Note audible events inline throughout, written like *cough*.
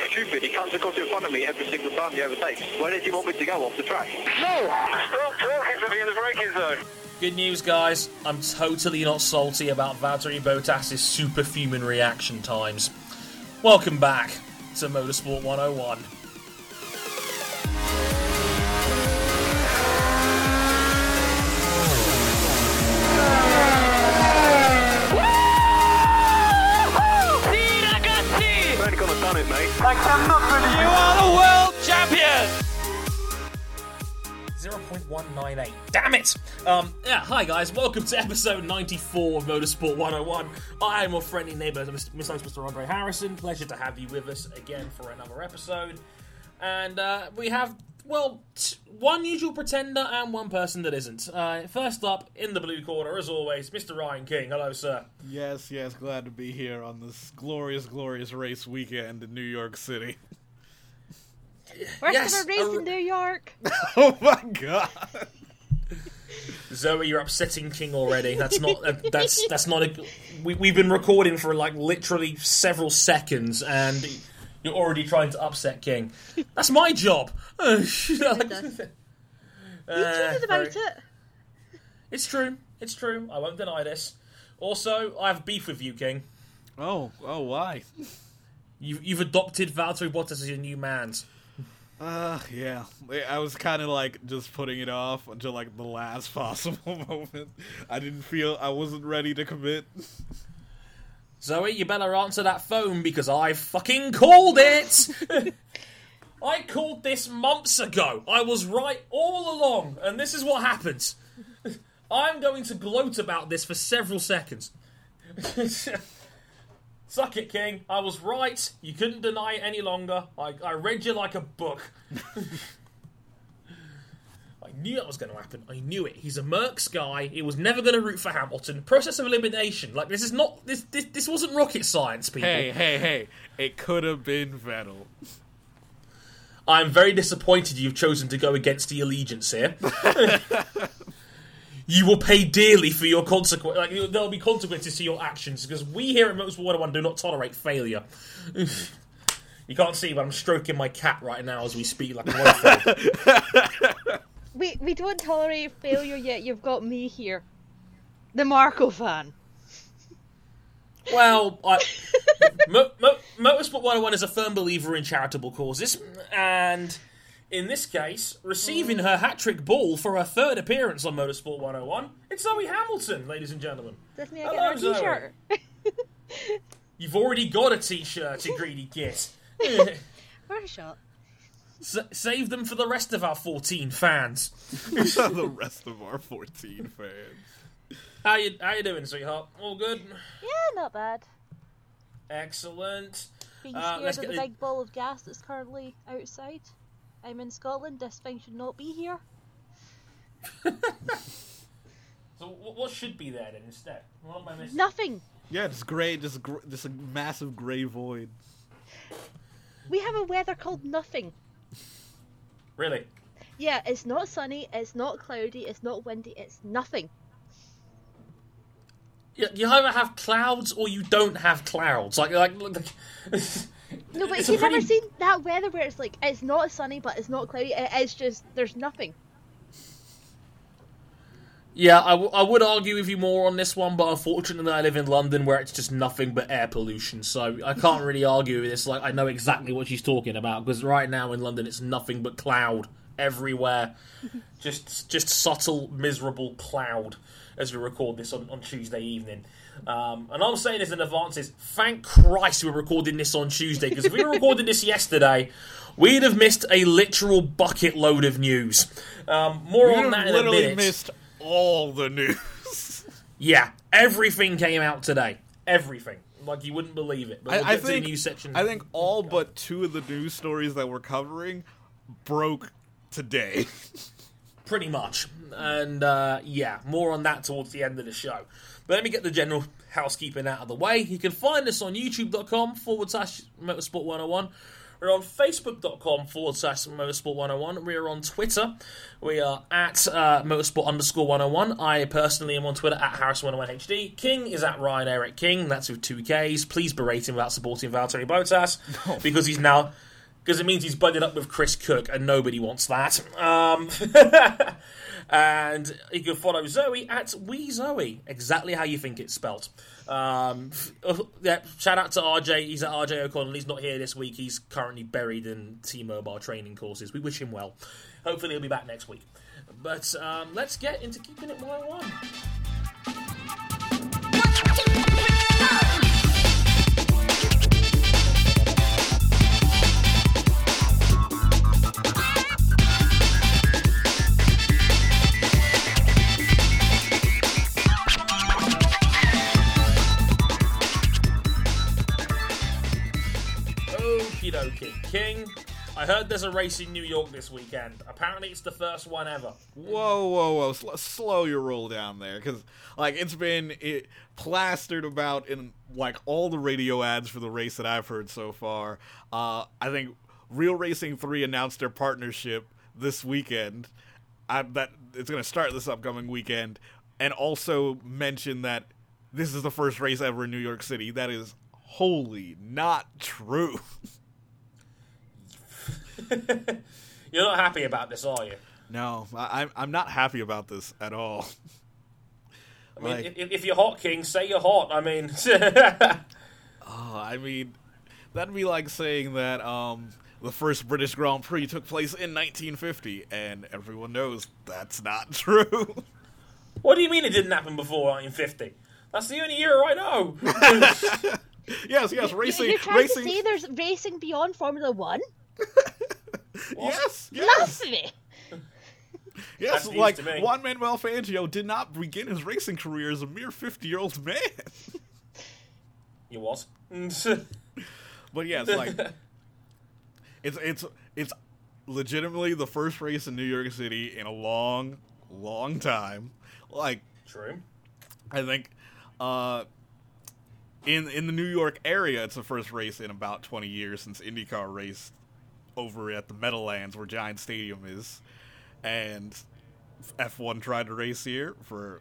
so stupid. He comes across in front of me every single time he overtakes. Where did you want me to go off the track? No! Stop talking to me in the braking zone. Good news, guys. I'm totally not salty about Valtteri Bottas's superhuman reaction times. Welcome back to Motorsport 101. Done it, mate. You are the world champion! 0.198. Damn it! Um, yeah, hi guys, welcome to episode 94 of Motorsport 101. I am your friendly neighbour, Mr. Mr. Andre Harrison. Pleasure to have you with us again for another episode. And uh, we have, well, t- one usual pretender and one person that isn't. Uh, first up, in the blue corner, as always, Mr. Ryan King. Hello, sir. Yes, yes, glad to be here on this glorious, glorious race weekend in New York City. First Yes, ever race a- in New York. *laughs* *laughs* oh my god! Zoe, you're upsetting King already. That's not. Uh, that's that's not a. We, we've been recording for like literally several seconds, and you're already trying to upset King. That's my job. *laughs* Uh, You choose about very- it. It's true. It's true. I won't deny this. Also, I have beef with you, King. Oh, oh, why? You, you've adopted Valtteri Bottas as your new man's. Uh, yeah. I was kind of like just putting it off until like the last *laughs* possible moment. I didn't feel I wasn't ready to commit. *laughs* Zoe, you better answer that phone because I fucking called it! *laughs* I called this months ago. I was right all along, and this is what happens. *laughs* I'm going to gloat about this for several seconds. *laughs* Suck it, King. I was right. You couldn't deny it any longer. I, I read you like a book. I knew that was going to happen. I knew it. He's a Mercs guy. He was never going to root for Hamilton. Process of elimination. Like this is not this this, this wasn't rocket science, people. Hey, hey, hey! It could have been Vettel. I'm very disappointed you've chosen to go against the allegiance here. *laughs* you will pay dearly for your consequence. Like there'll be consequences to your actions because we here at Motorsport 101 do not tolerate failure. *laughs* you can't see, but I'm stroking my cat right now as we speak, like a. *laughs* We we don't tolerate failure yet. You've got me here, the Marco fan. Well, I, *laughs* Mo- Mo- Motorsport 101 is a firm believer in charitable causes, and in this case, receiving her hat trick ball for her third appearance on Motorsport 101, it's Zoe Hamilton, ladies and gentlemen. Doesn't he Hello, get Zoe. t-shirt? *laughs* You've already got a t-shirt, you greedy git. *laughs* Where's a shot? S- save them for the rest of our 14 fans. *laughs* the rest of our 14 fans. How you how you doing, sweetheart? All good? Yeah, not bad. Excellent. Being Uh, scared of get the the- big ball of gas that's currently outside. I'm in Scotland. This thing should not be here. *laughs* So what should be there then instead? What am I missing? Nothing. Yeah, just gray, just gr- just a massive gray void. We have a weather called nothing. Really? Yeah, it's not sunny. It's not cloudy. It's not windy. It's nothing. You, you either have clouds or you don't have clouds. Like like. like No, but It's you've never pretty- seen that weather where it's like it's not sunny, but it's not cloudy. It is just there's nothing. Yeah, I, w- I would argue with you more on this one, but unfortunately, I live in London where it's just nothing but air pollution, so I can't really argue with this. Like, I know exactly what she's talking about because right now in London, it's nothing but cloud everywhere, *laughs* just just subtle, miserable cloud as we record this on, on Tuesday evening. Um, and I'm saying this in advance is thank Christ we're recording this on Tuesday because if we were recording this yesterday, we'd have missed a literal bucket load of news. Um, more We on have that in a literally minute. missed all the news. *laughs* Yeah, everything came out today. Everything. Like you wouldn't believe it. But we'll I, I get to think the news section. I think all but two of the news stories that we're covering broke today. *laughs* pretty much. And uh, yeah, more on that towards the end of the show. But let me get the general housekeeping out of the way. You can find us on youtube.com forward slash motorsport 101. We're on facebook.com forward slash motorsport 101. We are on Twitter. We are at uh, motorsport underscore 101. I personally am on Twitter at Harris101HD. King is at Ryan Eric King. That's with two Ks. Please berate him about supporting Valtteri Bottas *laughs* because he's now. Because it means he's budded up with Chris Cook, and nobody wants that. Um, *laughs* and you can follow Zoe at Wee Zoe, exactly how you think it's spelt. Um, *laughs* yeah, shout out to RJ. He's at RJ O'Connell. He's not here this week. He's currently buried in T-Mobile training courses. We wish him well. Hopefully, he'll be back next week. But um, let's get into keeping it 101. King, I heard there's a race in New York this weekend. Apparently, it's the first one ever. Whoa, whoa, whoa! Sl- slow your roll down there, because like it's been it, plastered about in like all the radio ads for the race that I've heard so far. Uh, I think Real Racing Three announced their partnership this weekend. I, that it's going to start this upcoming weekend, and also mentioned that this is the first race ever in New York City. That is wholly not true. *laughs* *laughs* You're not happy about this, are you? no, I, I'm I'm not happy about this at all. I mean, Like- if, if you're hot, King, say you're hot. I mean, *laughs* Oh, I mean, that'd be like saying that um, the first British Grand Prix took place in 1950, and everyone knows that's not *laughs* true. what do you mean it didn't happen before 1950? That's the only year I know. yes, yes, racing, You're trying racing. to say there's racing beyond Formula One? Yes, yes, Blasphemy! *laughs* yes. That's Like. Juan Manuel Fangio did not begin his racing career as a mere 50-year-old man. *laughs* he was. *laughs* But yes, like it's it's it's legitimately the first race in New York City in a long, long time. Like True. I think uh, in in the New York area, it's the first race in about 20 years since IndyCar raced over at the Meadowlands where Giant Stadium is, and F1 tried to race here for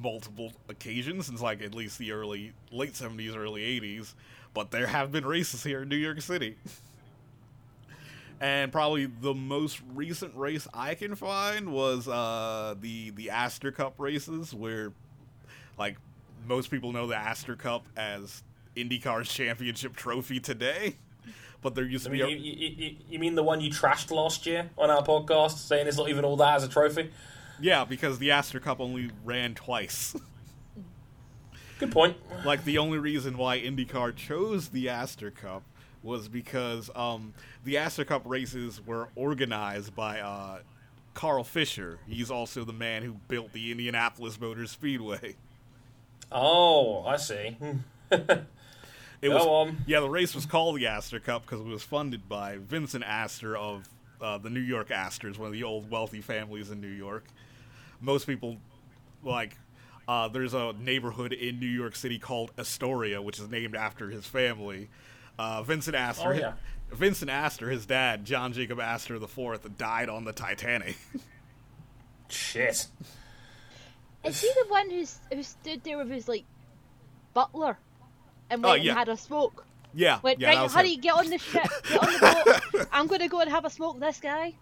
multiple occasions since like at least the early late 70s, early 80s. But there have been races here in New York City. *laughs* And probably the most recent race I can find was uh, the the Astor Cup races, where like most people know the Astor Cup as IndyCar's *laughs* championship trophy today. But there used I to be mean, a, you, you, you, you mean the one you trashed last year on our podcast, saying it's not even all that as a trophy? yeah, because the Astor Cup only ran twice. *laughs* Good point. like the only reason why IndyCar chose the Astor Cup was because um, the Astor Cup races were organized by uh, Carl Fisher. He's also the man who built the Indianapolis Motor Speedway. Oh, I see. *laughs* It Go was, on. Yeah, the race was called the Astor Cup because it was funded by Vincent Astor of uh, the New York Astors, one of the old wealthy families in New York. Most people, like, uh, there's a neighborhood in New York City called Astoria, which is named after his family. Uh, Vincent Astor, Oh, yeah. Vincent Astor, his dad, John Jacob Astor IV, died on the Titanic. Shit. Is he the one who's who stood there with his like butler and Oh, went yeah. and had a smoke? yeah, Went yeah, right, hurry, him. get on the ship, *laughs* get on the boat. I'm gonna go and have a smoke. with This guy,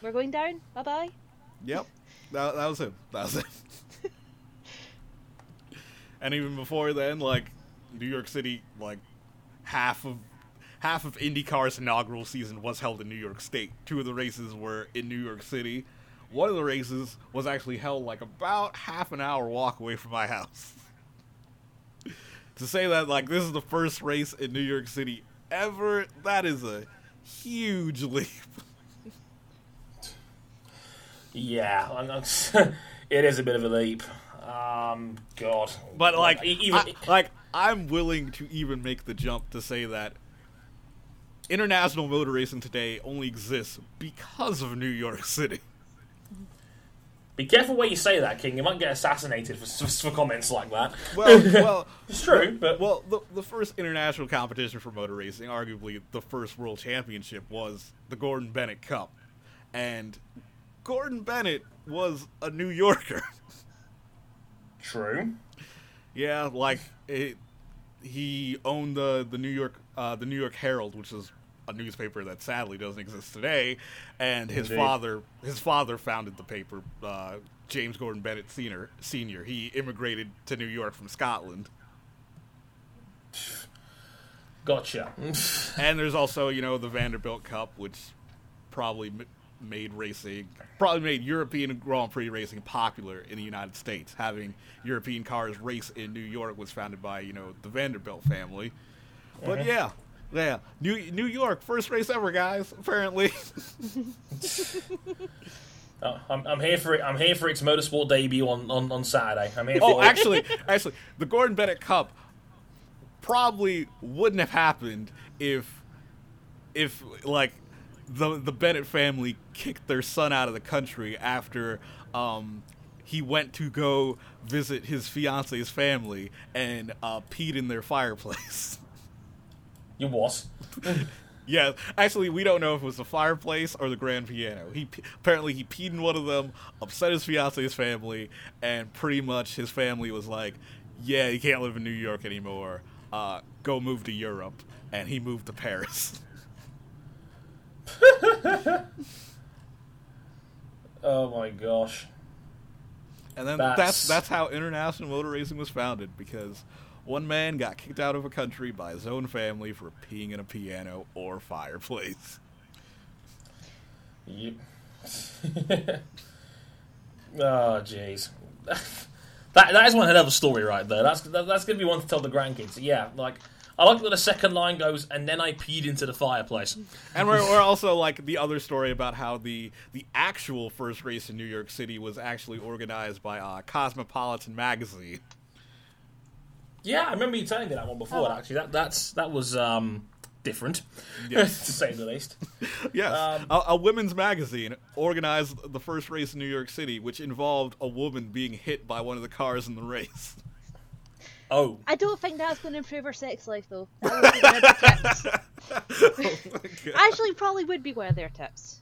we're going down. Bye bye. Yep, that, that was him. That was him. *laughs* and even before then, like New York City, like half of half of IndyCar's inaugural season was held in New York State. Two of the races were in New York City. One of the races was actually held like about half an hour walk away from my house. To say that like this is the first race in New York City ever, that is a huge *laughs* leap. Yeah, I'm *laughs* it is a bit of a leap. Um, God. But like, E- even I- like I'm willing to even make the jump to say that international motor racing today only exists because of New York *laughs* City. Be careful where you say that, King. You might get assassinated for, for comments like that. Well, well, *laughs* It's true, but well. The, the first international competition for motor racing, arguably the first world championship, was the Gordon Bennett Cup, and Gordon Bennett was a New Yorker. *laughs* true. yeah, like it, he owned the the New York uh, the New York Herald, which is a newspaper that sadly doesn't exist today, and his Indeed. father his father founded the paper. Uh, James Gordon Bennett Senior. Senior. He immigrated to New York from Scotland. Gotcha. *laughs* And there's also, you know, the Vanderbilt Cup, which probably m- made racing, probably made European Grand Prix racing popular in the United States. Having European cars race in New York was founded by, you know, the Vanderbilt family. But yeah, yeah, New New York, first race ever, guys. Apparently, *laughs* Uh, I'm, I'm here for it. I'm here for its motorsport debut on, on, on Saturday. I'm here for oh, it. actually, *laughs* actually, the Gordon Bennett Cup probably wouldn't have happened if, if like, the the Bennett family kicked their son out of the country after um, he went to go visit his fiance's family and uh, peed in their fireplace. *laughs* you was. *laughs* yeah, actually, we don't know if it was the fireplace or the grand piano. He apparently he peed in one of them, upset his fiance's family, and pretty much his family was like, "Yeah, you can't live in New York anymore. Uh, go move to Europe." And he moved to Paris. *laughs* Oh my gosh. And then That's- that's that's how international motor racing was founded because one man got kicked out of a country by his own family for peeing in a piano or fireplace. You... *laughs* oh jeez. *laughs* that that is one hell of a story right there. That's that, that's gonna be one to tell the grandkids. Yeah, like I like that the second line goes, and then I peed into the fireplace. *laughs* And we're, we're also like the other story about how the the actual first race in New York City was actually organized by uh, Cosmopolitan magazine. Yeah, I remember you telling me that one before. Actually, that that's that was um different, *laughs* Yes. to say the least. *laughs* Yes, Um, a, a women's magazine organized the first race in New York City, which involved a woman being hit by one of the cars in the race. *laughs* Oh, I don't think that's going to improve her sex life, though. That would be one of their tips. oh! Actually, probably would be one of their tips.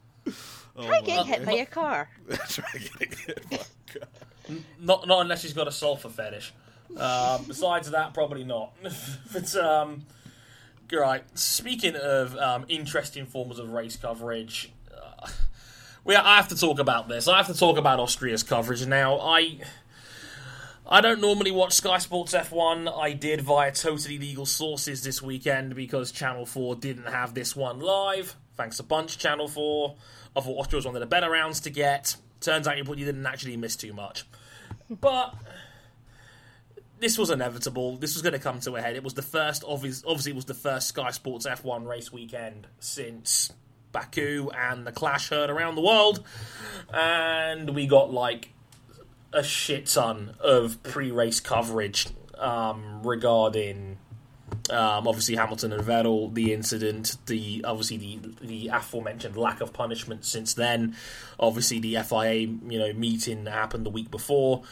Oh Try getting hit by a car. Try getting hit by a car. not not unless she's got a sulfur fetish. Um, besides that, probably not. *laughs* but um, right. Speaking of um, interesting forms of race coverage, uh, we I have to talk about this. I have to talk about Austria's coverage now. I. I don't normally watch Sky Sports F1. I did via totally legal sources this weekend because Channel 4 didn't have this one live. Thanks a bunch, Channel 4. I thought Austria was one of the better rounds to get. Turns out you you didn't actually miss too much. But this was inevitable. This was going to come to a head. It was the first, obvious, obviously, it was the first Sky Sports F1 race weekend since Baku and the clash heard around the world. And we got like a shit ton of pre-race coverage um, regarding um, obviously Hamilton and Vettel, the incident, the obviously the the aforementioned lack of punishment since then, obviously the FIA you know meeting that happened the week before,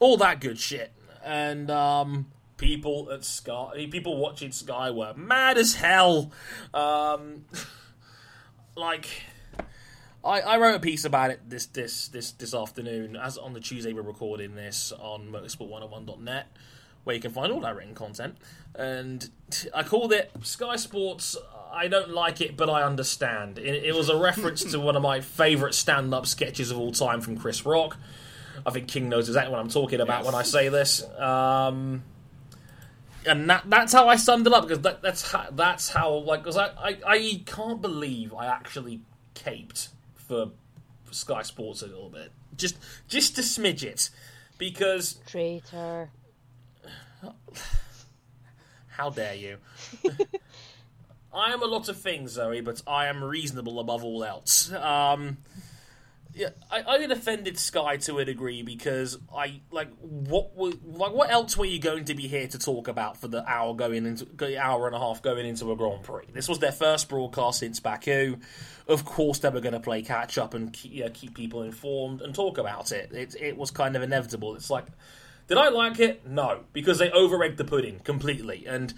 all that good shit, and um, people at Sky, people watching Sky were mad as hell, um, *laughs* like. I, I wrote a piece about it this this this this afternoon. As on the Tuesday we're recording this on motorsport101.net, where you can find all our written content. And I called it Sky Sports. I don't like it, but I understand. It, it was a reference to one of my favourite stand-up sketches of all time from Chris Rock. I think King knows exactly what I'm talking about when I say this. Um, and that, that's how I summed it up because that, that's how, that's how like because I, I I can't believe I actually caped for Sky Sports a little bit just just to smidge it because Traitor. how dare you *laughs* I am a lot of things Zoe but I am reasonable above all else um yeah, I, I defended Sky to a degree because I like what were, like what else were you going to be here to talk about for the hour going into the hour and a half going into a Grand Prix? This was their first broadcast since Baku. Of course, they were going to play catch up and keep, you know, keep people informed and talk about it. it. It was kind of inevitable. It's like, did I like it? No, because they over the pudding completely and.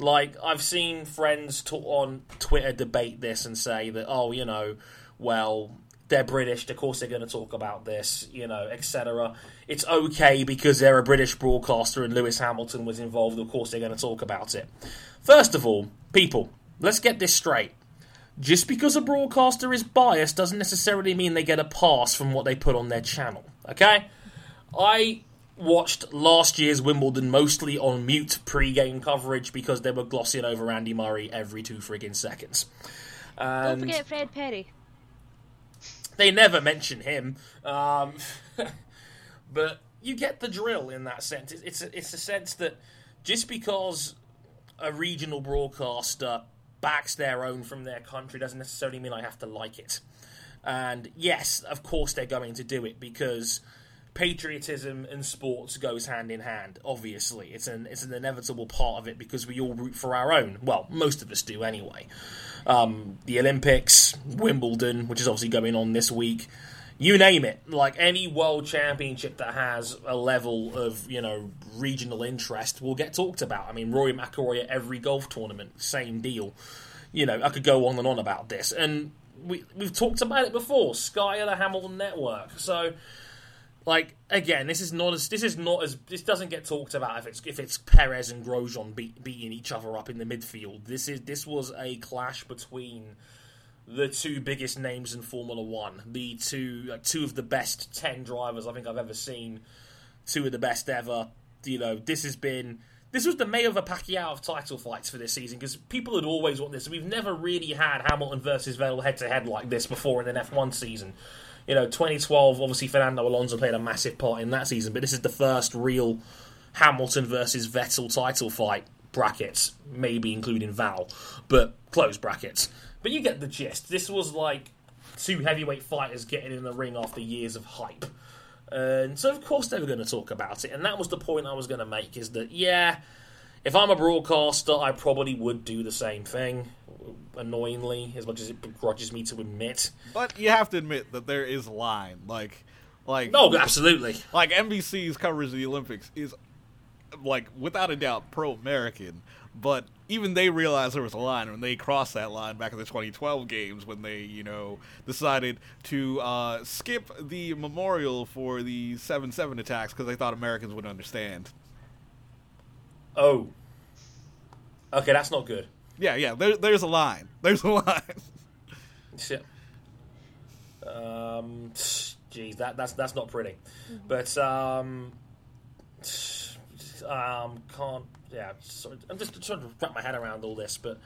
Like I've seen friends talk on Twitter debate this and say that oh you know well they're British, of course they're going to talk about this, you know, etc. It's okay because they're a British broadcaster and Lewis Hamilton was involved, of course they're going to talk about it. First of all, people, let's get this straight. Just because a broadcaster is biased doesn't necessarily mean they get a pass from what they put on their channel, okay? I watched last year's Wimbledon mostly on mute pre-game coverage because they were glossing over Andy Murray every two friggin' seconds. Don't forget Fred Perry. They never mention him, um, *laughs* but you get the drill in that sense. It's it's a, it's a sense that just because a regional broadcaster backs their own from their country doesn't necessarily mean I have to like it. And yes, of course they're going to do it because patriotism and sports goes hand in hand. Obviously, it's an it's an inevitable part of it because we all root for our own. Well, most of us do anyway. Um, the Olympics, Wimbledon, which is obviously going on this week. You name it, like any world championship that has a level of you know regional interest will get talked about. I mean, Rory McIlroy at every golf tournament, same deal. You know, I could go on and on about this, and we we've talked about it before. Sky or the Hamilton Network, so like again, this is not as this is not as this doesn't get talked about if it's if it's Perez and Grosjean beat, beating each other up in the midfield. This is this was a clash between the two biggest names in Formula One, the two two of the best ten drivers I think I've ever seen, two of the best ever. You know, this has been this was the Mayweather Pacquiao of title fights for this season because people had always wanted this. We've never really had Hamilton versus Vettel head to head like this before in an F1 season you know, 2012, obviously Fernando Alonso played a massive part in that season, but this is the first real Hamilton versus Vettel title fight, brackets, maybe including Val, but close brackets. But you get the gist. This was like two heavyweight fighters getting in the ring after years of hype. And so, of course, they were going to talk about it. And that was the point I was going to make is that, yeah, if I'm a broadcaster, I probably would do the same thing annoyingly, as much as it begrudges me to admit. But you have to admit that there is a line. Like, like oh, absolutely. Like NBC's coverage of the Olympics is, like, without a doubt, pro-American. But even they realized there was a line when they crossed that line back in the 2012 games when they, you know, decided to uh, skip the memorial for the 7-7 attacks because they thought Americans would understand. Oh. Okay, that's not good. Yeah, yeah. There, there's a line. There's a line. Shit. Um, jeez, that that's that's not pretty. But um, um, can't. Yeah, sorry, I'm just trying to wrap my head around all this, but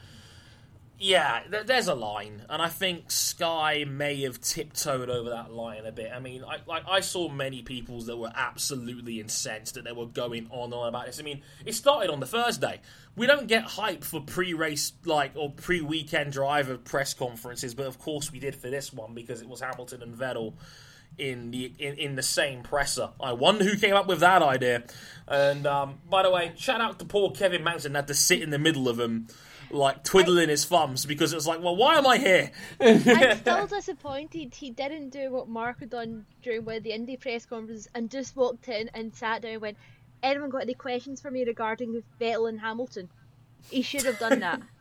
yeah, there, there's a line, and I think Sky may have tiptoed over that line a bit. I mean, I like I saw many people that were absolutely incensed that they were going on and on about this. I mean, it started on the Thursday. We don't get hype for pre-race like or pre-weekend driver press conferences, but of course we did for this one because it was Hamilton and Vettel in the in, in the same presser. I wonder who came up with that idea. And um, by the way, shout out to poor Kevin Magnussen had to sit in the middle of them like twiddling his thumbs because it was like, well, why am I here? I'm *laughs* still disappointed he didn't do what Mark had done during one of the Indy press conferences and just walked in and sat down and went, anyone got any questions for me regarding Vettel and Hamilton? He should have done that. *laughs*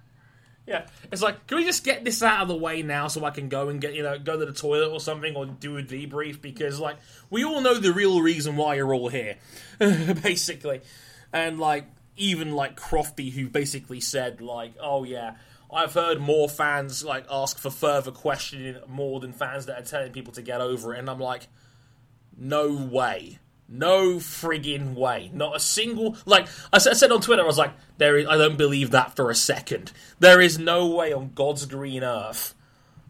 yeah, it's like, can we just get this out of the way now so I can go and get you know go to the toilet or something or do a debrief? Because like we all know the real reason why you're all here, *laughs* basically, and like even like Crofty, who basically said like, "Oh yeah, I've heard more fans like ask for further questioning more than fans that are telling people to get over it," and I'm like, "No way." No friggin' way. Not a single. Like I said on Twitter, I was like, "There, is, I don't believe that for a second. There is no way on God's green earth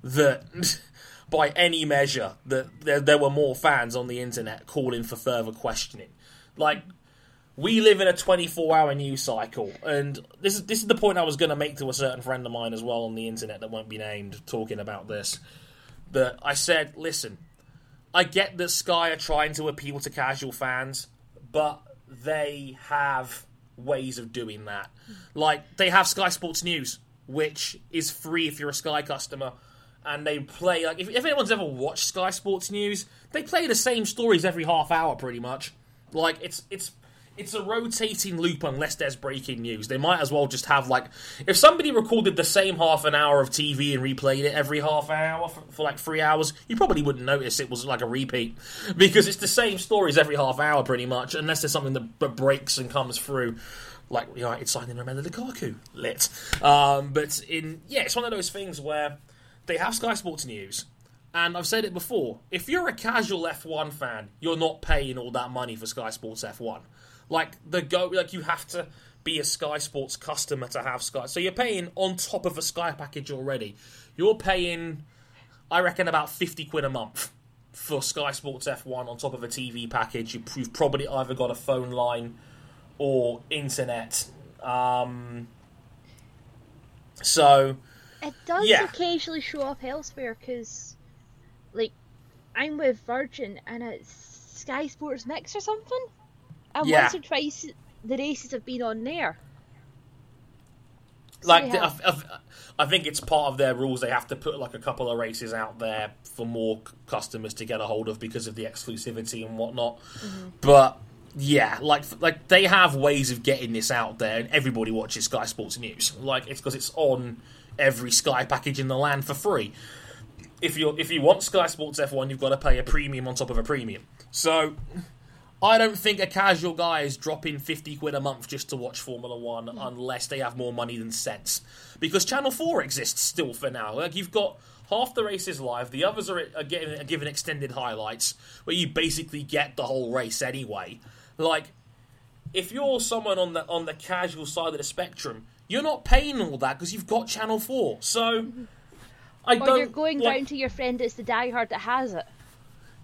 that, *laughs* by any measure, that there, there were more fans on the internet calling for further questioning. Like we live in a 24 hour news cycle and this is this is the point I was going to make to a certain friend of mine as well on the internet that won't be named talking about this that I said listen I get that Sky are trying to appeal to casual fans, but they have ways of doing that. Like they have Sky Sports News, which is free if you're a Sky customer, and they play like if, if anyone's ever watched Sky Sports News, they play the same stories every half hour pretty much. Like it's it's it's a rotating loop unless there's breaking news. They might as well just have like if somebody recorded the same half an hour of TV and replayed it every half hour for, for like three hours, you probably wouldn't notice it was like a repeat *laughs* because it's the same stories every half hour pretty much, unless there's something that, breaks and comes through. Like United signing Romelu Lukaku, lit. Um, but in yeah, it's one of those things where they have Sky Sports News, and I've said it before. If you're a casual F1 fan, you're not paying all that money for Sky Sports F1. Like the go, like you have to be a Sky Sports customer to have Sky. So you're paying on top of a Sky package already. You're paying, I reckon, about fifty quid a month for Sky Sports F1 on top of a TV package. You, you've probably either got a phone line or internet. Um, so It does Yeah. occasionally show up elsewhere because, like, I'm with Virgin and it's Sky Sports Mix or something. And Yeah. once or twice the races have been on there. So like they the- have- I, I- I think it's part of their rules. They have to put like a couple of races out there for more customers to get a hold of because of the exclusivity and whatnot. Mm-hmm. But yeah, like like they have ways of getting this out there, and everybody watches Sky Sports News. Like it's because it's on every Sky package in the land for free. If you if you want Sky Sports F1, you've got to pay a premium on top of a premium. So I don't think a casual guy is dropping 50 quid a month just to watch Formula One hmm. unless they have more money than sense. Because Channel 4 exists still for now. Like, you've got half the races live, the others are, are, getting, are given extended highlights where you basically get the whole race anyway. Like, if you're someone on the on the casual side of the spectrum, you're not paying all that because you've got Channel 4. So. Mm-hmm. I Or you're going like- down to your friend that's the diehard that has it.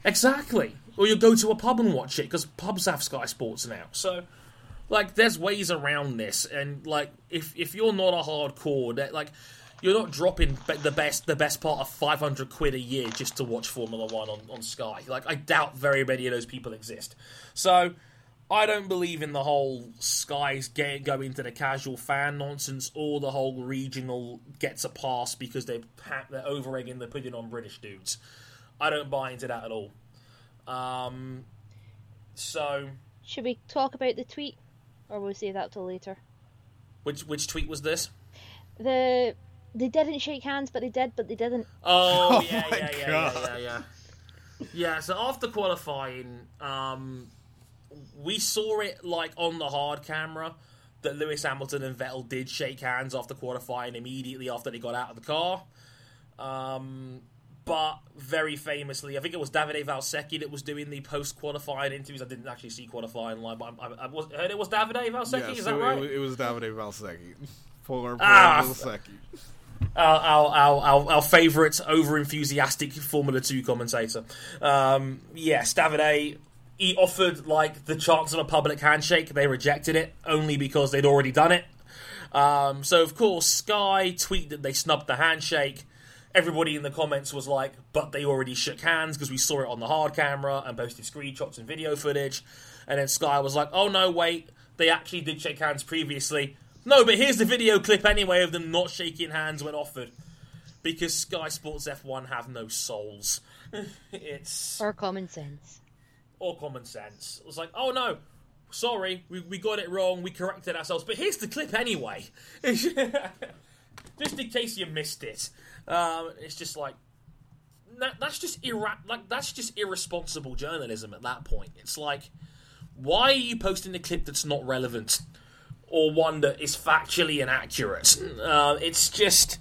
Exactly. Or you go to a pub and watch it because pubs have Sky Sports now. So, like, there's ways around this, and like, if if you're not a hardcore, that like, you're not dropping the best the best part of 500 quid a year just to watch Formula One on on Sky. Like, I doubt very many of those people exist. So. I don't believe in the whole Sky's get, going to the casual fan nonsense or the whole regional gets a pass because they've ha- they're over egging the pudding on British dudes. I don't buy into that at all. Um, so Should we talk about the tweet? Or we'll save that till later. which which tweet was this? The they didn't shake hands, but they did, but they didn't. Oh, *laughs* Oh yeah, my yeah, yeah, God. yeah, yeah, yeah. Yeah, so after qualifying, um, we saw it like on the hard camera that Lewis Hamilton and Vettel did shake hands after qualifying immediately after they got out of the car. Um, but very famously, I think it was Davide Valsecchi that was doing the post qualifying interviews. I didn't actually see qualifying live, but I, I, I was, heard it was Davide Valsecchi. Yeah, is so that right? it, it was Davide Valsecchi. *laughs* Poor, poor Ah. Valsecchi. our our our, our, our favourite over enthusiastic Formula Two commentator. Um, yes, Davide. He offered like the chance of a public handshake. They rejected it only because they'd already done it. Um, so of course, Sky tweeted that they snubbed the handshake. Everybody in the comments was like, "But they already shook hands because we saw it on the hard camera and posted screenshots and video footage." And then Sky was like, "Oh no, wait, they actually did shake hands previously." No, but here's the video clip anyway of them not shaking hands when offered. Because Sky Sports F1 have no souls. *laughs* it's Or common sense. or common sense. It was like, oh no, sorry, we, we got it wrong, we corrected ourselves, but here's the clip anyway. *laughs* just in case you missed it. Um, it's just like that, that's just ira- like that's just irresponsible journalism at that point. It's like, why are you posting a clip that's not relevant or one that is factually inaccurate? Uh, it's just.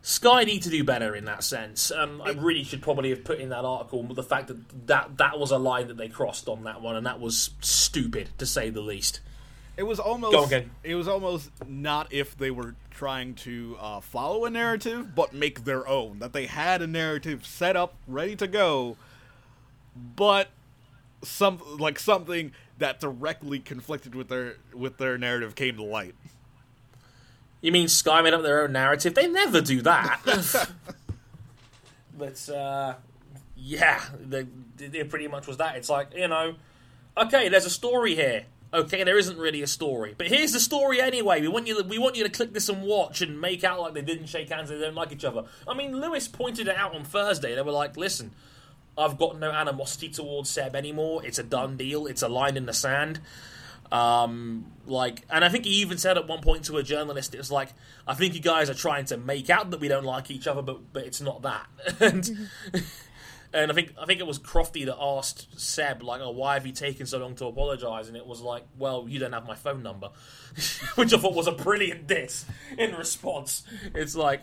Sky need to do better in that sense. Um, I really should probably have put in that article the fact that, that that was a line that they crossed on that one, and that was stupid to say the least. It was almost Go again. it was almost not if they were trying to uh, follow a narrative, but make their own. That they had a narrative set up, ready to go, but some like something that directly conflicted with their with their narrative came to light. You mean Sky made up their own narrative? They never do that. *laughs* but uh, yeah, the, it pretty much was that. It's like you know, okay, there's a story here. Okay, there isn't really a story, but here's the story anyway. We want you, to, we want you to click this and watch and make out like they didn't shake hands, they don't like each other. I mean, Lewis pointed it out on Thursday. They were like, "Listen, I've got no animosity towards Seb anymore. It's a done deal. It's a line in the sand." Um, like, and I think he even said at one point to a journalist, "It was like, I think you guys are trying to make out that we don't like each other, but but it's not that." *laughs* and *laughs* and I think I think it was Crofty that asked Seb like, "Oh, why have you taken so long to apologise?" And it was like, "Well, you don't have my phone number," *laughs* which I thought was a brilliant diss in response. It's like,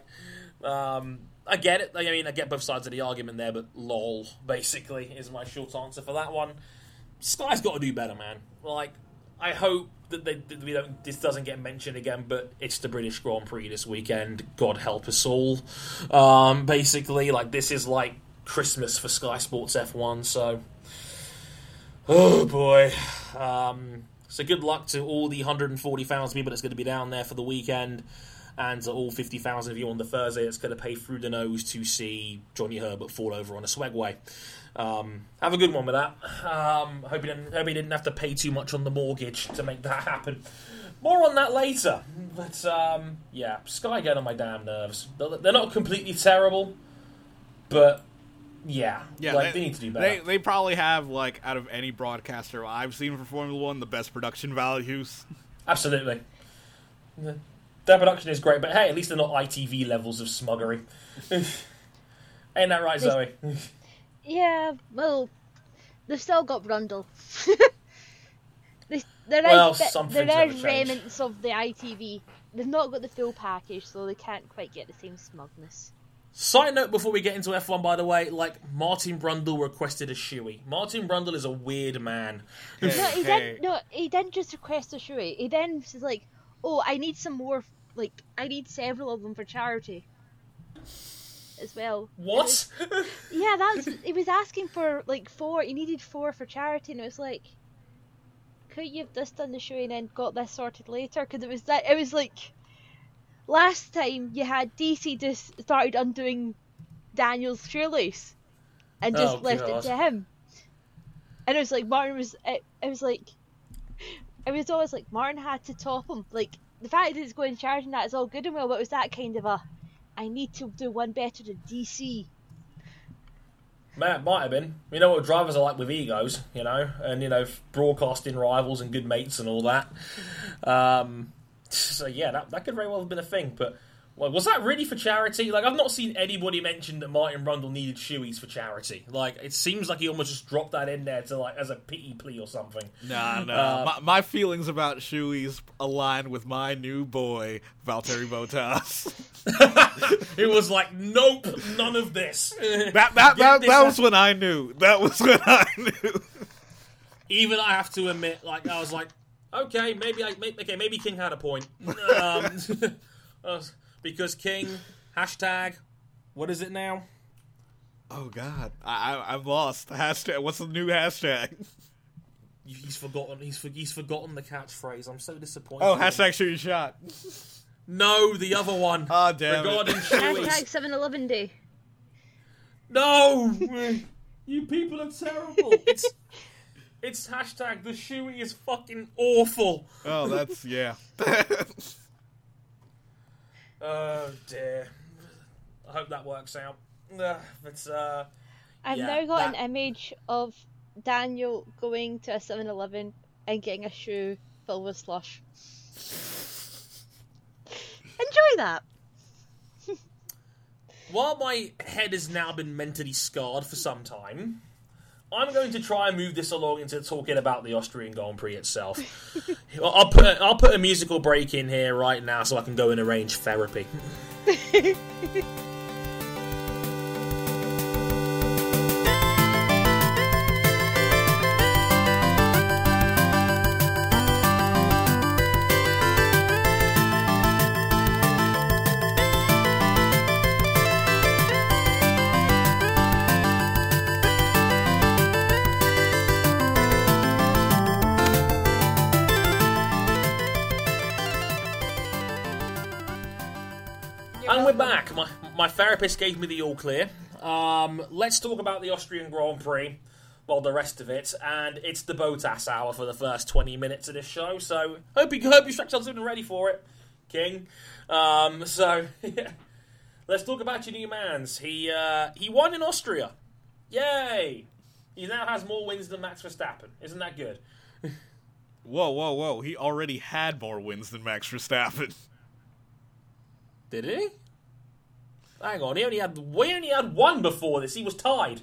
um, I get it. I mean, I get both sides of the argument there, but lol, basically, is my short answer for that one. Sky's got to do better, man. Like, I hope that, they, that we don't this doesn't get mentioned again, but it's the British Grand Prix this weekend. God help us all. Um, basically, like this is like Christmas for Sky Sports F1. So, oh boy. Um, so good luck to all the 140,000 people that's going to be down there for the weekend, and to all 50,000 of you on the Thursday that's going to pay through the nose to see Johnny Herbert fall over on a swagway. Um, have a good one with that. Um, hope you didn't hope you didn't have to pay too much on the mortgage to make that happen. More on that later. But um, yeah, Sky get on my damn nerves. They're they're not completely terrible, but yeah, Yeah, like, they, need to do better. They, they probably have like out of any broadcaster I've seen for Formula One the best production values. Absolutely. Their production is great, but hey, at least they're not ITV levels of smuggery. *laughs* Ain't that right, Zoe? *laughs* Yeah, well, they've still got Brundle. *laughs* they, there Well, is, bit- some there never is change. remnants of the ITV. They've not got the full package, so they can't quite get the same smugness. Side note before we get into F1, by the way, like Martin Brundle requested a shoey. Martin Brundle is a weird man. No, he Okay. didn't. No, he didn't just request a shoey. He then says like, "Oh, I need some more. Like, I need several of them for charity." As well. What? *laughs* Yeah, that's. he was asking for like four. He needed four for charity, and it was like, could you have just done the show and then got this sorted later? Because it was that. It was like, last time you had DC just started undoing Daniel's shoelace, and just Oh, left God. it to him. And it was like Martin was. It, it was like, it was always like Martin had to top him. Like the fact that it's going charging that is all good and well, but it was that kind of a. I need to do one better than DC. Man, might have been. You know what drivers are like with egos, you know, and you know, broadcasting rivals and good mates and all that. Um, so yeah, that that could very well have been a thing. But well, was that really for charity? Like, I've not seen anybody mention that Martin Brundle needed shoeys for charity. Like, it seems like he almost just dropped that in there to like as a pity plea or something. Nah, no. Uh, my, my feelings about Shoeys align with my new boy, Valtteri Bottas. *laughs* It was like, nope, none of this. that *laughs* that, that, Get this that was when I knew. That was when I knew. even I have to admit, like I was like, okay, maybe I, may, okay, maybe King had a point, *laughs* um, *laughs* uh, because King hashtag, what is it now? Oh God, I, I I'm lost. *laughs* Hashtag. What's the new hashtag? He's forgotten. He's for, he's forgotten the catchphrase. I'm so disappointed. Oh, hashtag shoot your shot. No, the other one. Oh damn Regarding it. Hashtag 7 Eleven Day. No, you people are terrible. It's it's hashtag the shoey is fucking awful. Oh, that's yeah. *laughs* Oh dear. I hope that works out. Uh, but uh, I've Yeah, now got that- an image of Daniel going to a 7 Eleven and getting a shoe filled with slush. *laughs* Enjoy that! While my head has now been mentally scarred for some time, I'm going to try and move this along into talking about the Austrian Grand Prix itself. *laughs* I'll put I'll put a musical break in here right now so I can go and arrange therapy. *laughs* And we're back. My my therapist gave me the all clear. Um, let's talk about the Austrian Grand Prix. Well, the rest of it, and it's the Bottas hour for the first twenty minutes of this show. So hope you hope you strapped and ready for it, King. Um, so *laughs* yeah. let's talk about your new man's. He uh, he won in Austria. Yay! He now has more wins than Max Verstappen. Isn't that good? *laughs* Whoa, whoa, whoa! He already had more wins than Max Verstappen. Did he? Hang on, he only had we only had one before this. He was tied.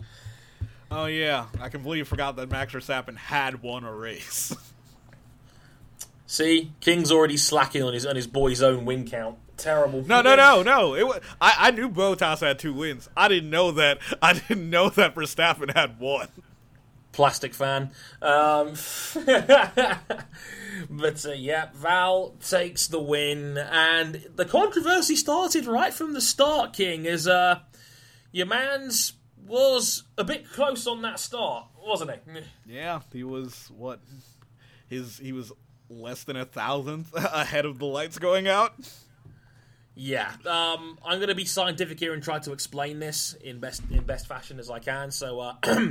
Oh yeah, I completely forgot that Max Verstappen had won a race. *laughs* See, King's already slacking on his on his boy's own win count. Terrible. No, no, no, no. It was, I, I knew Bottas had two wins. I didn't know that. I didn't know that Verstappen had one. Plastic fan. Um, *laughs* but uh, yeah, Val takes the win, and the controversy started right from the start. King, is uh, your man's was a bit close on that start, wasn't he? Yeah, he was what? His he was less than a thousandth *laughs* ahead of the lights going out. Yeah, um, I'm going to be scientific here and try to explain this in best in best fashion as I can. So, uh, *clears throat*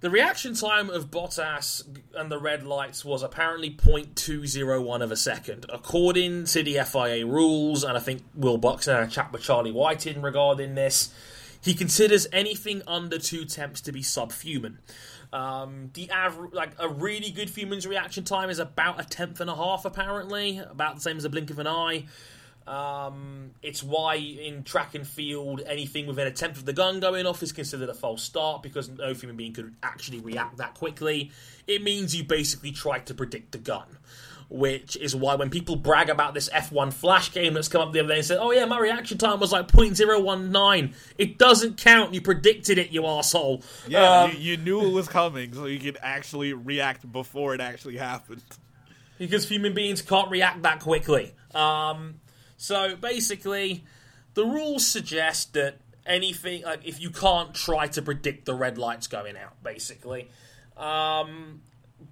the reaction time of Bottas and the red lights was apparently 0.201 of a second, according to the FIA rules. And I think Will Buxton had a chat with Charlie Whiting regarding this. He considers anything under two temps to be subhuman. Um, the average, like a really good human's reaction time is about a tenth and a half, apparently, about the same as a blink of an eye. Um, it's why in track and field, anything within a tenth of the gun going off is considered a false start because no human being could actually react that quickly. It means you basically tried to predict the gun. Which is why when people brag about this F1 Flash game that's come up the other day and said, oh yeah, my reaction time was like 0.019, it doesn't count. You predicted it, you asshole. Yeah, Um, you, you knew it was coming, so you could actually react before it actually happened. because human beings can't react that quickly. Um, so basically, the rules suggest that anything like if you can't try to predict the red lights going out, basically. Um,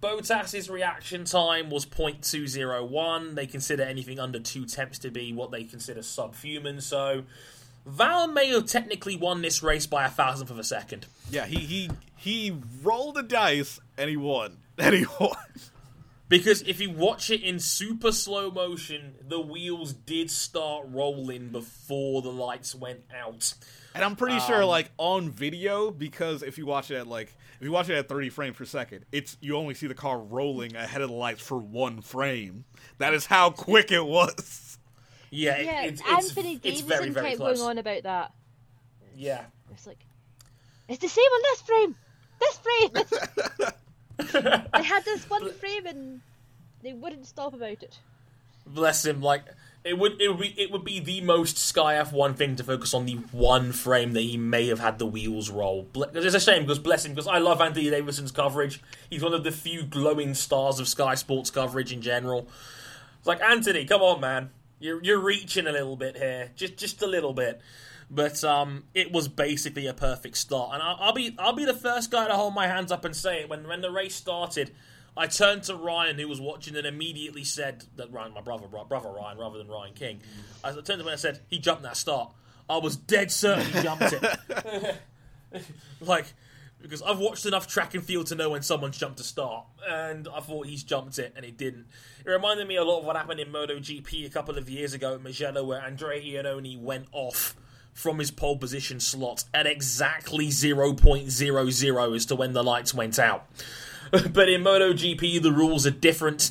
Bottas's reaction time was 0.201. They consider anything under two temps to be what they consider subhuman. So Val may have technically won this race by a thousandth of a second. Yeah, he he he rolled the dice and he won. *laughs* And he won. Because if you watch it in super slow motion, the wheels did start rolling before the lights went out. And I'm pretty sure, um, like on video, because if you watch it at like if you watch it at 30 frames per second, it's you only see the car rolling ahead of the lights for one frame. That is how quick it was. Yeah, it- Yeah, it's, it's, Anthony it's Davidson very, very kept close. going on about that. Yeah. It's like, it's the same on this frame. This frame. *laughs* *laughs* *laughs* they had this one frame and they wouldn't stop about it. Bless him. Like it would, it would be, it would be the most Sky F1 thing to focus on the one frame that he may have had the wheels roll. It's a shame because bless him, because I love Anthony Davidson's coverage. He's one of the few glowing stars of Sky Sports coverage in general. It's like Anthony, come on, man, you're you're reaching a little bit here, just just a little bit. But um, it was basically a perfect start, and I'll, I'll be I'll be the first guy to hold my hands up and say it. When when the race started, I turned to Ryan, who was watching, and immediately said that Ryan, my brother, bro- brother Ryan, rather than Ryan King. I turned to him and I said, "He jumped that start." I was dead certain he jumped it. *laughs* like because I've watched enough track and field to know when someone's jumped a start, and I thought he's jumped it, and he didn't. It reminded me a lot of what happened in MotoGP a couple of years ago at Mugello, where Andrea Iannone went off from his pole position slot at exactly 0.00 as to when the lights went out. *laughs* but in MotoGP, the rules are different,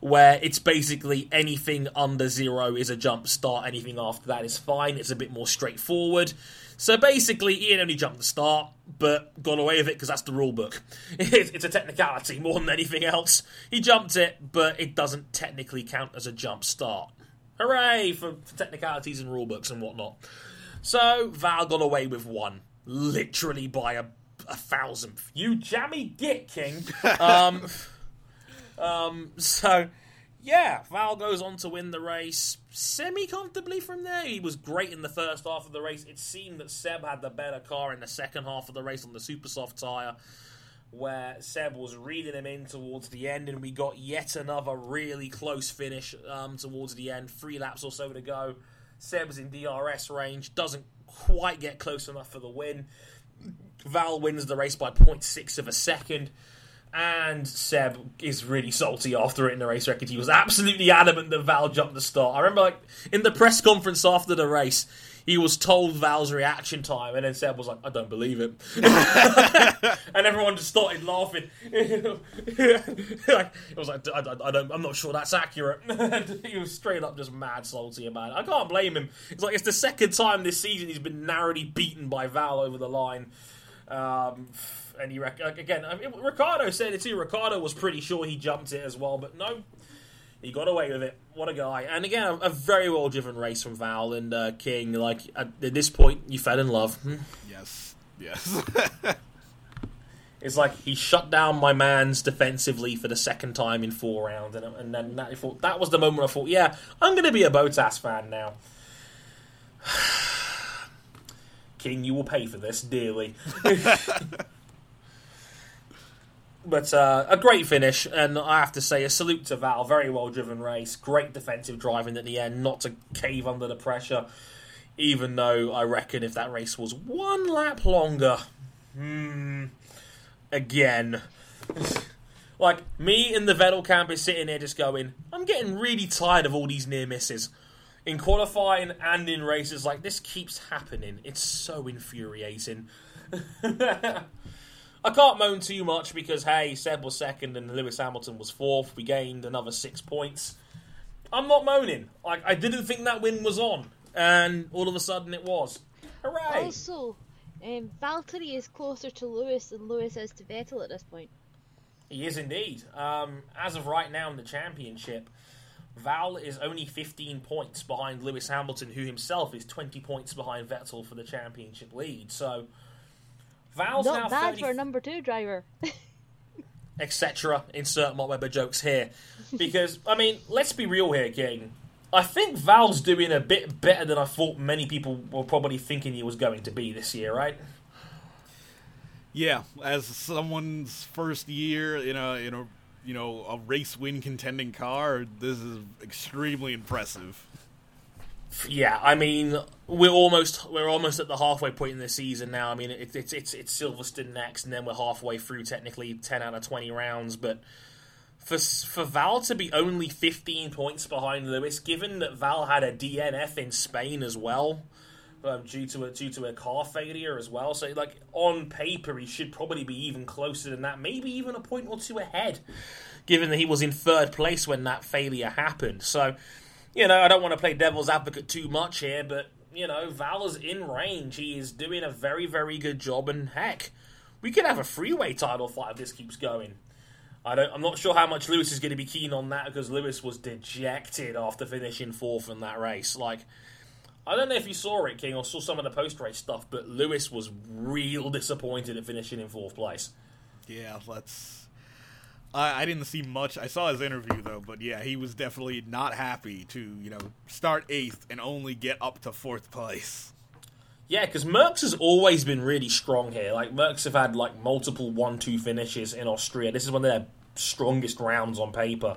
where it's basically anything under zero is a jump start, anything after that is fine. It's a bit more straightforward. So basically, Iannone jumped the start, but got away with it because that's the rule book. *laughs* It's a technicality more than anything else. He jumped it, but it doesn't technically count as a jump start. Hooray for, for technicalities and rule books and whatnot. So Val got away with one, literally by a, a thousandth. You jammy git, King. *laughs* um, um, so yeah, Val goes on to win the race semi comfortably from there. He was great in the first half of the race. It seemed that Seb had the better car in the second half of the race on the super soft tyre, where Seb was reading him in towards the end, and we got yet another really close finish um, towards the end. Three laps or so to go. Seb's in DRS range, doesn't quite get close enough for the win. Val wins the race by 0.6 of a second. And Seb is really salty after it in the race record. He was absolutely adamant that Val jumped the start. I remember, like, in the press conference after the race, he was told Val's reaction time, and then Seb was like, "I don't believe it," *laughs* and everyone just started laughing. *laughs* it was like, I, I, I, don't, "I'm not sure that's accurate." *laughs* he was straight up just mad salty about it. I can't blame him. It's like it's the second time this season he's been narrowly beaten by Val over the line. Um, and he rec- again, I mean, Ricciardo said it too. Ricciardo was pretty sure he jumped it as well, but no, he got away with it. What a guy! And again, a, a very well driven race from Val and uh, King. Like at, this point, you fell in love. Hmm? Yes, yes. *laughs* it's like he shut down my man's defensively for the second time in four rounds, and, and then that, thought, that was the moment I thought, yeah, I'm going to be a Bottas fan now. *sighs* King, you will pay for this dearly. *laughs* *laughs* But uh, a great finish, and I have to say a salute to Val. Very well driven race, great defensive driving at the end, not to cave under the pressure. Even though I reckon if that race was one lap longer, hmm, again, *laughs* like me in the Vettel camp is sitting here just going, I'm getting really tired of all these near misses in qualifying and in races. Like this keeps happening. It's so infuriating. *laughs* I can't moan too much because hey, Seb was second and Lewis Hamilton was fourth. We gained another six points. I'm not moaning. Like I didn't think that win was on, and all of a sudden it was. Hooray! Also, um, Valtteri is closer to Lewis than Lewis is to Vettel at this point. He is indeed. Um, as of right now in the championship, Val is only 15 points behind Lewis Hamilton, who himself is 20 points behind Vettel for the championship lead. So Val's Not bad 30... for a number two driver. *laughs* Etc. Insert Mark Webber jokes here. Because, I mean, let's be real here, King. I think Val's doing a bit better than I thought many people were probably thinking he was going to be this year, right? Yeah, as someone's first year in a in a you know a race win contending car, this is extremely impressive. Yeah, I mean we're almost we're almost at the halfway point in the season now. I mean it, it's it's it's Silverstone next, and then we're halfway through technically ten out of twenty rounds. But for for Val to be only fifteen points behind Lewis, given that Val had a DNF in Spain as well. Um, due to a due to a car failure as well, so like on paper he should probably be even closer than that, maybe even a point or two ahead, given that he was in third place when that failure happened. So you know, I don't want to play devil's advocate too much here, but you know, Val's in range. He is doing a very, very good job, and heck, we could have a freeway title fight if this keeps going. I don't. I'm not sure how much Lewis is going to be keen on that because Lewis was dejected after finishing fourth in that race. Like, I don't know if you saw it, King, or saw some of the post race stuff, but Lewis was real disappointed at finishing in fourth place. Yeah, let's I, I didn't see much. I saw his interview though, but yeah, he was definitely not happy to you know start eighth and only get up to fourth place. Yeah, because Mercs has always been really strong here. Like Mercs have had like multiple one-two finishes in Austria. This is one of their strongest rounds on paper.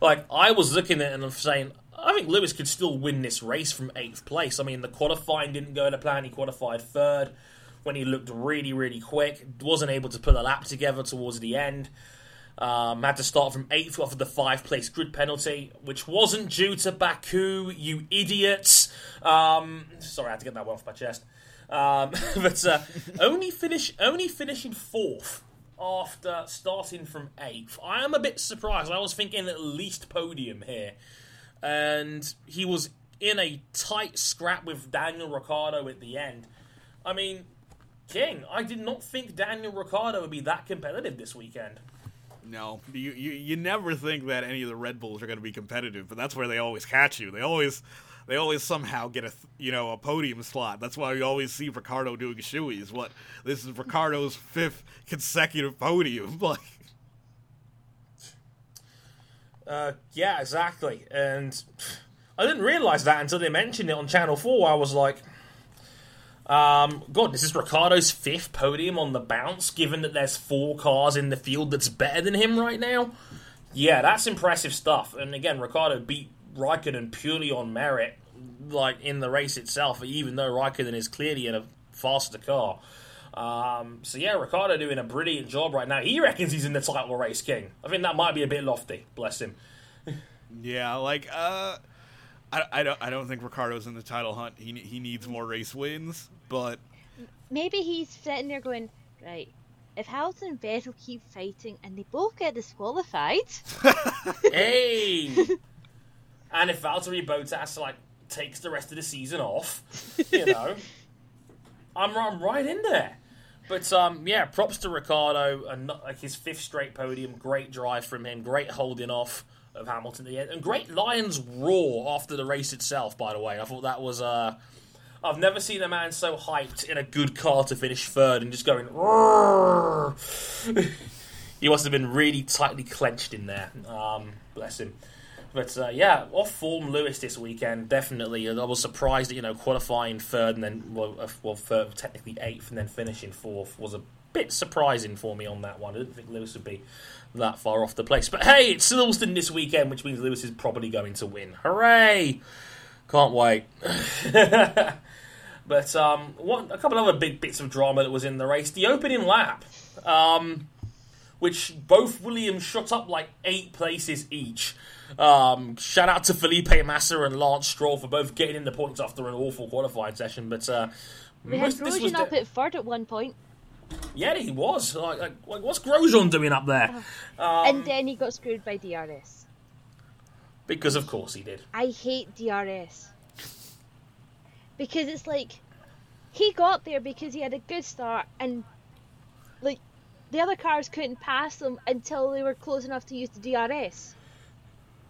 Like I was looking at it and I'm saying, I think Lewis could still win this race from eighth place. I mean, the qualifying didn't go to plan. He qualified third when he looked really, really quick. Wasn't able to put a lap together towards the end. Um, had to start from eighth off of the five place grid penalty, which wasn't due to Baku, you idiots. Um, sorry, I had to get that one off my chest. Um, *laughs* but uh, only finish only finishing fourth after starting from eighth. I am a bit surprised. I was thinking at least podium here, and he was in a tight scrap with Daniel Ricciardo at the end. I mean, King, I did not think Daniel Ricciardo would be that competitive this weekend. No, you, you you never think that any of the Red Bulls are going to be competitive, but that's where they always catch you. They always they always somehow get a you know a podium slot. That's why you always see Ricciardo doing shoeys. What this is Ricciardo's fifth consecutive podium. *laughs* Like, uh, yeah, exactly. And I didn't realize that until they mentioned it on Channel Four. I was like, um, God, this is Ricciardo's fifth podium on the bounce, given that there's four cars in the field that's better than him right now. Yeah, that's impressive stuff. And again, Ricciardo beat Raikkonen purely on merit. like in the race itself, even though Raikkonen is clearly in a faster car. Um, so yeah, Ricciardo doing a brilliant job right now. He reckons he's in the title race, King. I think that might be a bit lofty. Bless him. Yeah, like uh, I, I don't I don't think Ricciardo's in the title hunt. He he needs more race wins, but Maybe he's sitting there going, right, if Hamilton and Vettel keep fighting and they both get disqualified, *laughs* *laughs* hey, and if Valtteri Bottas like takes the rest of the season off, you *laughs* know, I'm I'm right in there. But um, yeah, props to Ricciardo and like his fifth straight podium. Great drive from him. Great holding off of Hamilton the end, and great Lions roar after the race itself. By the way, I thought that was uh, I've never seen a man so hyped in a good car to finish third and just going. *laughs* He must have been really tightly clenched in there. Um, bless him. But uh, yeah, off form Lewis this weekend definitely. I was surprised that you know qualifying third and then well, uh, well third, technically eighth and then finishing fourth was a bit surprising for me on that one. I didn't think Lewis would be that far off the place. But hey, it's Silverstone this weekend, which means Lewis is probably going to win. Hooray! Can't wait. *laughs* but um, one, a couple other big bits of drama that was in the race. The opening lap, um, which both Williams shot up like eight places each. Um, shout out to Felipe Massa and Lance Stroll for both getting in the points after an awful qualifying session. But uh, we had most of this was Grosjean up at third at one point, yeah, he was. Like, like, like, what's Grosjean doing up there? Um, and then he got screwed by DRS. because of course he did. I hate DRS. Because it's like he got there because he had a good start and like the other cars couldn't pass him until they were close enough to use the DRS.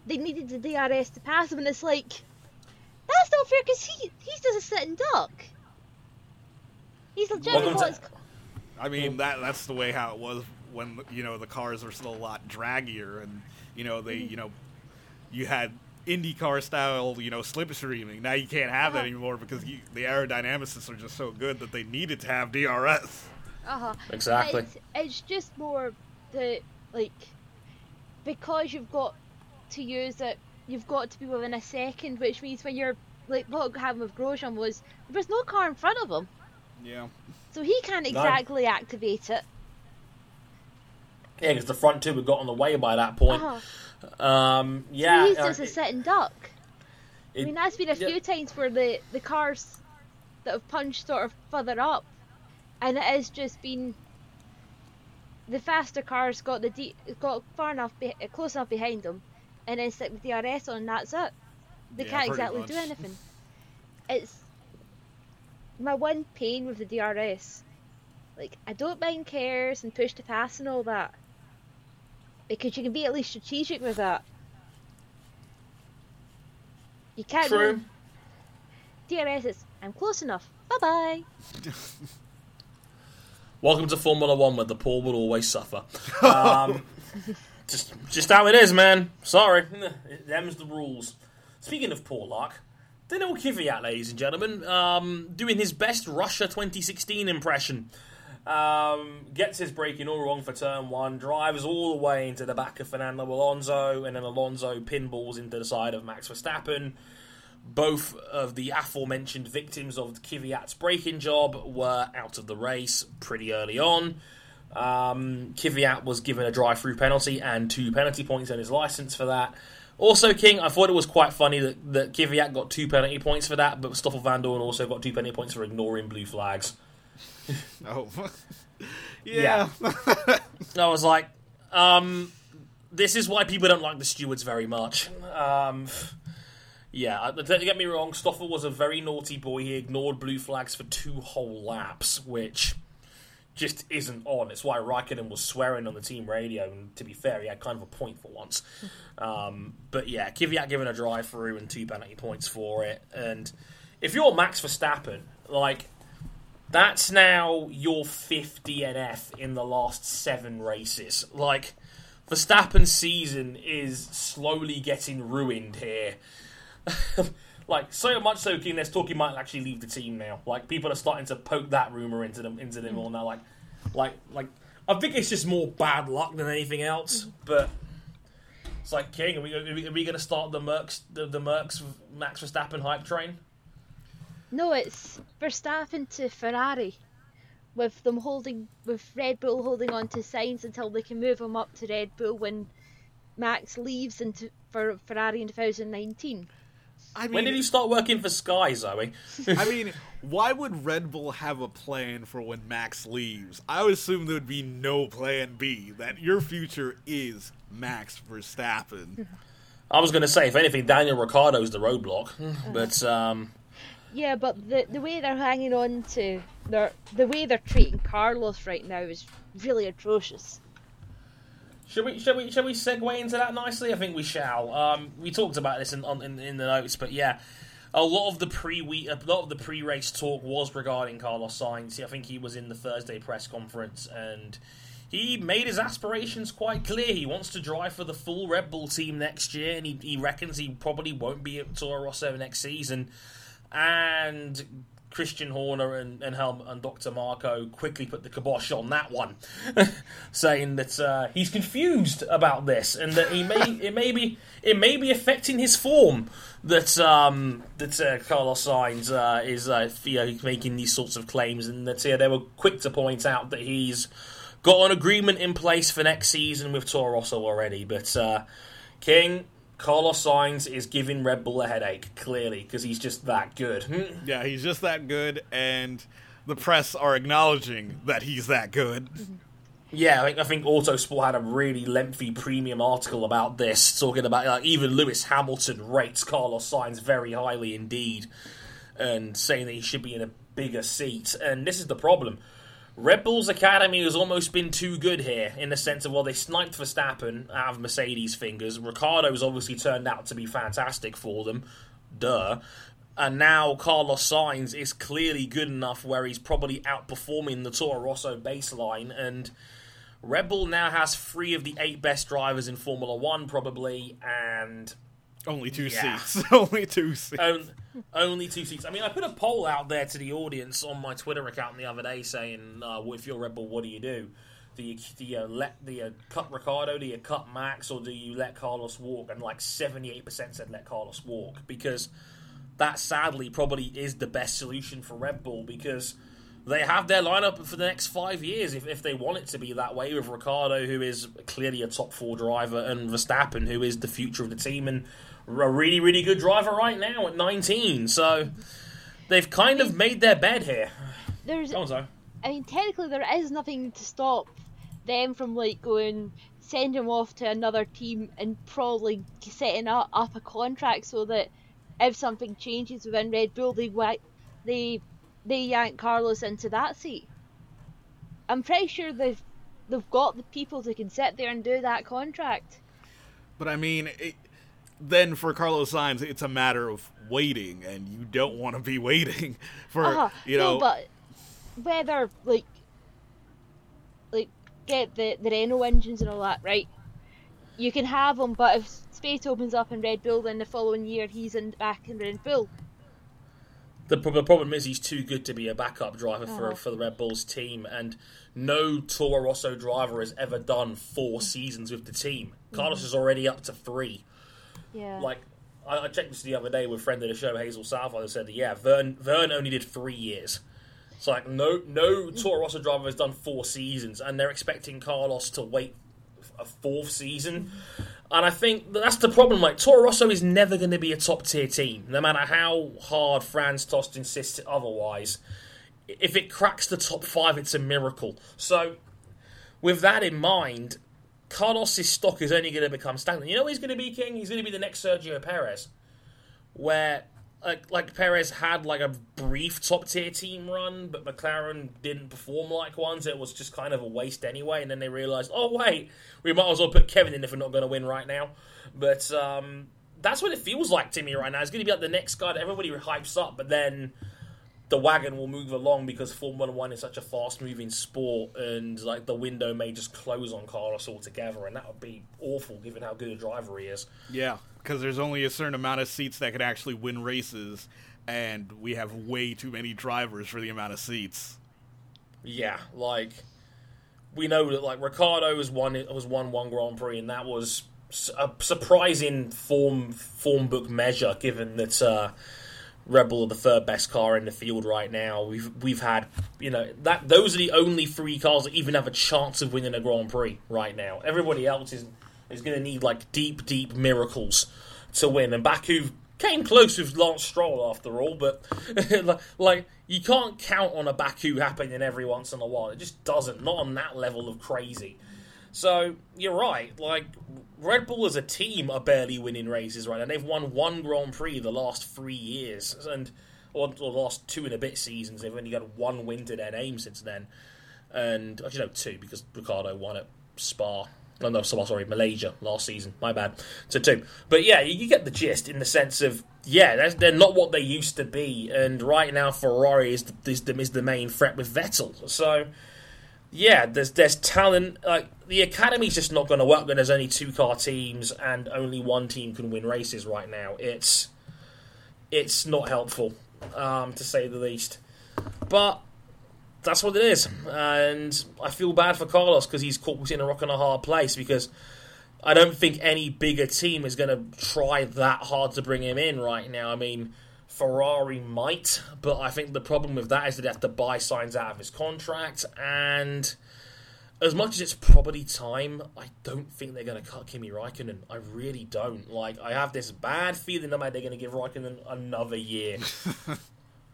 They needed the DRS to pass him and it's like that's not fair because he he's just a sitting duck. He's legitimately Welcome to- I mean that that's the way how it was when you know the cars were still a lot draggier and you know they you know you had IndyCar style you know slipstreaming. Now you can't have that Uh-huh. anymore because you, the aerodynamicists are just so good that they needed to have DRS. Uh-huh. Exactly. It's, it's just more the like because you've got to use it, you've got to be within a second, which means when you're like what happened with Grosjean was there was no car in front of him, Yeah. So he can't exactly activate it. Yeah, because the front two had got on the way by that point. Uh-huh. Um, So yeah, he's uh, just a sitting duck. I mean, that's been a yeah. few times where the the cars that have punched sort of further up, and it has just been the faster cars got the de- got far enough, be- close enough behind them, and then stick the DRS on, and that's it. They Yeah, can't exactly much. do anything. It's my one pain with the DRS. Like, I don't mind KERS and push to pass and all that. Because you can be at least strategic with that. You can't True. do DRS is I'm close enough. Bye bye. *laughs* Welcome to Formula One, where the poor will always suffer. *laughs* Um, just, just how it is, man. Sorry, *laughs* them's the rules. Speaking of poor luck, Daniel Kvyat, ladies and gentlemen, um, doing his best Russia 2016 impression. Um, gets his braking all wrong for turn one, drives all the way into the back of Fernando Alonso, and then Alonso pinballs into the side of Max Verstappen. Both of the aforementioned victims of Kvyat's braking job were out of the race pretty early on. Um, Kvyat was given a drive-through penalty and two penalty points on his license for that. Also, King, I thought it was quite funny that, that Kvyat got two penalty points for that, but Stoffel Vandoorne also got two penalty points for ignoring blue flags. *laughs* Oh. *laughs* yeah. *laughs* I was like, um, this is why people don't like the stewards very much. Um, yeah, don't get me wrong, Stoffel was a very naughty boy. He ignored blue flags for two whole laps, which just isn't on. It's why Raikkonen was swearing on the team radio, and to be fair, he had kind of a point for once. *laughs* Um, but yeah, Kvyat given a drive through and two penalty points for it. And if you're Max Verstappen, like, that's now your fifth DNF in the last seven races. Like, Verstappen's season is slowly getting ruined here. *laughs* like, so much so, King, there's talk he might actually leave the team now. Like, people are starting to poke that rumor into them, into them mm. all now. Like, like, like, I think it's just more bad luck than anything else. Mm. But It's like King. Are we, are we, are we going to start the Mercs, the, the Mercs Max Verstappen hype train? No, it's Verstappen to Ferrari, with them holding, with Red Bull holding on to Sainz until they can move him up to Red Bull when Max leaves into for Ferrari in 2019. I mean, When did you start working for Sky, Zoe? I mean, why would Red Bull have a plan for when Max leaves? I would assume there would be no plan B. That your future is Max Verstappen. I was going to say, if anything, Daniel Ricciardo's the roadblock, but um, Yeah, but the the way they're hanging on to their the way they're treating Carlos right now is really atrocious. Should we shall we shall we segue into that nicely? I think we shall. Um, we talked about this in, on, in in the notes, but yeah, a lot of the pre a lot of the pre race talk was regarding Carlos Sainz. I think he was in the Thursday press conference and he made his aspirations quite clear. He wants to drive for the full Red Bull team next year, and he, he reckons he probably won't be at Toro Rosso next season. And Christian Horner and, and Helm and Dr. Marko quickly put the kibosh on that one, *laughs* saying that uh, he's confused about this and that he may it may be it may be affecting his form that um, that uh, Carlos Sainz uh, is uh, you know, making these sorts of claims and that uh, they were quick to point out that he's got an agreement in place for next season with Toro Rosso already, but uh, King. Carlos Sainz is giving Red Bull a headache, clearly, because he's just that good. *laughs* Yeah, he's just that good, and the press are acknowledging that he's that good. Mm-hmm. Yeah, I think, I think Autosport had a really lengthy premium article about this, talking about like even Lewis Hamilton rates Carlos Sainz very highly indeed, and saying that he should be in a bigger seat. And this is the problem. Red Bull's academy has almost been too good here in the sense of well they sniped Verstappen out of Mercedes' fingers. Ricciardo's obviously turned out to be fantastic for them, duh. And now Carlos Sainz is clearly good enough where he's probably outperforming the Toro Rosso baseline and Red Bull now has three of the eight best drivers in Formula One, probably, and Only two Yeah. seats. *laughs* Only two seats. on, only two seats. I mean, I put a poll out there to the audience on my Twitter account the other day saying, uh, well, if you're Red Bull, what do you do? Do you, do you let do you cut Ricciardo? Do you cut Max, or do you let Carlos walk? And like seventy eight percent said let Carlos walk because that sadly probably is the best solution for Red Bull because they have their lineup for the next five years if, if they want it to be that way with Ricciardo, who is clearly a top four driver, and Verstappen, who is the future of the team and a really, really good driver right now at 19. So they've kind of made their bed here. There's, Go on, Zoe. I mean, technically there is nothing to stop them from like going send him off to another team and probably setting up, up a contract so that if something changes within Red Bull, they they they yank Carlos into that seat. I'm pretty sure they've they've got the people that can sit there and do that contract. But I mean, it, then for Carlos Sainz, it's a matter of waiting, and you don't want to be *laughs* waiting for Uh-huh. you know. no, but whether like like get the the Renault engines and all that right, you can have them. But if space opens up in Red Bull, then the following year he's in back in Red Bull. The, the problem is he's too good to be a backup driver for, Oh. for the Red Bulls team, and no Toro Rosso driver has ever done four seasons with the team. Carlos is already up to three. Yeah. Like, I, I checked this the other day with a friend of the show, Hazel Southwell, who said that, yeah, Vern, Vern only did three years. It's like, no, no Toro Rosso driver has done four seasons, and they're expecting Carlos to wait a fourth season. And I think that's the problem. Like Toro Rosso is never going to be a top tier team, no matter how hard Franz Tost insists otherwise. If it cracks the top five, it's a miracle. So, with that in mind, Carlos's stock is only going to become stagnant. You know, he's going to be king. He's going to be the next Sergio Perez, where like like Perez had like a brief top tier team run, but McLaren didn't perform like one, so it was just kind of a waste anyway. And then they realised, oh wait, we might as well put Kevin in if we're not going to win right now. But um, that's what it feels like to me right now. It's going to be like the next guy that everybody hypes up, but then the wagon will move along because Formula One is such a fast moving sport, and like the window may just close on Carlos altogether, and that would be awful given how good a driver he is. Yeah, because there's only a certain amount of seats that can actually win races, and we have way too many drivers for the amount of seats. Yeah, like we know that like Ricciardo was won was won one Grand Prix, and that was a surprising form form book measure, given that uh, Red Bull are the third best car in the field right now. We've we've had you know that those are the only three cars that even have a chance of winning a Grand Prix right now. Everybody else is is going to need like deep deep miracles to win, and Baku came close with Lance Stroll after all, but *laughs* like you can't count on a Baku happening every once in a while. It just doesn't. Not on that level of crazy. So you're right. Like Red Bull as a team are barely winning races right now. They've won one Grand Prix the last three years, and or, or the last two and a bit seasons. They've only got one win to their name since then, and actually no two because Ricciardo won at Spa. No, no, Spa sorry, Malaysia last season. My bad. So two, but yeah, you, you get the gist in the sense of yeah, they're not what they used to be, and right now Ferrari is the, is the, is the main threat with Vettel. So yeah, there's there's talent. Like the academy's just not going to work when there's only two car teams and only one team can win races right now. It's it's not helpful, um, to say the least. But that's what it is, and I feel bad for Carlos because he's caught in a rock and a hard place because. I don't think any bigger team is going to try that hard to bring him in right now. I mean, Ferrari might, but I think the problem with that is that they have to buy Sainz out of his contract. And as much as it's probably time, I don't think they're going to cut Kimi Raikkonen. I really don't. Like, I have this bad feeling that they're going to give Raikkonen another year. *laughs* and,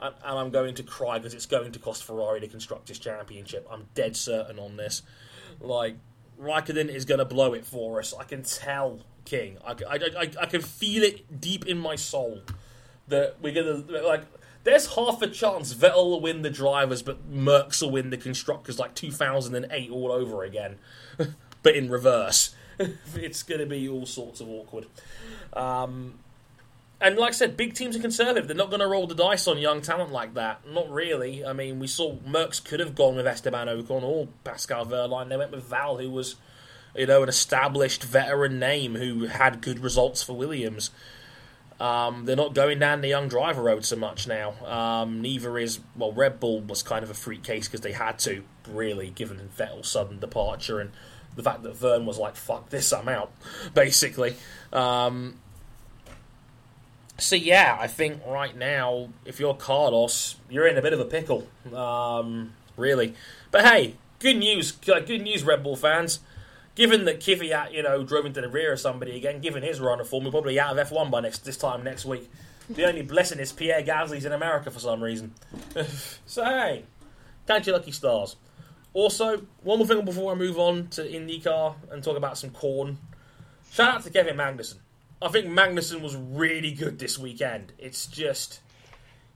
and I'm going to cry because it's going to cost Ferrari to construct Constructors' Championship. I'm dead certain on this. Like, Raikkonen is going to blow it for us. I can tell, King. I, I, I, I can feel it deep in my soul that we're gonna like. There's half a chance Vettel will win the drivers, but Mercs will win the constructors, like 2008 all over again, *laughs* but in reverse. *laughs* it's going to be all sorts of awkward. Um, and like I said, big teams are conservative. They're not going to roll the dice on young talent like that. Not really. I mean, we saw Mercs could have gone with Esteban Ocon or Pascal Wehrlein. They went with Val, who was, you know, an established veteran name who had good results for Williams. Um, they're not going down the young driver road so much now. Um, neither is well, Red Bull was kind of a freak case because they had to, really, given Vettel's sudden departure and the fact that Vern was like, "Fuck this, I'm out," *laughs* basically. Um, so yeah, I think right now, if you're Carlos, you're in a bit of a pickle, um, really. But hey, good news, good news, Red Bull fans given that Kvyat, uh, you know, drove into the rear of somebody again, given his run of form, we're probably out of F1 by next this time next week. The only blessing is Pierre Gasly's in America for some reason. *laughs* so hey, count your lucky stars. Also, one more thing before I move on to IndyCar and talk about some corn. Shout out to Kevin Magnussen. I think Magnussen was really good this weekend. It's just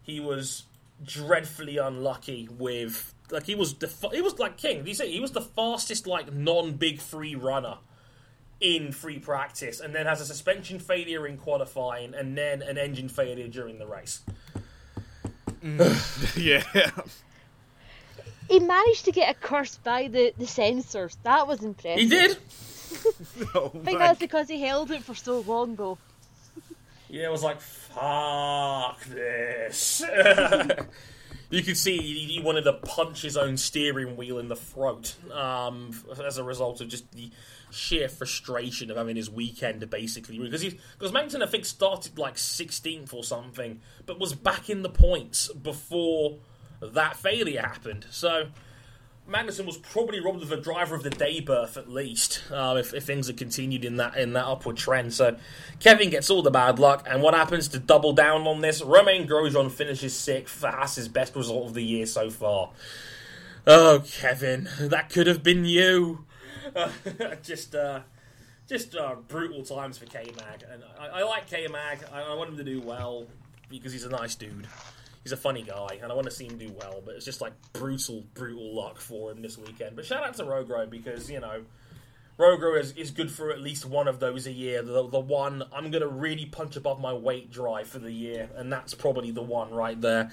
he was dreadfully unlucky with like he was the he was like king. Did you say he was the fastest like non big free runner in free practice, and then has a suspension failure in qualifying, and then an engine failure during the race. Mm. *laughs* yeah. He managed to get a curse by the, the sensors. That was impressive. He did. *laughs* oh I think that's because he held it for so long, though. Yeah, it was like, fuck this. *laughs* you could see he, wanted to punch his own steering wheel in the throat um, as a result of just the sheer frustration of having his weekend basically. Because he because Magnussen I think started like 16th or something but was back in the points before that failure happened. So Magnussen was probably robbed of a driver of the day berth at least, uh, if, if, things had continued in that in that upward trend. So Kevin gets all the bad luck, and what happens to double down on this? Romain Grosjean finishes sixth for Haas's best result of the year so far. Oh, Kevin, that could have been you. *laughs* Uh, just, uh, just brutal times for K Mag, and I, I like K Mag. I, I want him to do well because he's a nice dude he's a funny guy, and I want to see him do well. But it's just like brutal, brutal luck for him this weekend. But shout out to Rogro because you know. Rogro is, is good for at least one of those a year. The, the one I'm going to really punch above my weight drive for the year, and that's probably the one right there.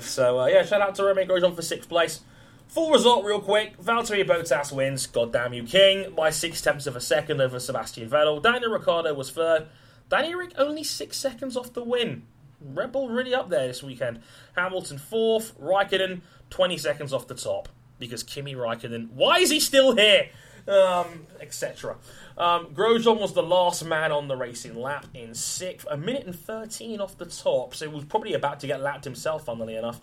So, uh, yeah, shout out to Romain Grosjean for sixth place. Full result, real quick. Valtteri Bottas wins. Goddamn you, King. By six tenths of a second over Sebastian Vettel. Daniel Ricciardo was third. Danny Rick only six seconds off the win. Red Bull really up there this weekend. Hamilton fourth, Raikkonen 20 seconds off the top because Kimi Raikkonen. Why is he still here? um, etc. Um, Grosjean was the last man on the racing lap in sixth, a minute and 13 off the top, so he was probably about to get lapped himself, funnily enough.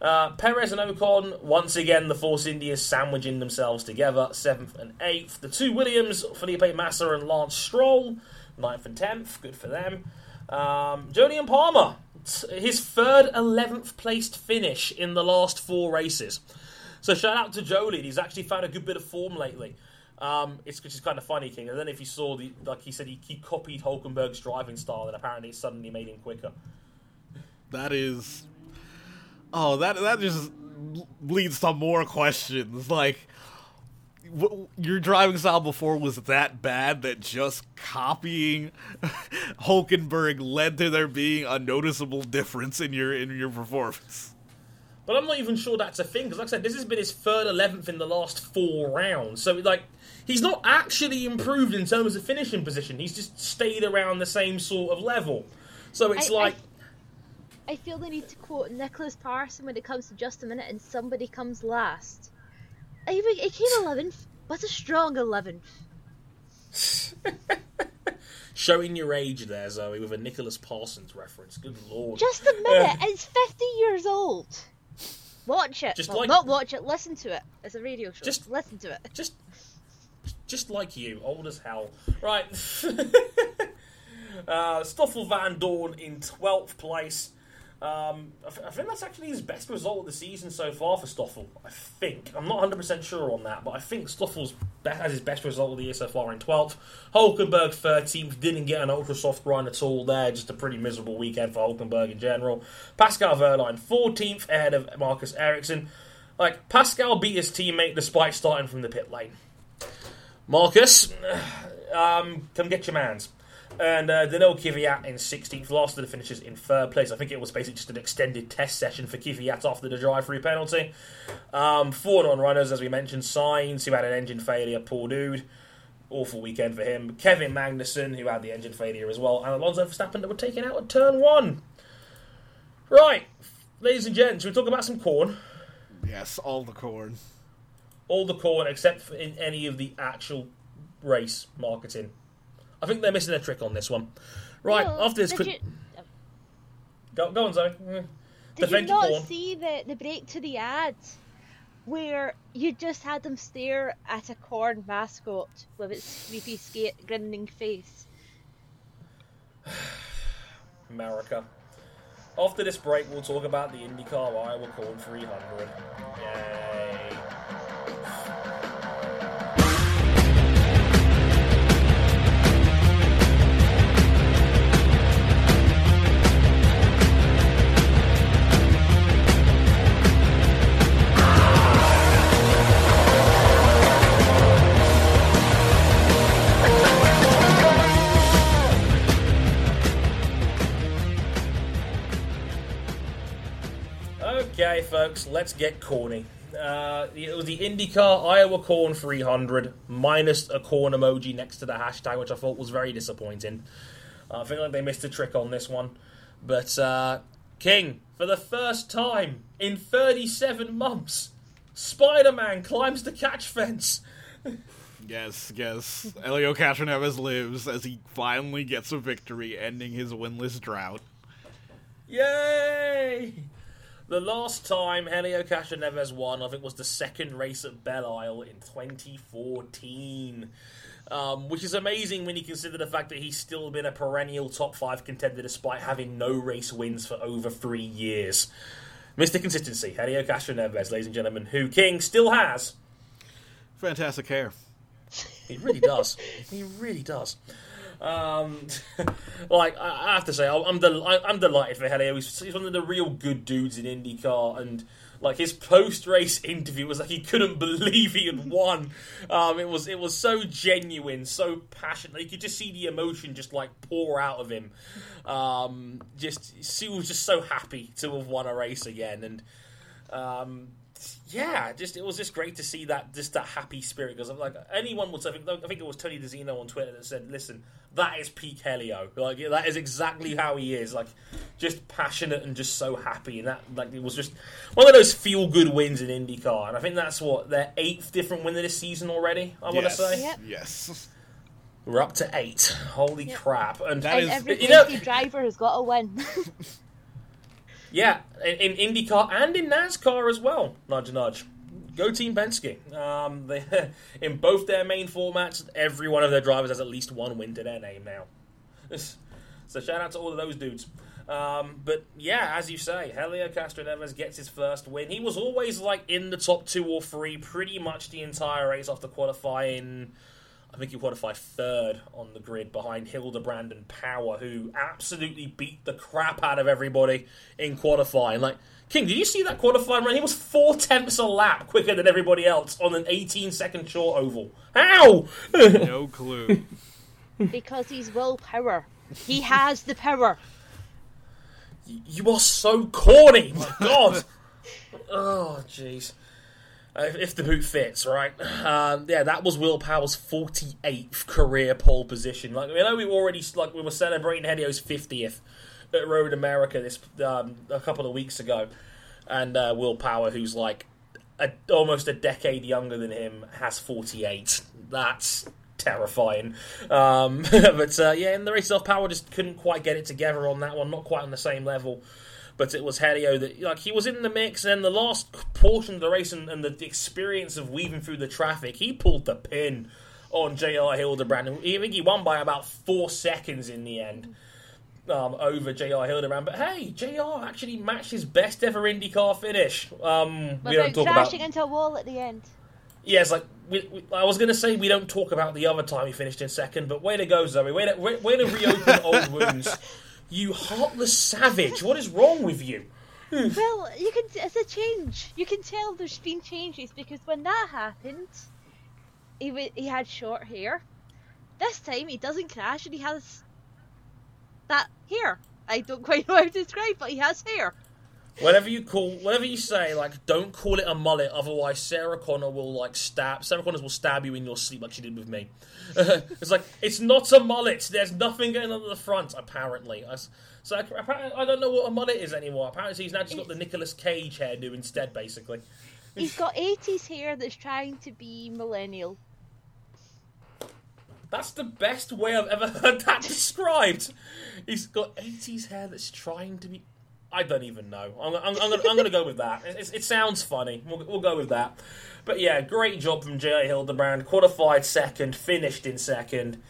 Uh, Perez and Ocon, once again, the Force Indias sandwiching themselves together, 7th and 8th. The two Williams, Felipe Massa and Lance Stroll, 9th and 10th, good for them. Um, Jolyon Palmer, his third 11th placed finish in the last four races. So shout out to Jolie, he's actually found a good bit of form lately. Um, it's just kind of funny, King. And then if you saw the, like he said, he, he copied Hulkenberg's driving style, and apparently it suddenly made him quicker. That is Oh, that that just leads to more questions. Like, w- your driving style before was that bad that just copying *laughs* Hulkenberg led to there being a noticeable difference in your in your performance. But I'm not even sure that's a thing because, like I said, this has been his third eleventh in the last four rounds. So, like, he's not actually improved in terms of finishing position. He's just stayed around the same sort of level. So it's I, like. I I feel the need to quote Nicholas Parson when it comes to just a minute and somebody comes last. He came 11th, but a strong 11th. *laughs* Showing your age there, Zoe, with a Nicholas Parsons reference. Good lord. Just a minute, it's 50 years old. Watch it. Just well, like- Not watch it, listen to it. It's a radio show. Just- listen to it. just just like you, old as hell. Right. *laughs* uh, Stoffel Vandoorne in 12th place. Um, I, th- I think that's actually his best result of the season so far for Stoffel. I think. I'm not 100% sure on that, but I think Stoffel's be- has his best result of the year so far in 12th. Hulkenberg 13th, didn't get an ultra soft run at all there, just a pretty miserable weekend for Hulkenberg in general. Pascal Wehrlein 14th ahead of Marcus Ericsson. Like, Pascal beat his teammate despite starting from the pit lane. Marcus, *sighs* um, come get your mans. And uh, Daniil Kvyat in 16th, last of the finishes in third place. I think it was basically just an extended test session for Kvyat after the drive-through penalty. Um, four non-runners, as we mentioned, Sainz, who had an engine failure, poor dude. Awful weekend for him. Kevin Magnussen, who had the engine failure as well. And Alonso Verstappen that were taken out at turn one. Right, ladies and gents, we talk about some corn. Yes, all the corn. all the corn except for in any of the actual race marketing. I think they're missing a trick on this one. Right, Well, after this, you, go, go on, Zoe. Did you Defend not corn. see the, the break to the ad where you just had them stare at a corn mascot with its creepy, sca- grinning face? *sighs* America. After this break, we'll talk about the IndyCar Iowa Corn 300. Yay. Okay, folks, let's get corny. Uh, it was the IndyCar Iowa Corn 300 minus a corn emoji next to the hashtag, which I thought was very disappointing. Uh, I feel like they missed a trick on this one. But, uh, King, for the first time in 37 months, Spider Man climbs the catch fence. Yes, yes. Helio Castroneves lives as he finally gets a victory, ending his winless drought. Yay! The last time Helio Castroneves won, I think, was the second race at Belle Isle in 2014. Um, which is amazing when you consider the fact that he's still been a perennial top five contender despite having no race wins for over three years. Mr. Consistency, Helio Castroneves, ladies and gentlemen, who King still has. Fantastic hair. He really does. he really does. Um, *laughs* like I have to say, I'm del- I'm delighted for Helio. He's, he's one of the real good dudes in IndyCar, and like his post-race *laughs* interview was like he couldn't believe he had won. Um, it was it was so genuine, so passionate. You could just see the emotion just like pour out of him. Um, just he was just so happy to have won a race again, and um, yeah, just it was just great to see that just that happy spirit because like anyone would say, I think, I think it was Tony DiZinno on Twitter that said, "Listen, that is peak Helio. Like that is exactly how he is. Like just passionate and just so happy, and that like it was just one of those feel good wins in IndyCar, and I think that's what their eighth different win of this season already. I want to say Yep. Yes. we're up to eight. Holy crap! And That and is- every you know- *laughs* driver has got a win. *laughs* Yeah, in, in IndyCar and in NASCAR as well. Nudge, nudge. Go Team Penske. Um, they, *laughs* in both their main formats, every one of their drivers has at least one win to their name now. *laughs* So shout out to all of those dudes. Um, but yeah, as you say, Helio Castroneves gets his first win. He was always like in the top two or three pretty much the entire race after qualifying. I think he qualified third on the grid behind Hildebrand and Power, who absolutely beat the crap out of everybody in qualifying. Like, King, did you see that qualifying run? He was four tenths a lap quicker than everybody else on an 18 second short oval. How? *laughs* No clue. because he's willpower. He has the power. you are so corny, my god. *laughs* oh, jeez. If, the boot fits, right? Um, yeah, that was Will Power's 48th career pole position. Like, I know we already like we were celebrating Helio's 50th at Road America this um, a couple of weeks ago, and uh, Will Power, who's like a, almost a decade younger than him, has 48. That's terrifying. Um, *laughs* but uh, yeah, in the race itself, Power just couldn't quite get it together on that one. Not quite on the same level. But it was Helio that like he was in the mix, and the last portion of the race and, and the experience of weaving through the traffic, he pulled the pin on J.R. Hildebrand. And I think he won by about four seconds in the end um, over J.R. Hildebrand. But hey, J.R. actually matched his best ever IndyCar finish. Um, we don't talk about into a wall at the end. Yes, like we, we, I was going to say, we don't talk about the other time he finished in second, but way to go, Zoe. Way to, way, way to reopen *laughs* old wounds. You heartless savage. What is wrong with you? *laughs* Well, you can. It's a change. You can tell there's been changes because when that happened, he wa he had short hair. This time he doesn't crash and he has that hair. I don't *laughs* quite know how to describe, but he has hair. Whatever you call, whatever you say, like don't call it a mullet. Otherwise, Sarah Connor will like stab. Sarah Connor will stab you in your sleep like she did with me. *laughs* it's like it's not a mullet. There's nothing going on at the front. Apparently, I so I, I don't know what a mullet is anymore. Apparently, he's now just got the Nicolas Cage hairdo instead. Basically, He's got 80s hair that's trying to be millennial. that's the best way I've ever *laughs* heard that described. He's got 80s hair that's trying to be. I don't even know. I'm, I'm, I'm, gonna, go with that. It, it sounds funny. We'll, we'll go with that. But yeah, great job from J.R. Hildebrand. Qualified second, finished in second.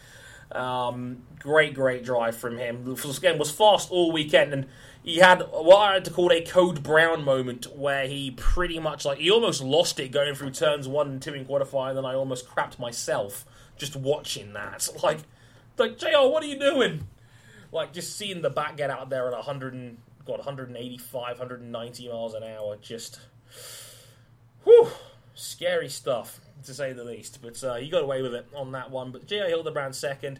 Um, great, great drive from him. The game was fast all weekend, and he had what I had to call a Code Brown moment where he pretty much like he almost lost it going through turns one and two in qualifying, and then I almost crapped myself just watching that. *laughs* Like, like Jr. What are you doing? Like just seeing the back get out there at 100 and got 185, 190 miles an hour, just whew, scary stuff to say the least. But uh, he got away with it on that one. But J.R. Hildebrand second.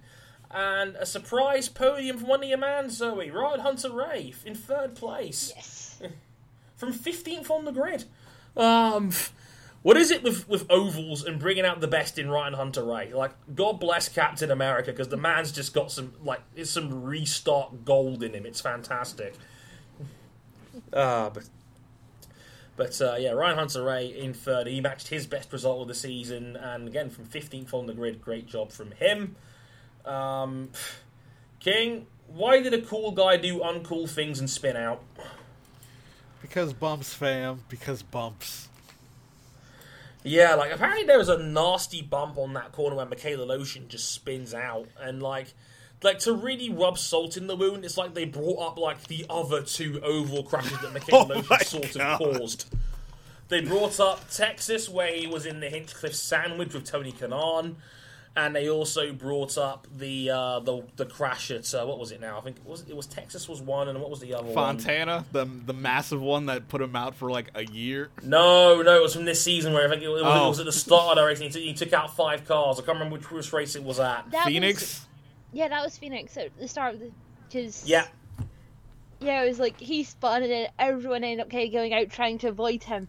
And a surprise podium from one of your man, Zoe. Ryan Hunter-Reay in third place Yes. *laughs* from 15th on the grid. Um, what is it with, with ovals and bringing out the best in Ryan Hunter-Reay? Like, God bless Captain America because the man's just got some like it's some restart gold in him. It's fantastic. Uh, but but uh, yeah, Ryan Hunter-Reay in third. He matched his best result of the season, and again from 15th on the grid. Great job from him. Um, King, why did a cool guy do uncool things and spin out? Because bumps, fam. Because bumps. Yeah, like apparently there was a nasty bump on that corner where Mikhail Aleshin just spins out, and like, like to really rub salt in the wound, it's like they brought up like the other two oval crashes that *laughs* Michaela Oh Lotion sort God. of caused. They brought up Texas where he was in the Hinchcliffe sandwich with Tony Kanaan, and they also brought up the uh, the the crash at uh, what was it now? I think it was it was Texas was one, and what was the other one? Fontana, the the massive one that put him out for like a year. No, no, it was from this season where I think it was, it Oh. was at the start of the race. He, took, he took out five cars. I can't remember which, which race it was at. That Phoenix. Was, yeah, that was Phoenix at the start of the. Cause, Yeah, Yeah, it was like he spun and then everyone ended up kind of going out trying to avoid him.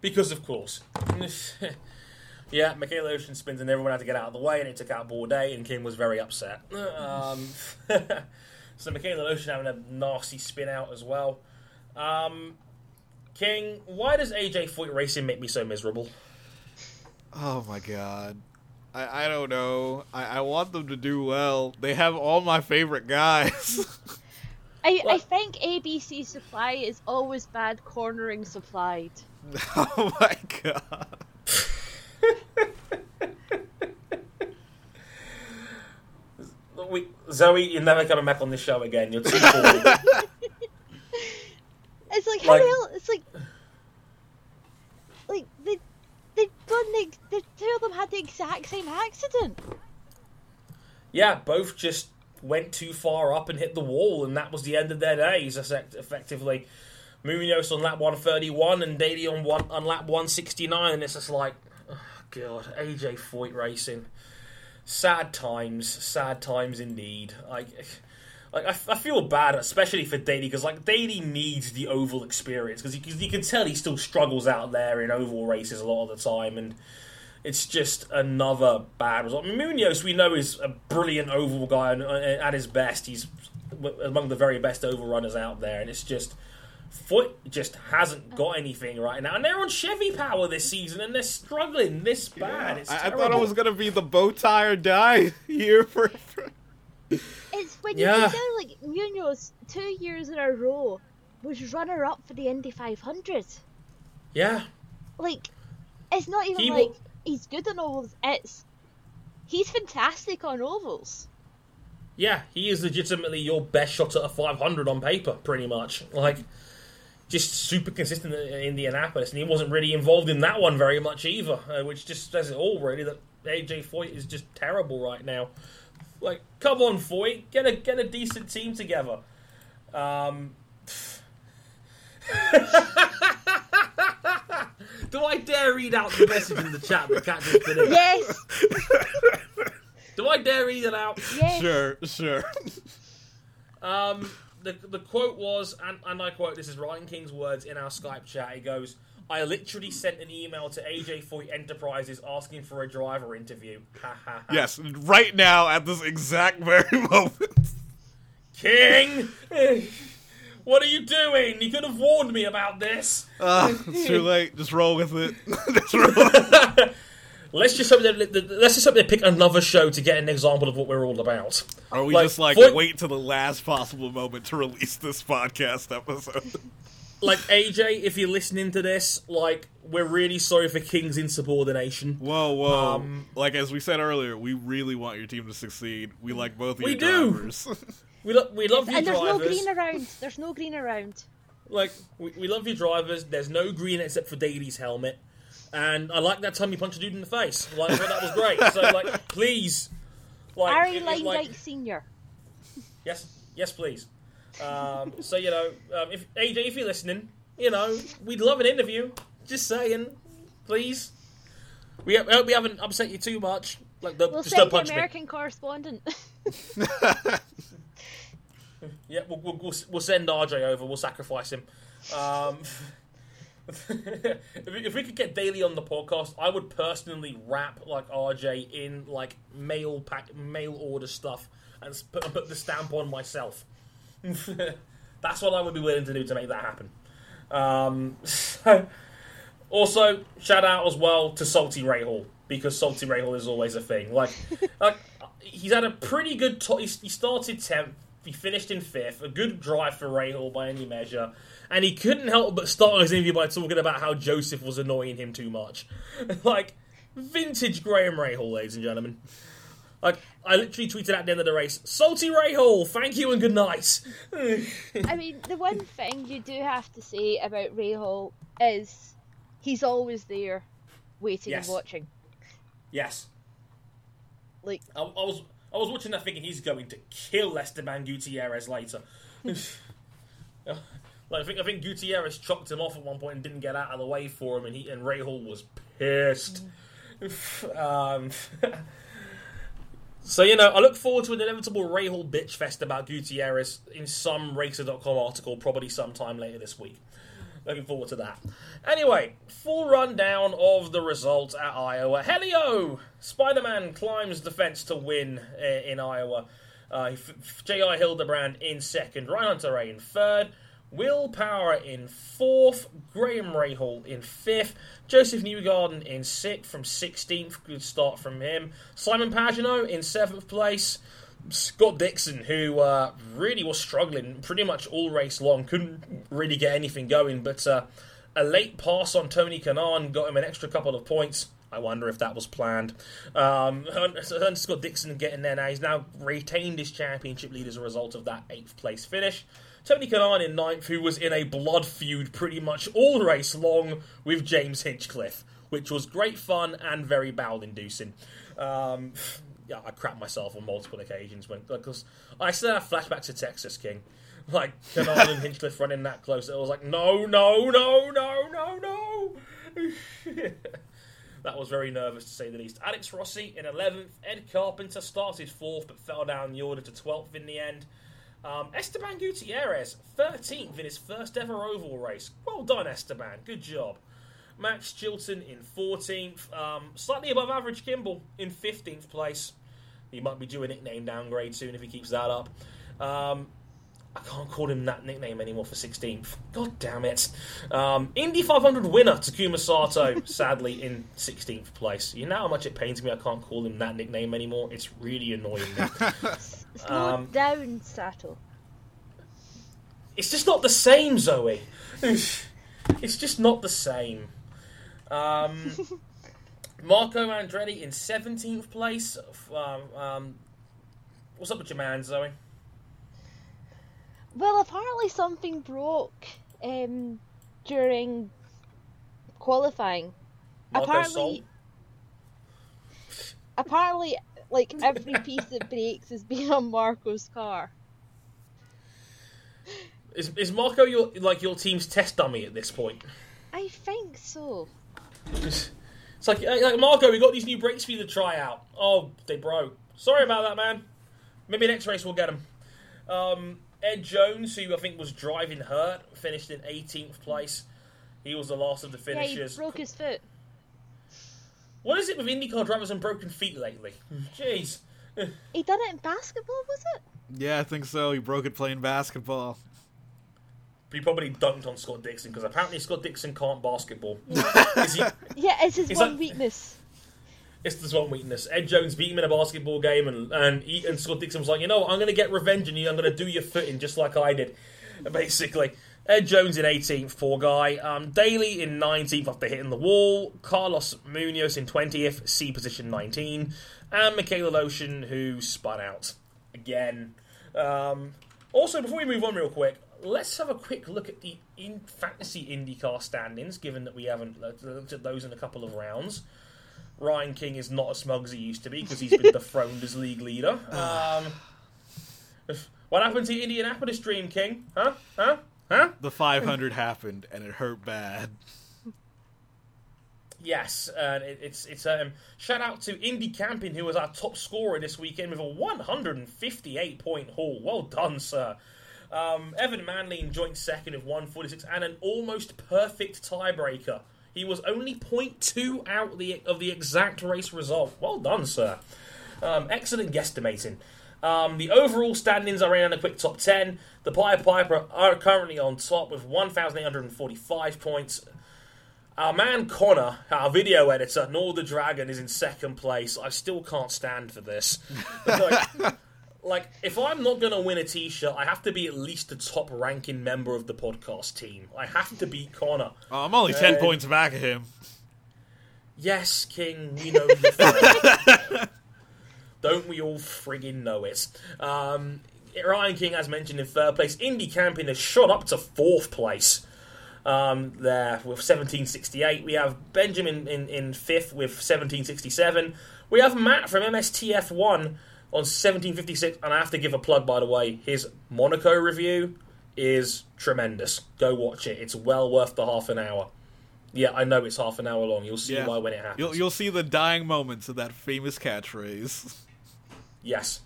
because of course. *laughs* yeah, Mikhail Aleshin spins and everyone had to get out of the way, and it took out Bourdais, and Kim was very upset. Um, *laughs* So Mikhail Aleshin having a nasty spin out as well. Um, King, why does AJ Foyt Racing make me so miserable? Oh my god. I, I don't know. I, I want them to do well. They have all my favorite guys. *laughs* I, I think ABC Supply is always bad cornering supplied. *laughs* oh my god. We, Zoe, you're never coming back on this show again. You're too boring. *laughs* It's like, Like- how the hell? It's like, like they, the two of them had the exact same accident. yeah, both just went too far up and hit the wall, and that was the end of their days, effectively. Munoz on lap 131 and Daly on one on lap 169, and it's just like, oh, God, AJ Foyt racing. Sad times, sad times indeed. Like, like I, I feel bad, especially for Daly, because like Daly needs the oval experience because you, you can tell he still struggles out there in oval races a lot of the time, and it's just another bad result. Munoz, we know, is a brilliant oval guy, and uh, at his best, he's among the very best oval runners out there, and it's just. Foot just hasn't got anything right now, and they're on Chevy power this season, and they're struggling this bad. It's I, I thought it was gonna be the bow tie or die *laughs* year for. for- It's when you Yeah. consider like Munoz two years in a row was runner up for the Indy 500. yeah, Like, it's not even He like will- he's good on ovals. It's he's fantastic on ovals. Yeah, he is legitimately your best shot at a 500 on paper, pretty much. Like, just super consistent in Indianapolis, and he wasn't really involved in that one very much either, uh, which just says it all, really, that AJ Foyt is just terrible right now. Like, come on, Foyt, get a get a decent team together. Um, *laughs* do I dare read out the message in the chat that Cat just put in? Yes, *laughs* Do I dare read it out? yes. Sure, sure. Um, the, the quote was, and, and I quote, this is Ryan King's words in our Skype chat. He goes, I literally sent an email to AJ Foyt Enterprises asking for a driver interview. *laughs* Ha ha ha. yes, right now at this exact very *laughs* moment. King! *laughs* what are you doing? You could have warned me about this. Uh, it's too late. Just roll with it. Roll. Let's just hope that, let's just hope they pick another show to get an example of what we're all about. Are we Like, just like wait to the last possible moment to release this podcast episode. Like AJ, if you're listening to this, like we're really sorry for King's insubordination. Whoa, whoa! Um, like as we said earlier, we really want your team to succeed. We like both of We your do. drivers. *laughs* We, lo- we love you And there's no green around. There's no green around. Like, we, we love your drivers. There's no green except for Daly's helmet. And I like that time you punched a dude in the face. Like, I thought that was great. So, like, please. Like, Harry it- it, Lyndike like, Senior. yes, yes, please. Um, so, you know, um, if AJ, if you're listening, you know, we'd love an interview. Just saying. Please. We I hope we haven't upset you too much. Like, the, We'll just don't the punch me. American correspondent. *laughs* Yeah, we'll, we'll, we'll, we'll send RJ over. We'll sacrifice him. Um, *laughs* if, we, if we could get Daly on the podcast, I would personally wrap like RJ in like mail pack, mail order stuff, and put, and put the stamp on myself. *laughs* That's what I would be willing to do to make that happen. Um, *laughs* also, shout out as well to Salty Rahal because Salty Rahal is always a thing. Like, *laughs* like he's had a pretty good. To- he he started tenth. He finished in fifth. A good drive for Rahal by any measure. And he couldn't help but start his interview by talking about how Josef was annoying him too much. like, vintage Graham Rahal, ladies and gentlemen. Like, I literally tweeted at the end of the race, Salty Rahal, thank you and good night. I mean, the one thing you do have to say about Rahal is he's always there, waiting Yes. and watching. yes. Like, I, I was I was watching that thinking he's going to kill Esteban Gutierrez later. *laughs* like, I think I think Gutierrez chopped him off at one point and didn't get out of the way for him, and he and Rahal was pissed. *laughs* um, *laughs* so you know, I look forward to an inevitable Rahal bitch fest about Gutierrez in some Racer.com article, probably sometime later this week. Looking forward to that. Anyway, full rundown of the results at Iowa. Helio! Spider Man climbs the fence to win uh, in Iowa. Uh, J.R. Hildebrand in second, Ryan Hunter-Reay in third, Will Power in fourth, Graham Rahal in fifth, Josef Newgarden in sixth from 16th, good start from him, Simon Pagenaud in seventh place, Scott Dixon, who uh, really was struggling pretty much all race long, couldn't really get anything going, but uh, a late pass on Tony Kanaan got him an extra couple of points. I wonder if that was planned. Um, Scott Dixon getting there now. He's now retained his championship lead as a result of that eighth place finish. Tony Kanaan in ninth, who was in a blood feud pretty much all race long with James Hinchcliffe, which was great fun and very bowel inducing. Um, yeah, I crapped myself on multiple occasions when because I still have flashbacks to Texas King, like Kanaan and Hinchcliffe running that close. It was like no, no, no, no, no, no. *laughs* that was very nervous to say the least. Alex Rossi in 11th. Ed Carpenter started 4th but fell down the order to 12th in the end. Um, Esteban Gutierrez, 13th in his first ever oval race. Well done, Esteban. Good job. Max Chilton in 14th. Um, slightly above average Kimball in 15th place. He might be due a nickname downgrade soon if he keeps that up. Um, I can't call him that nickname anymore for 16th. God damn it. Um, Indy 500 winner Takuma Sato, *laughs* sadly, in 16th place. You know how much it pains me I can't call him that nickname anymore? It's really annoying me. *laughs* Slow um, down, Sato. It's just not the same, Zoe. *laughs* it's just not the same. Um, *laughs* Marco Andretti in 17th place. Um, um, what's up with your man, Zoe? Well, apparently something broke um, during qualifying. Marco apparently, apparently, like *laughs* every piece that breaks is being on Marco's car. Is is Marco your like your team's test dummy at this point? I think so. It's, it's like, like Marco, we got these new brakes for you to try out. Oh, they broke. Sorry about that, man. Maybe next race we'll get them. Um, Ed Jones, who I think was driving hurt, finished in 18th place. He was the last of the finishers. Yeah, he broke his foot. What is it with IndyCar drivers and broken feet lately? Hmm. Jeez. he done it in basketball, was it? Yeah, I think so. He broke it playing basketball. he probably dunked on Scott Dixon because apparently Scott Dixon can't basketball. *laughs* Yeah, he, yeah it's his one weakness. It's his one weakness. Ed Jones beat him in a basketball game, and and, he, and Scott Dixon was like, you know, what? I'm going to get revenge on you. I'm going to do your footing just like I did, basically. Ed Jones in 18th, poor guy. Um, Daly in 19th after hitting the wall. Carlos Munoz in 20th, C position 19. And Mikhail Aleshin, who spun out again. Um, also, before we move on real quick, let's have a quick look at the in fantasy IndyCar standings, given that we haven't looked at those in a couple of rounds. Ryan King is not as smug as he used to be because he's been *laughs* dethroned as league leader. Um, what happened to Indianapolis Dream King? Huh? Huh? Huh? The 500 happened and it hurt bad. Yes, and it, it's it's um shout out to Indy Camping who was our top scorer this weekend with a 158 point haul. Well done, sir. Um, Evan Manley in joint second with 146 and an almost perfect tiebreaker he was only 0.2 out the, of the exact race result. Well done, sir. Um, excellent guesstimating. Um, the overall standings are in a quick top 10. The Pied Piper are currently on top with 1,845 points. Our man Connor, our video editor, Nor the Dragon, is in second place. I still can't stand for this. *laughs* like, like, if I'm not going to win a t shirt, I have to be at least the top ranking member of the podcast team. I have to beat Connor. Oh, I'm only 10 uh, points back of him. Yes, King, we know *laughs* Don't we all friggin' know it? Um, Ryan King, as mentioned, in third place. Indy Camping has shot up to fourth place um, there with 1768. We have Benjamin in, in fifth with 1767. We have Matt from MSTF1 on 1756, and I have to give a plug, by the way. His Monaco review is tremendous. Go watch it. It's well worth the half an hour. Yeah, I know it's half an hour long. You'll see yeah. why when it happens. You'll, you'll see the dying moments of that famous catchphrase. *laughs* Yes.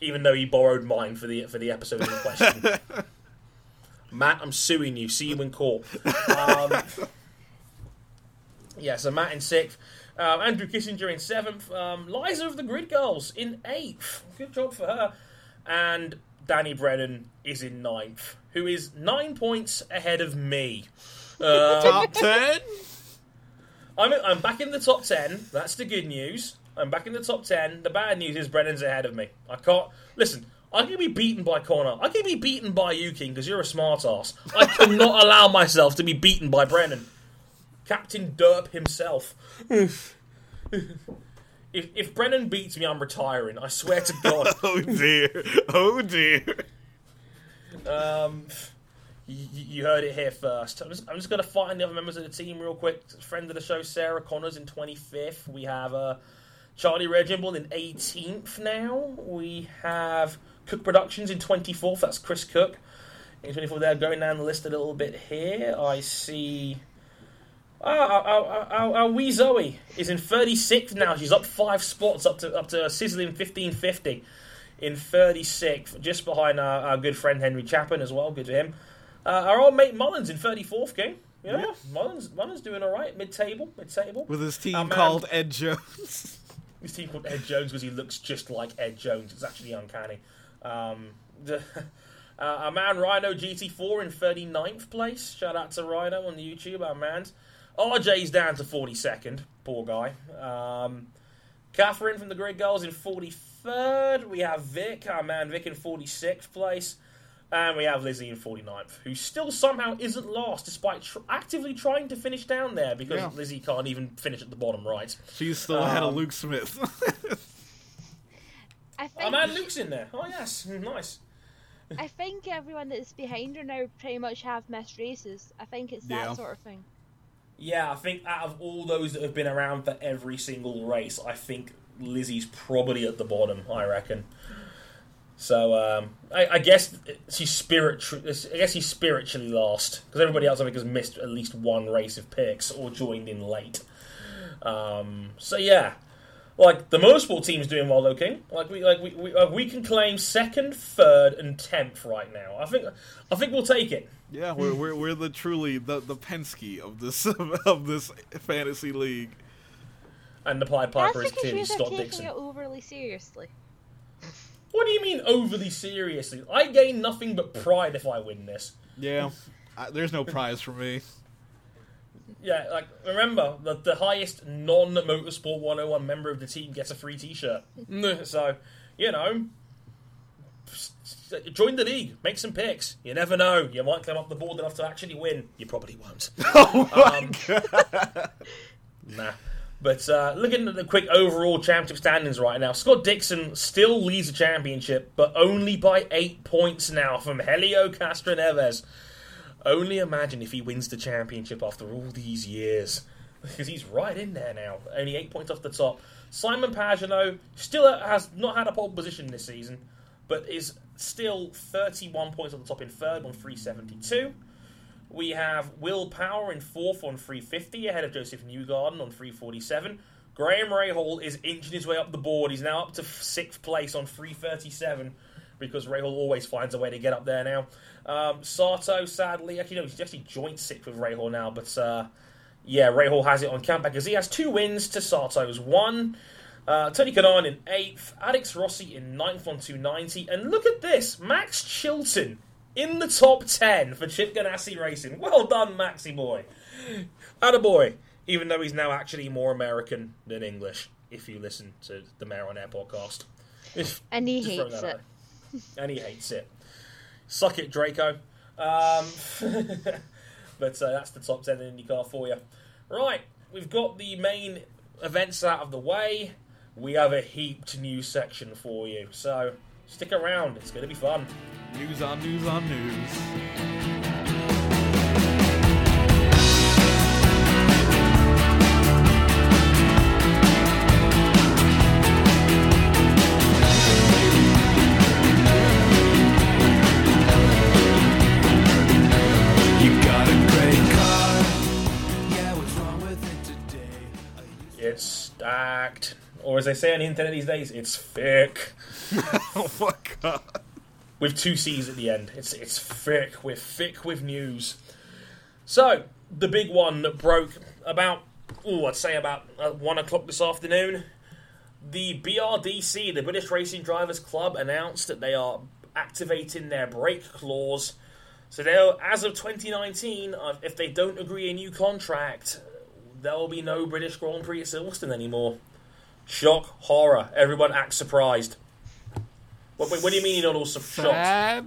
Even though he borrowed mine for the for the episode in question. *laughs* Matt, I'm suing you. See you in court. Um, *laughs* yeah, so Matt in sixth. Um, Andrew Kissinger in seventh. Um, Liza of the Grid Girls in eighth. Good job for her. And Danny Brennan is in ninth, who is nine points ahead of me. Um, Top ten. I'm, I'm back in the top 10. That's the good news. I'm back in the top 10. The bad news is Brennan's ahead of me. I can't. Listen, I can be beaten by Connor. I can be beaten by you, King, because you're a smart ass. I cannot *laughs* allow myself to be beaten by Brennan. Captain Derp himself. *sighs* if, if Brennan beats me, I'm retiring. I swear to *laughs* God. Oh dear. Oh dear. Um, you, you heard it here first. I'm just, I'm just going to find the other members of the team real quick. Friend of the show, Sarah Connors in 25th. We have uh, Charlie Reginald in 18th now. We have Cook Productions in 24th. That's Chris Cook. In 24th, they're going down the list a little bit here. I see. Ah, our, our, our, wee Zoe is in 36th now. She's up five spots up to up to a sizzling 1550 in 36th, just behind our, our good friend Henry Chapman as well. Good to him. Uh, our old mate Mullins in 34th, King. Yeah, Yeah. Mullins, Mullins doing all right. Mid table, mid table. With his team called Ed Jones. *laughs* His team called Ed Jones because he looks just like Ed Jones. It's actually uncanny. Um, the, *laughs* uh, our man Rhino GT4 in 39th place. Shout out to Rhino on the YouTube, our man. RJ's down to 42nd. Poor guy. Um, Catherine from the Grid Girls in 43rd. We have Vic, our man Vic in 46th place. And we have Lizzie in 49th, who still somehow isn't last despite tr- actively trying to finish down there because Yeah. Lizzie can't even finish at the bottom right. She's still ahead of Um, Luke Smith. *laughs* I Oh think man, Luke's in there. Oh yes, *laughs* nice. I think everyone that's behind her now pretty much have missed races. I think it's that Yeah. sort of thing. Yeah, I think out of all those that have been around for every single race, I think Lizzie's probably at the bottom. I reckon. So um, I, I guess she's spirit. I guess he's spiritually lost because everybody else I think has missed at least one race of picks or joined in late. Um, so yeah, like the motorsport team's doing well, though, King. Like we like we we, uh, we can claim second, third, and tenth right now. I think I think we'll take it. yeah, we're, we're we're the truly the the Penske of this *laughs* of this fantasy league. And the Pied That's Piper is because clearly you are Scott taking Dixon. it overly seriously. What do you mean overly seriously? I gain nothing but pride if I win this. Yeah, I, there's no prize for me. Yeah, like remember the the highest non motorsport 101 member of the team gets a free T-shirt. *laughs* so you know, join the league, make some picks. You never know, you might climb up the board enough to actually win. You probably won't. *laughs* oh my um, *laughs* Nah. But uh, looking at the quick overall championship standings right now, Scott Dixon still leads the championship, but only by eight points now from Helio Castroneves. Only imagine if he wins the championship after all these years. *laughs* Because he's right in there now. Only eight points off the top. Simon Pagenaud still has not had a pole position this season, but is still 31 points on the top in third on 372. We have Will Power in fourth on 350, ahead of Josef Newgarden on 347. Graham Rahal is inching his way up the board. He's now up to sixth place on 337 because Rahal always finds a way to get up there now. Um, Sato, sadly, actually, no, he's actually joint sixth with Rahal now, but uh, yeah, Rahal has it on count because he has two wins to Sato's one. Uh, Tony Kanaan in eighth, Alex Rossi in ninth on 290, and look at this, Max Chilton in the top 10 for Chip Ganassi Racing. Well done, Maxi boy. boy. Even though he's now actually more American than English, if you listen to the Mayor on Air podcast. If- And he hates it. And he hates it. Suck it, Draco. Um, *laughs* but uh, that's the top 10 in IndyCar for you. Right, we've got the main events out of the way. We have a heaped new section for you. So stick around, it's going to be fun. News on news on news. You got a great car. Yeah, what's wrong with it today? It's stacked. Or as they say on the internet these days, it's thick. *laughs* Oh my god. With two C's at the end. It's it's thick. We're thick with news. So, the big one that broke about oh, I'd say about uh, one o'clock this afternoon. The BRDC, the British Racing Drivers Club, announced that they are activating their break clause. So they'll, as of 2019, uh, if they don't agree a new contract, there will be no British Grand Prix at Silverstone anymore. Shock, horror. Everyone acts surprised. What, what, what do you mean you're not all su- shocked? Sad.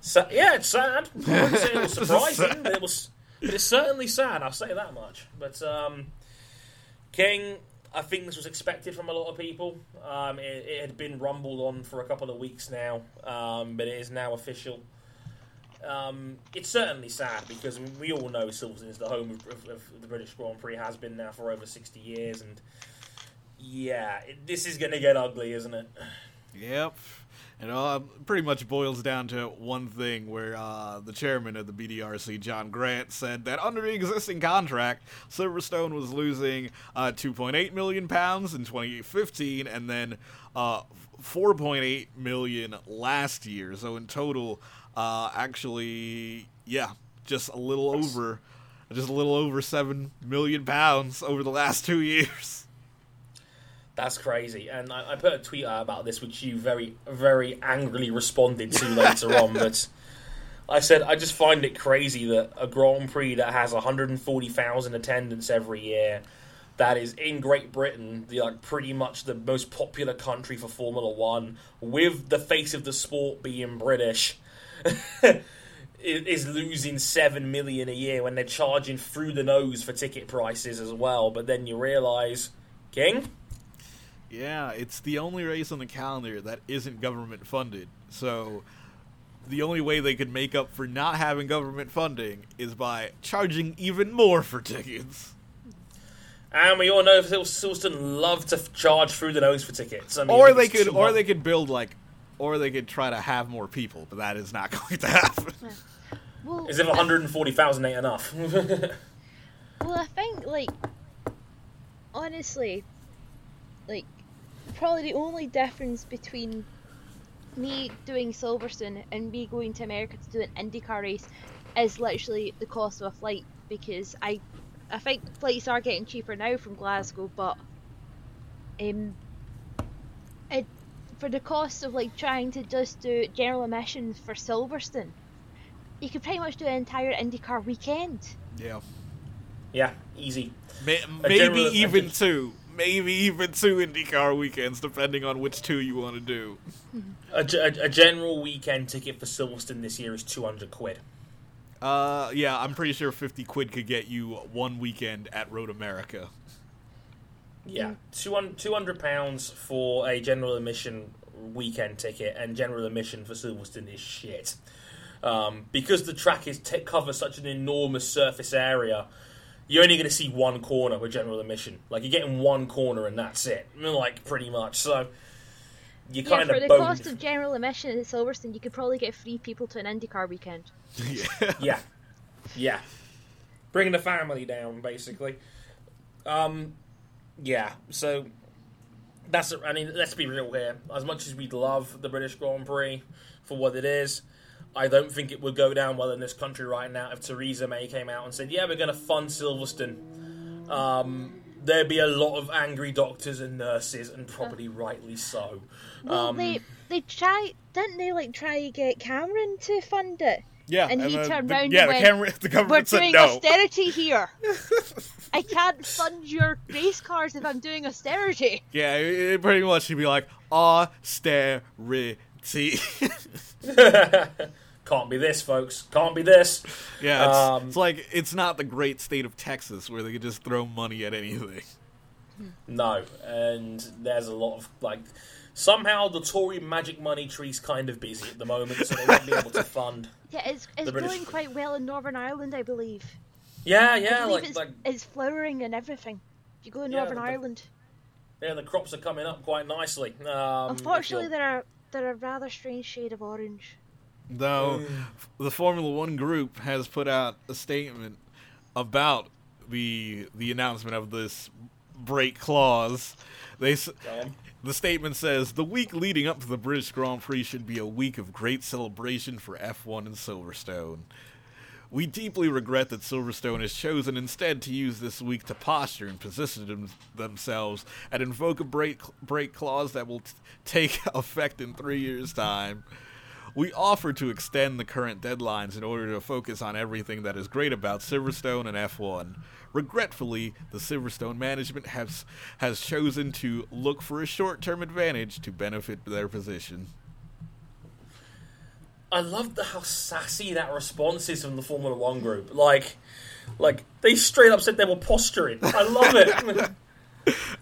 Sa- yeah, it's sad. I wouldn't say it was *laughs* surprising, but it was. But it's certainly sad. I'll say that much. But um, King, I think this was expected from a lot of people. Um, it, it had been rumbled on for a couple of weeks now, um, but it is now official. Um, it's certainly sad because we all know Silverstone is the home of, of, of the British Grand Prix, has been now for over 60 years, and yeah, this is going to get ugly, isn't it? *sighs* Yep. It all pretty much boils down to one thing where uh, the chairman of the BDRC, John Grant, said that under the existing contract, Silverstone was losing uh, 2.8 million pounds in 2015 and then uh, 4.8 million last year. So in total, uh, actually, yeah, just a little over, just a little over 7 million pounds over the last two *laughs* years. That's crazy. And I, I put a tweet out about this, which you very, very angrily responded to later on. But I said I just find it crazy that a Grand Prix that has 140,000 attendance every year, that is in Great Britain, the like pretty much the most popular country for Formula One, with the face of the sport being British. *laughs* is losing seven million a year when they're charging through the nose for ticket prices as well. But then you realise, King, Yeah, it's the only race on the calendar that isn't government funded. So the only way they could make up for not having government funding is by charging even more for tickets. And we all know Sil- Silverstone love to f- charge through the nose for tickets. I mean, Or they could or much- they could build like or they could try to have more people, but that is not *laughs* going to happen. Well, As if 140,000 ain't enough. *laughs* Well, I think like honestly, like probably the only difference between me doing Silverstone and me going to America to do an IndyCar race is literally the cost of a flight because I I think flights are getting cheaper now from Glasgow, but um, it for the cost of like trying to just do general admissions for Silverstone, you could pretty much do an entire IndyCar weekend. Yeah. yeah, easy. May- maybe even advantage. two. Maybe even two IndyCar weekends, depending on which two you want to do. A, a, a general weekend ticket for Silverstone this year is 200 quid. Uh, yeah, I'm pretty sure 50 quid could get you one weekend at Road America. Yeah, 200 200 pounds for a general admission weekend ticket, and general admission for Silverstone is shit. Um, because the track is t- covers such an enormous surface area, you're only going to see one corner with general admission. Like you're getting one corner and that's it. Like pretty much. So you Yeah, kind for of the boned. cost of general admission at Silverstone, you could probably get three people to an IndyCar weekend. yeah. *laughs* Yeah, yeah, bringing the family down basically. Um, yeah. So that's. I mean, let's be real here. As much as we'd love the British Grand Prix for what it is, I don't think it would go down well in this country right now if Theresa May came out and said, "Yeah, we're going to fund Silverstone." Um, there'd be a lot of angry doctors and nurses, and probably rightly so. Well, Um, they they try didn't they like try to get Cameron to fund it? Yeah, And he the- turned the- round Yeah, and the, went, camera, the We're said doing no. austerity here. *laughs* I can't fund your race cars if I'm doing austerity. Yeah, it, it pretty much should be like austerity. *laughs* *laughs* Can't be this, folks. Can't be this. yeah, it's, Um, it's like it's not the great state of Texas where they could just throw money at anything. No, and there's a lot of like somehow the Tory magic money tree's kind of busy at the moment, so they won't be able to *laughs* fund. Yeah, it's it's The British- going quite well in Northern Ireland, I believe. Yeah, yeah, believe like it's, like it's flowering and everything. If you go to Yeah, Northern the- Ireland, yeah, the crops are coming up quite nicely. Um, unfortunately, they're a, they're a rather strange shade of orange. Though the Formula One group has put out a statement about the the announcement of this break clause. They the statement says the week leading up to the British Grand Prix should be a week of great celebration for F1 and Silverstone. We deeply regret that Silverstone has chosen instead to use this week to posture and position them- themselves and invoke a break, break clause that will t- take *laughs* effect in three years' time. We offer to extend the current deadlines in order to focus on everything that is great about Silverstone and F1. Regretfully, the Silverstone management has has chosen to look for a short-term advantage to benefit their position. I love the, how sassy that response is from the Formula One group. Like, like they straight up said they were posturing. I love it. *laughs*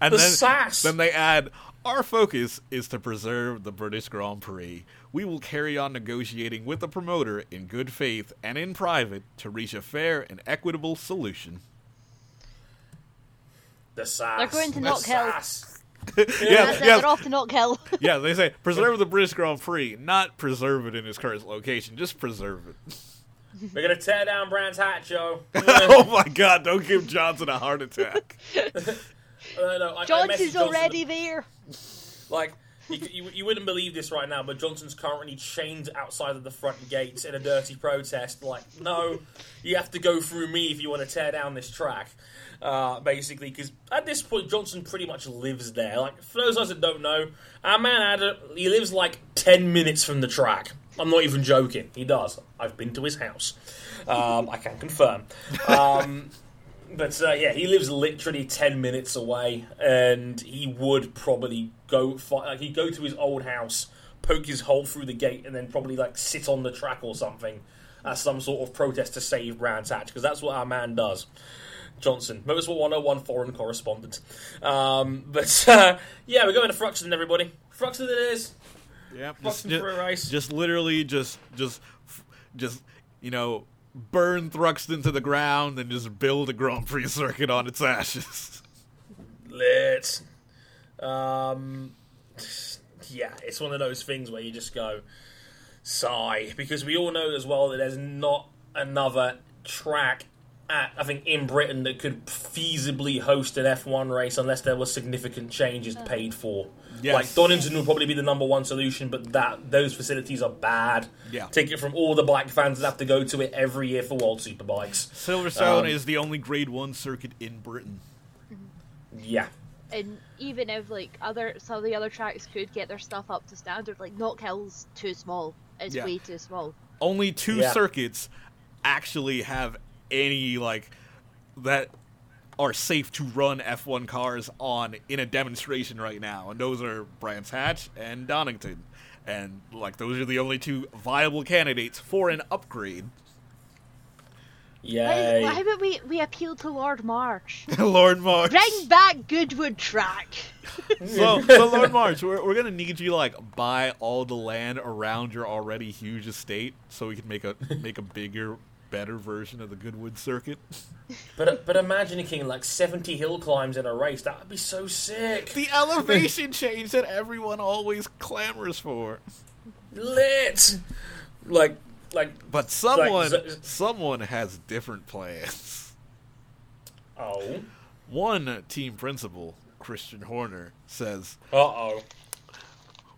And The then, sass. then they add, Our focus is to preserve the British Grand Prix. We will carry on negotiating with the promoter in good faith and in private to reach a fair and equitable solution. the sass. They're going to the Knock Hill. sass. yeah, That's *laughs* yeah, they're off to Knock Hill. *laughs* yeah, they say *laughs* preserve the British Grand Prix, not preserve it in its current location, just preserve it. We're gonna tear down Brands Hatch, Joe. oh my god, don't give Johnson a heart attack. No, uh, no, I- I Johnson's Johnson already there. Like, you, you, you wouldn't believe this right now, but Johnson's currently chained outside of the front gates in a dirty protest. Like, no, you have to go through me if you want to tear down this track. Uh, basically, because at this point, Johnson pretty much lives there. Like, for those of us that don't know, our man Adam, he lives like 10 minutes from the track. I'm not even joking. He does. I've been to his house. Um, I can confirm. Um, but uh, yeah, he lives literally ten minutes away, and he would probably go fi- like he'd go to his old house, poke his hole through the gate, and then probably like sit on the track or something as some sort of protest to save Brands Hatch because that's what our man does. Johnson, Motorsport 101 foreign correspondent. Um, but *laughs* uh, yeah, we're going to Thruxton, everybody. Thruxton it is. Yeah, Fucking for a race. just literally just just just you know burn Thruxton to the ground and just build a Grand Prix circuit on its ashes. lit. Um, yeah, it's one of those things where you just go sigh because we all know as well that there's not another track at I think in Britain that could feasibly host an F1 race unless there were significant changes paid for. Yes. Like Donington would probably be the number one solution, but that those facilities are bad. Yeah. Take it from all the black fans that have to go to it every year for World Superbikes. Silverstone Um, is the only Grade One circuit in Britain. Yeah. And even if like other some of the other tracks could get their stuff up to standard, like Knock Hill's too small. It's Yeah. way too small. Only two Yeah. circuits actually have any like that are safe to run F1 cars on in a demonstration right now, and those are Brands Hatch and Donington. And like those are the only two viable candidates for an upgrade. Yay. Why, why would we we appeal to Lord March? *laughs* Lord March. Bring back Goodwood Track. *laughs* So, so Lord March, we're, we're gonna need you to like buy all the land around your already huge estate, so we can make a make a bigger, better version of the Goodwood circuit. *laughs* But but imagine King like seventy hill climbs in a race. That would be so sick. The elevation change that everyone always clamors for. Lit. Like like But someone, Like, someone has different plans. oh One team principal, Christian Horner, says uh oh.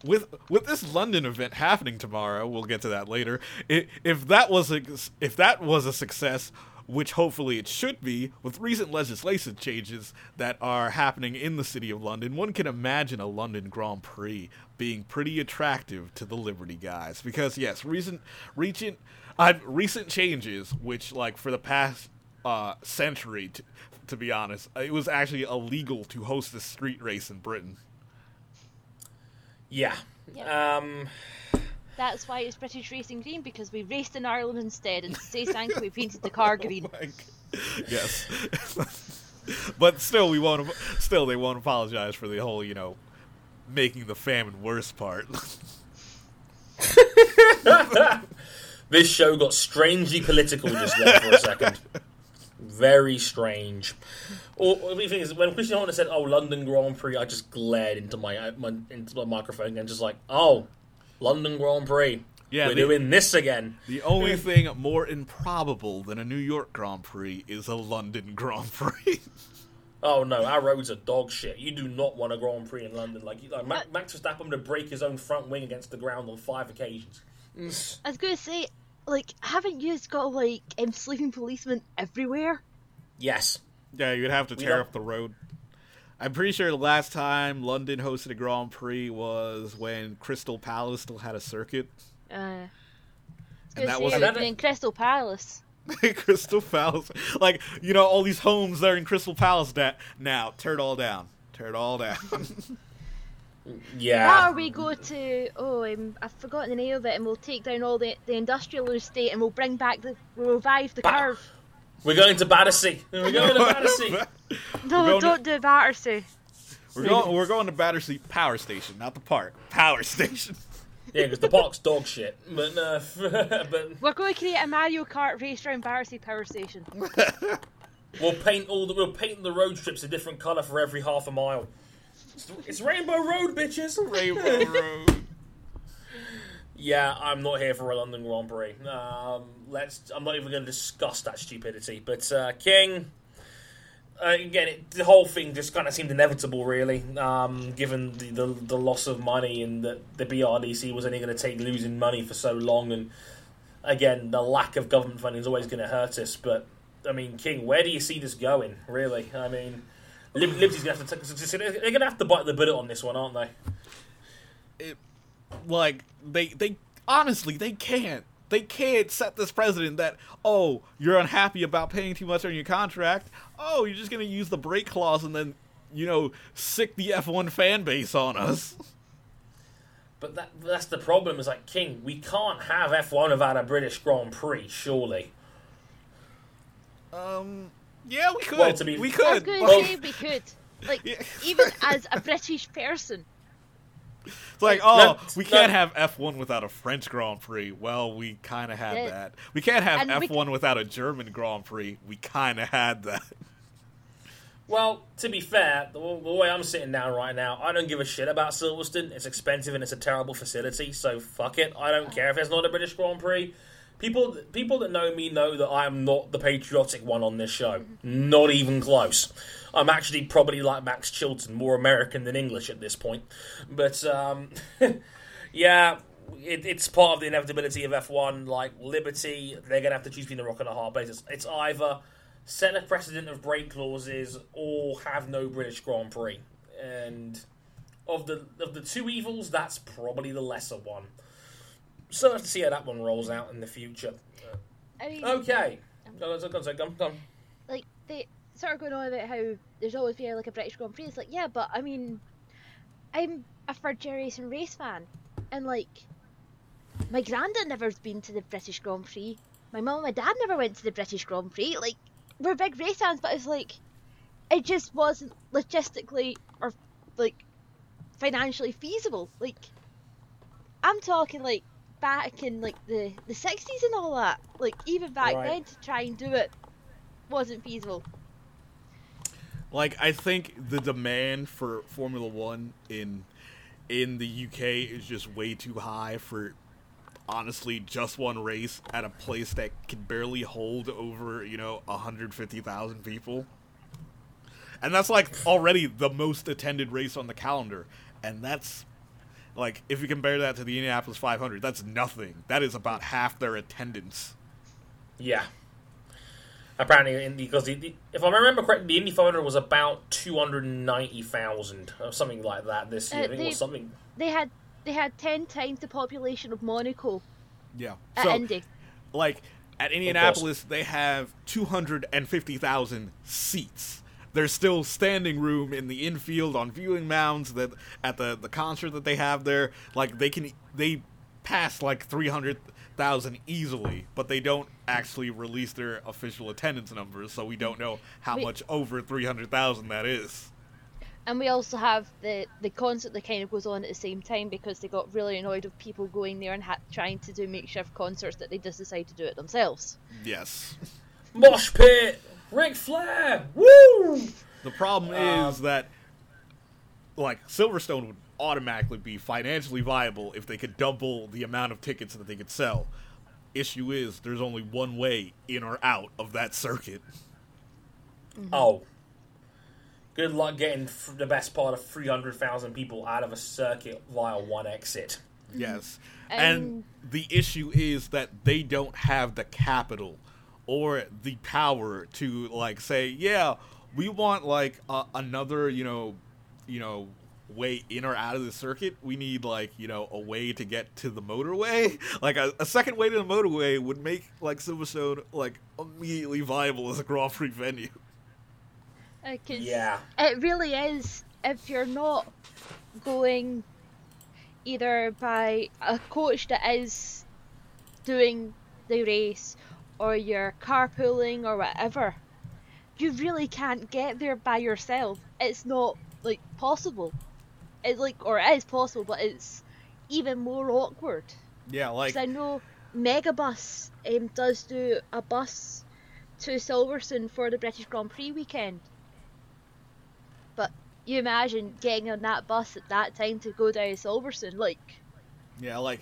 With with this London event happening tomorrow, we'll get to that later. If that was a if that was a success, which hopefully it should be, with recent legislation changes that are happening in the city of London, one can imagine a London Grand Prix being pretty attractive to the Liberty guys. Because yes, recent recent uh, recent changes, which like for the past uh, century, to be honest, it was actually illegal to host a street race in Britain. Yeah. Yeah. Um. That's why it's British Racing Green because we raced in Ireland instead, and to say *laughs* thank you, we painted the car green. Like, *laughs* yes. *laughs* but still, we won't. Still, they won't apologize for the whole, you know, making the famine worse part. This show got strangely political just there for a second. Very strange. Or, or the thing is, when Christian Horner said, "Oh, London Grand Prix," I just glared into my, uh, my into my microphone and just like, "Oh, London Grand Prix. Yeah, we're the- doing this again." the only thing more improbable than a New York Grand Prix is a London Grand Prix. *laughs* Oh no, our roads are dog shit. You do not want a Grand Prix in London. Like, like Ma- Max Verstappen to break his own front wing against the ground on five occasions. I was going to say, like, haven't you got like um, sleeping policemen everywhere? Yes. Yeah, you'd have to tear up the road. I'm pretty sure the last time London hosted a Grand Prix was when Crystal Palace still had a circuit. Uh, And that was was gonna in Crystal Palace. *laughs* Crystal Palace, like you know, all these homes there in Crystal Palace. Da- now, tear it all down. Tear it all down. *laughs* Yeah. Or we go to oh um, I've forgotten the name of it, and we'll take down all the, the industrial estate, and we'll bring back the we'll revive the Ba- curve. We're going to Battersea. We're going to Battersea. No, going don't do Battersea. we're going. We're going to Battersea Power Station, not the park. Power Station. *laughs* Yeah, because the park's dog shit. But uh, *laughs* but We're going to create a Mario Kart race around Battersea Power Station. *laughs* we'll paint all the we'll paint the road strips a different colour for every half a mile. It's, Rainbow Road, bitches. Rainbow *laughs* Road. Yeah, I'm not here for a London Grand Prix. Um, let's. I'm not even going to discuss that stupidity. But uh, King, uh, again, it, the whole thing just kind of seemed inevitable, really, um, given the, the the loss of money and that the BRDC was only going to take losing money for so long, and again, the lack of government funding is always going to hurt us. But I mean, King, where do you see this going? Really, I mean. Lib- Liberty's gonna have to. Take, they're gonna have to bite the bullet on this one, aren't they? like they they honestly they can't they can't set this precedent that oh you're unhappy about paying too much on your contract oh you're just gonna use the break clause and then you know sick the f1 fan base on us But that that's the problem. Is like King, we can't have F1 without a British Grand Prix, surely. um yeah we could Well, to be- we I was could going to Well- say we could. Like, Yeah. *laughs* even as a British person. it's like oh No, we can't have f1 without a french grand prix well we kind of had Yeah. that we can't have And f1 without a german grand prix we kind of had that Well, to be fair, the, the way I'm sitting down right now, I don't give a shit about Silverstone. It's expensive and it's a terrible facility, so fuck it. I don't care if there's not a British Grand Prix. People, people that know me know that I am not the patriotic one on this show. Not even close. I'm actually probably like Max Chilton, more American than English at this point. But um, *laughs* yeah, it, it's part of the inevitability of F1. Like Liberty, they're gonna have to choose between the rock and a hard place. It's, it's either set a precedent of break clauses or have no British Grand Prix. And of the of the two evils, that's probably the lesser one. So we'll have to see how that one rolls out in the future. I mean, Okay, um, go on, go go go like they sort of going on about how there's always been like a British Grand Prix. It's like, yeah, but I mean, I'm a third generation race fan, and like my granddad never's been to the British Grand Prix. My mum and my dad never went to the British Grand Prix. Like we're big race fans, but it's like it just wasn't logistically or like financially feasible. Like I'm talking like back in like the the 60s and all that. Like even back Right. then to try and do it wasn't feasible. like I think the demand for Formula One in in the UK is just way too high for honestly just one race at a place that can barely hold over you know 150,000 people. And that's like already the most attended race on the calendar, and that's like if you compare that to the Indianapolis 500, that's nothing. That is about half their attendance. Yeah. Apparently, in, because the, the, if I remember correctly, the Indy 500 was about 290,000 or something like that this year. Uh, I think it they- was something. They had they had ten times the population of Monaco Yeah. at so Indy. like at Indianapolis they have 250,000 seats. There's still standing room in the infield on viewing mounds that at the the concert that they have there like they can they pass like 300,000 easily, but they don't actually release their official attendance numbers, so we don't know how Wait. much over 300,000 that is. And we also have the the concert that kind of goes on at the same time because they got really annoyed of people going there and ha- trying to do makeshift concerts that they just decide to do it themselves. Yes. Mosh pit! Ric Flair! Woo! The problem Um, is that like Silverstone would automatically be financially viable if they could double the amount of tickets that they could sell. Issue is there's only one way in or out of that circuit. Oh. Good luck getting f- the best part of 300,000 people out of a circuit via one exit. Yes. And- And the issue is that they don't have the capital or the power to like say, yeah, we want like uh, another, you know, you know, way in or out of the circuit. We need like, you know, a way to get to the motorway. *laughs* Like a, a second way to the motorway would make like Silverstone like immediately viable as a Grand Prix venue. Uh, 'cause Yeah. It really is. If you're not going either by a coach that is doing the race or you're carpooling or whatever, you really can't get there by yourself. It's not like possible. It's like, or it is possible, but it's even more awkward. Yeah, like Because I know Megabus um, does do a bus to Silverstone for the British Grand Prix weekend. But you imagine getting on that bus at that time to go down to Silverstone, like, Yeah, like,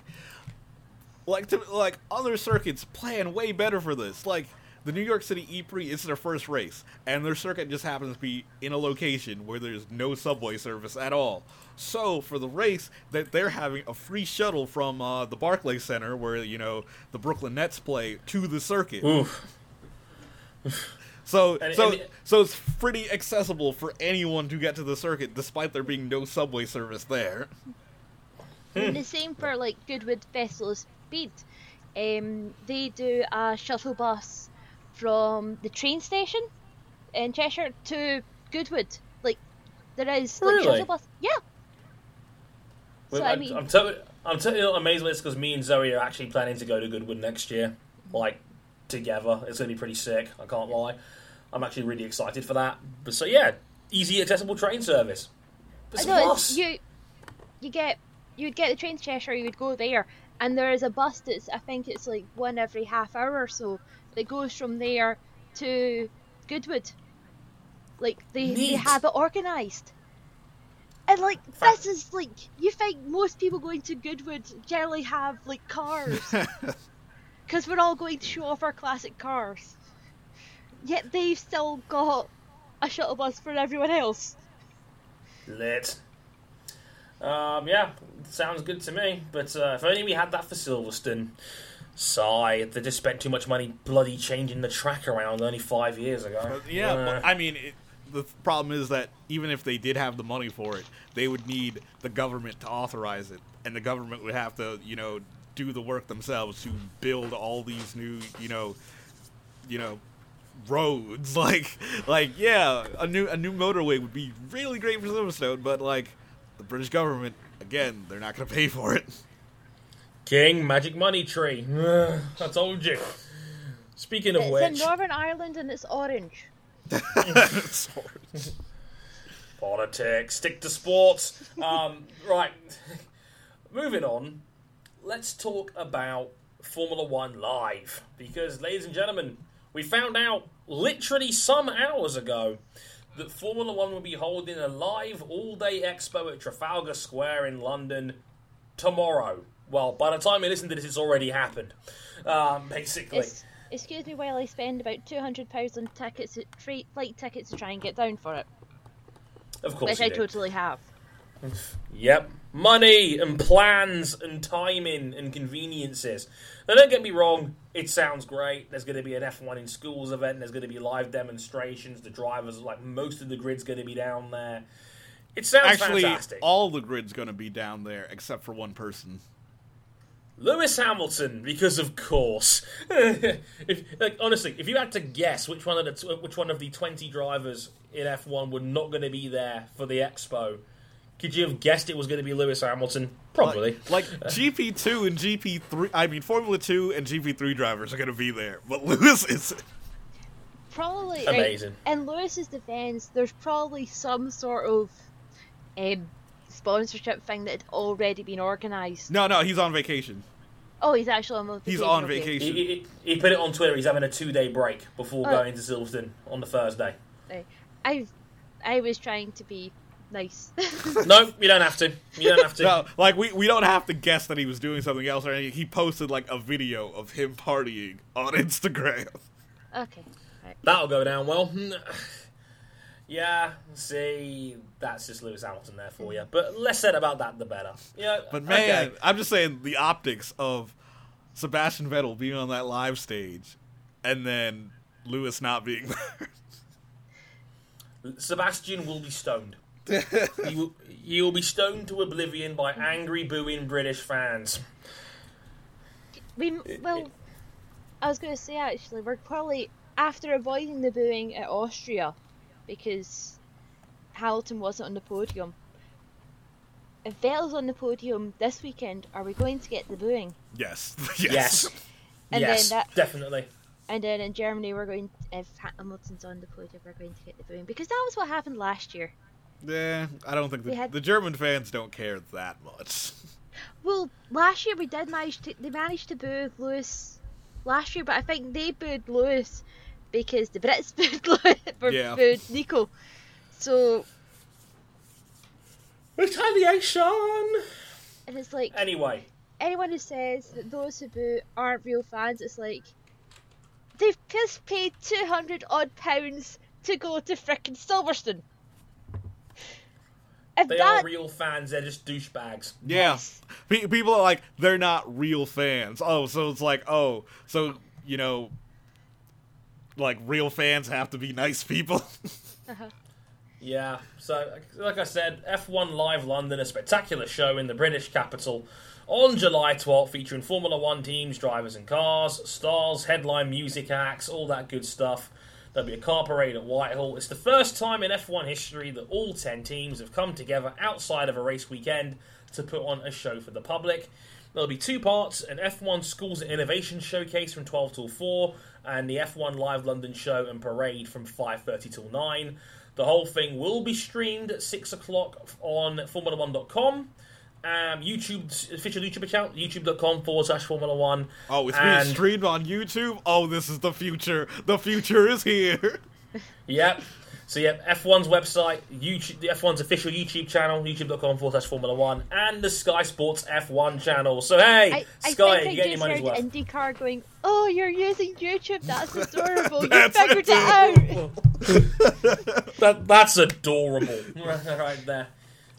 like to like other circuits plan way better for this. Like the New York City E Prix is their first race, and their circuit just happens to be in a location where there's no subway service at all. So for the race, that they're having a free shuttle from uh, the Barclays Center, where you know the Brooklyn Nets play, to the circuit. Oof. So And- so and the- so it's pretty accessible for anyone to get to the circuit, despite there being no subway service there. and the same for like Goodwood Festival of Speed. Um, they do a shuttle bus from the train station in Chichester to Goodwood. Like, there is like Really? shuttle bus. Yeah. Well, So I I'm, mean, I'm, totally, I'm totally not amazed by this because me and Zoe are actually planning to go to Goodwood next year, like together. It's going to be pretty sick. I can't lie. I'm actually really excited for that. But so yeah, easy accessible train service. It's I a know it's, you you get you'd get the train to Chichester, you would go there, and there is a bus that's I think it's like one every half hour or so that goes from there to Goodwood. Like they, they have it organised. And like this is like you think most people going to Goodwood generally have like cars *laughs* because we're all going to show off our classic cars. Yet they've still got a shuttle bus for everyone else. Lit. Um, yeah, sounds good to me. But uh, if only we had that for Silverstone. Sigh, they just spent too much money bloody changing the track around only five years ago. Yeah, Uh, but I mean, it, the problem is that even if they did have the money for it, they would need the government to authorize it, and the government would have to, you know, do the work themselves to build all these new, you know, you know, roads. *laughs* Like, like yeah, a new a new motorway would be really great for Silverstone, but like the British government, again, they're not going to pay for it. King Magic Money Tree. *sighs* I told you. Speaking of It's which, in Northern Ireland and it's *laughs* orange. politics. Stick to sports. Um, *laughs* right. Moving on. Let's talk about Formula One live because, ladies and gentlemen, we found out literally some hours ago that Formula One will be holding a live all-day expo at Trafalgar Square in London tomorrow. Well, by the time you listen to this, it's already happened. Um, basically. It's, excuse me while I spend about two hundred pounds on tickets, free flight tickets to try and get down for it, Of course, which I do. totally have. Yep. Money and plans and timing and conveniences. Now, don't get me wrong, it sounds great. There's going to be an F1 in schools event, there's going to be live demonstrations. The drivers, like most of the grid's going to be down there. It sounds Actually, fantastic. all the grid's going to be down there except for one person. Lewis Hamilton, because of course. *laughs* if, like honestly, if you had to guess which one of the which one of the twenty drivers in F1 were not going to be there for the expo, could you have guessed it was going to be Lewis Hamilton? Probably. Like, like *laughs* GP2 and GP3, I mean Formula 2 and GP3 drivers are going to be there, but *laughs* Lewis is Probably Amazing. Like, in Lewis's defense, there's probably some sort of um, sponsorship thing that had already been organised. No, no, he's on vacation. Oh, he's actually on vacation. He's on okay. vacation. He, he, he put it on Twitter. He's having a two-day break before Oh. going to Silverstone on the Thursday. Right. I, I was trying to be nice. *laughs* No, you don't have to. You don't have to. No, like we, we don't have to guess that he was doing something else or anything. He posted like a video of him partying on *laughs* Instagram. okay. Right. That'll go down well. Hmm. Yeah, see, that's just Lewis Hamilton there for you. But less said about that, the better. Yeah, But man, okay. I'm just saying the optics of Sebastian Vettel being on that live stage and then Lewis not being *laughs* there. Sebastian will be stoned. He, will, he will be stoned to oblivion by angry, booing British fans. We well, I was going to say actually, we're probably after avoiding the booing at Austria because Hamilton wasn't on the podium. If Vettel's on the podium this weekend, are we going to get the booing? yes. *laughs* Yes. And yes, then that- definitely. And then in Germany, we're going. If Hamilton's on the podium, we're going to get the booing because that was what happened last year. Yeah, I don't think the, had- the German fans don't care that much. *laughs* Well, last year we did manage to. They managed to boo Lewis last year, but I think they booed Lewis because the Brits *laughs* booed Lewis or Yeah. booed Nico. So Retaliation! and it's like Anyway, anyone who says that those who boo aren't real fans, it's like they've just paid two hundred odd pounds to go to frickin' Silverstone. If they that are real fans, they're just douchebags. Yeah. Pe- people are like, they're not real fans. Oh, so it's like, oh, so, you know, like real fans have to be nice people. *laughs* Yeah, so like I said, F1 Live London, a spectacular show in the British capital on July 12th, featuring Formula One teams, drivers, and cars, stars, headline music acts, all that good stuff. There'll be a car parade at Whitehall. It's the first time in F1 history that all 10 teams have come together outside of a race weekend to put on a show for the public. There'll be two parts an F1 Schools and Innovation Showcase from 12 till 4, and the F1 Live London Show and Parade from 5.30 till 9. The whole thing will be streamed at 6 o'clock on Formula1.com. Um, YouTube's official YouTube account, youtube.com forward slash Formula One. oh, it's being streamed on YouTube? Oh, this is the future. The future is here. *laughs* Yep. So yep, F1's website, YouTube, the F1's official YouTube channel, youtube.com forward slash Formula One, and the Sky Sports F1 channel. So hey, I, I Sky, think you I get your just money's heard worth. IndyCar going, "Oh, you're using YouTube. That's *laughs* adorable. you That's figured it out." *laughs* That that's adorable right there.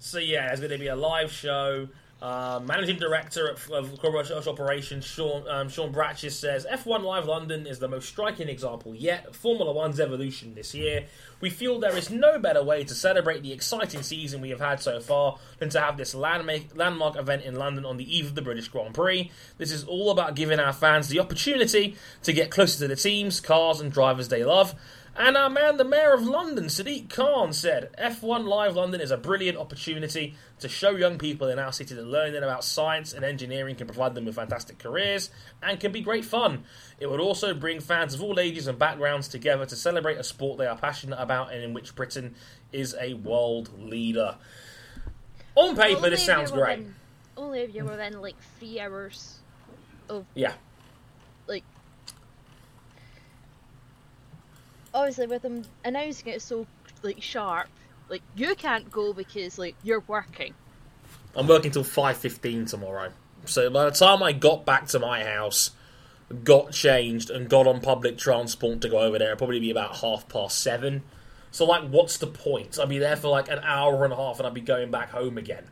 So yeah, there's going to be a live show. Uh, managing director of, commercial operations Sean um, Sean Bratches says F1 Live London is the most striking example yet of Formula One's evolution this year. We feel there is no better way to celebrate the exciting season we have had so far than to have this landmark, landmark event in London on the eve of the British Grand Prix. This is all about giving our fans the opportunity to get closer to the teams, cars, and drivers they love. And our man, the Mayor of London, Sadiq Khan, said F1 Live London is a brilliant opportunity to show young people in our city that learning about science and engineering can provide them with fantastic careers and can be great fun. It would also bring fans of all ages and backgrounds together to celebrate a sport they are passionate about and in which Britain is a world leader. On paper, Only this sounds great. only if you were in like three hours of Yeah. Obviously, with them announcing it so like sharp, like you can't go because like you're working. I'm working till five fifteen tomorrow. So by the time I got back to my house, got changed, and got on public transport to go over there, it'd probably be about half past seven. So like, what's the point? I'd be there for like an hour and a half, and I'd be going back home again.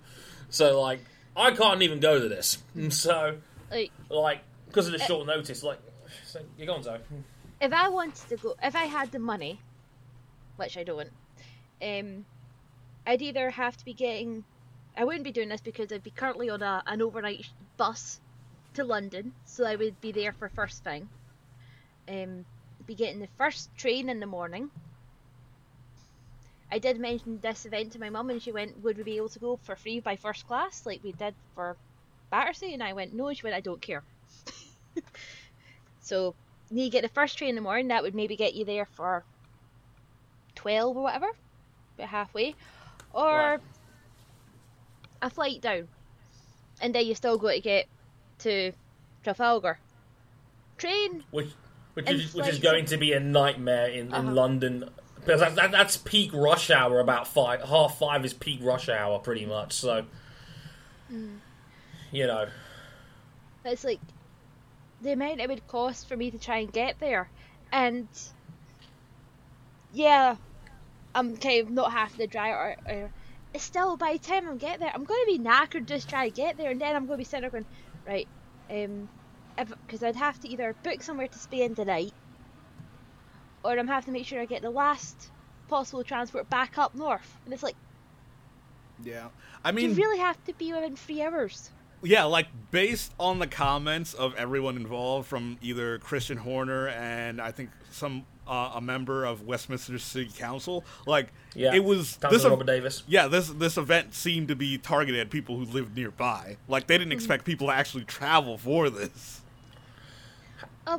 So like, I can't even go to this. *laughs* So Like like, because of the eh, short notice, like, so you're gone, Zoe. If I wanted to go, if I had the money, which I don't, um, I'd either have to be getting. I wouldn't be doing this because I'd be currently on a, an overnight bus to London, so I would be there for first thing. Um, be getting the first train in the morning. I did mention this event to my mum, and she went, "Would we be able to go for free by first class, like we did for Battersea?" And I went, "No." She went, "I don't care." *laughs* so you get the first train in the morning, that would maybe get you there for 12 or whatever, about halfway. Or a flight down. And then you still got to get to Trafalgar. Train, which which is which is going to be a nightmare in, in Uh-huh. London because that, that, that's peak rush hour. About five, half five is peak rush hour, pretty much. So, Mm. you know, it's like the amount it would cost for me to try and get there. And yeah, I'm kind of not having to drive or, or it's still by the time I get there, I'm going to be knackered just trying to get there, and then I'm going to be sitting there going, right, um, because I'd have to either book somewhere to spend the night, or I'm having to make sure I get the last possible transport back up north, and it's like Yeah. I mean, you really have to be within three hours. Yeah, like based on the comments of everyone involved, from either Christian Horner and I think some uh, a member of Westminster City Council, like Yeah. it was Councillor this. ev- Robert Davis. Yeah, this this event seemed to be targeted at people who lived nearby. Like they didn't expect people to actually travel for this.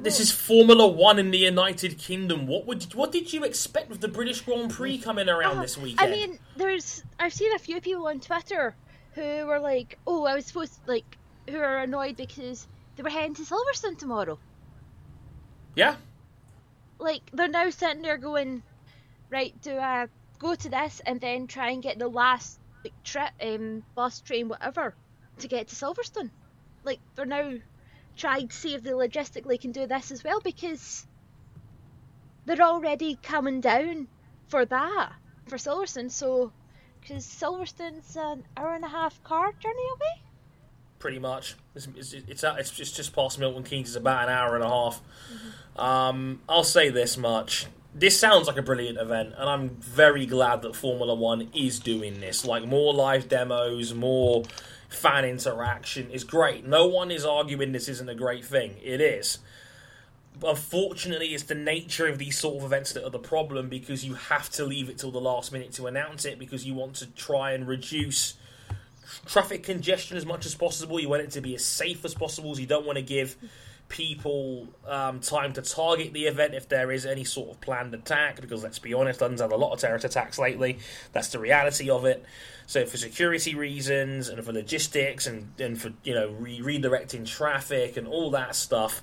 This is Formula One in the United Kingdom. What would what did you expect with the British Grand Prix coming around uh, this weekend? I mean, there's I've seen a few people on Twitter who were like, oh, I was supposed like who are annoyed because they were heading to Silverstone tomorrow. yeah, like they're now sitting there going, right, do I go to this and then try and get the last like trip, um, bus, train, whatever, to get to Silverstone? Like they're now trying to see if they logistically can do this as well because they're already coming down for that for Silverstone. So, because Silverstone's an hour and a half car journey away. pretty much. It's it's it's, it's, it's just past Milton Keynes. It's about an hour and a half. Um, I'll say this much. This sounds like a brilliant event, and I'm very glad that Formula One is doing this. Like more live demos, more fan interaction is great. No one is arguing this isn't a great thing. It is. But unfortunately, it's the nature of these sort of events that are the problem because you have to leave it till the last minute to announce it because you want to try and reduce traffic congestion as much as possible. You want it to be as safe as possible. So you don't want to give people um, time to target the event if there is any sort of planned attack. Because let's be honest, London's had a lot of terrorist attacks lately. That's the reality of it. So for security reasons and for logistics and, and for you know re- redirecting traffic and all that stuff.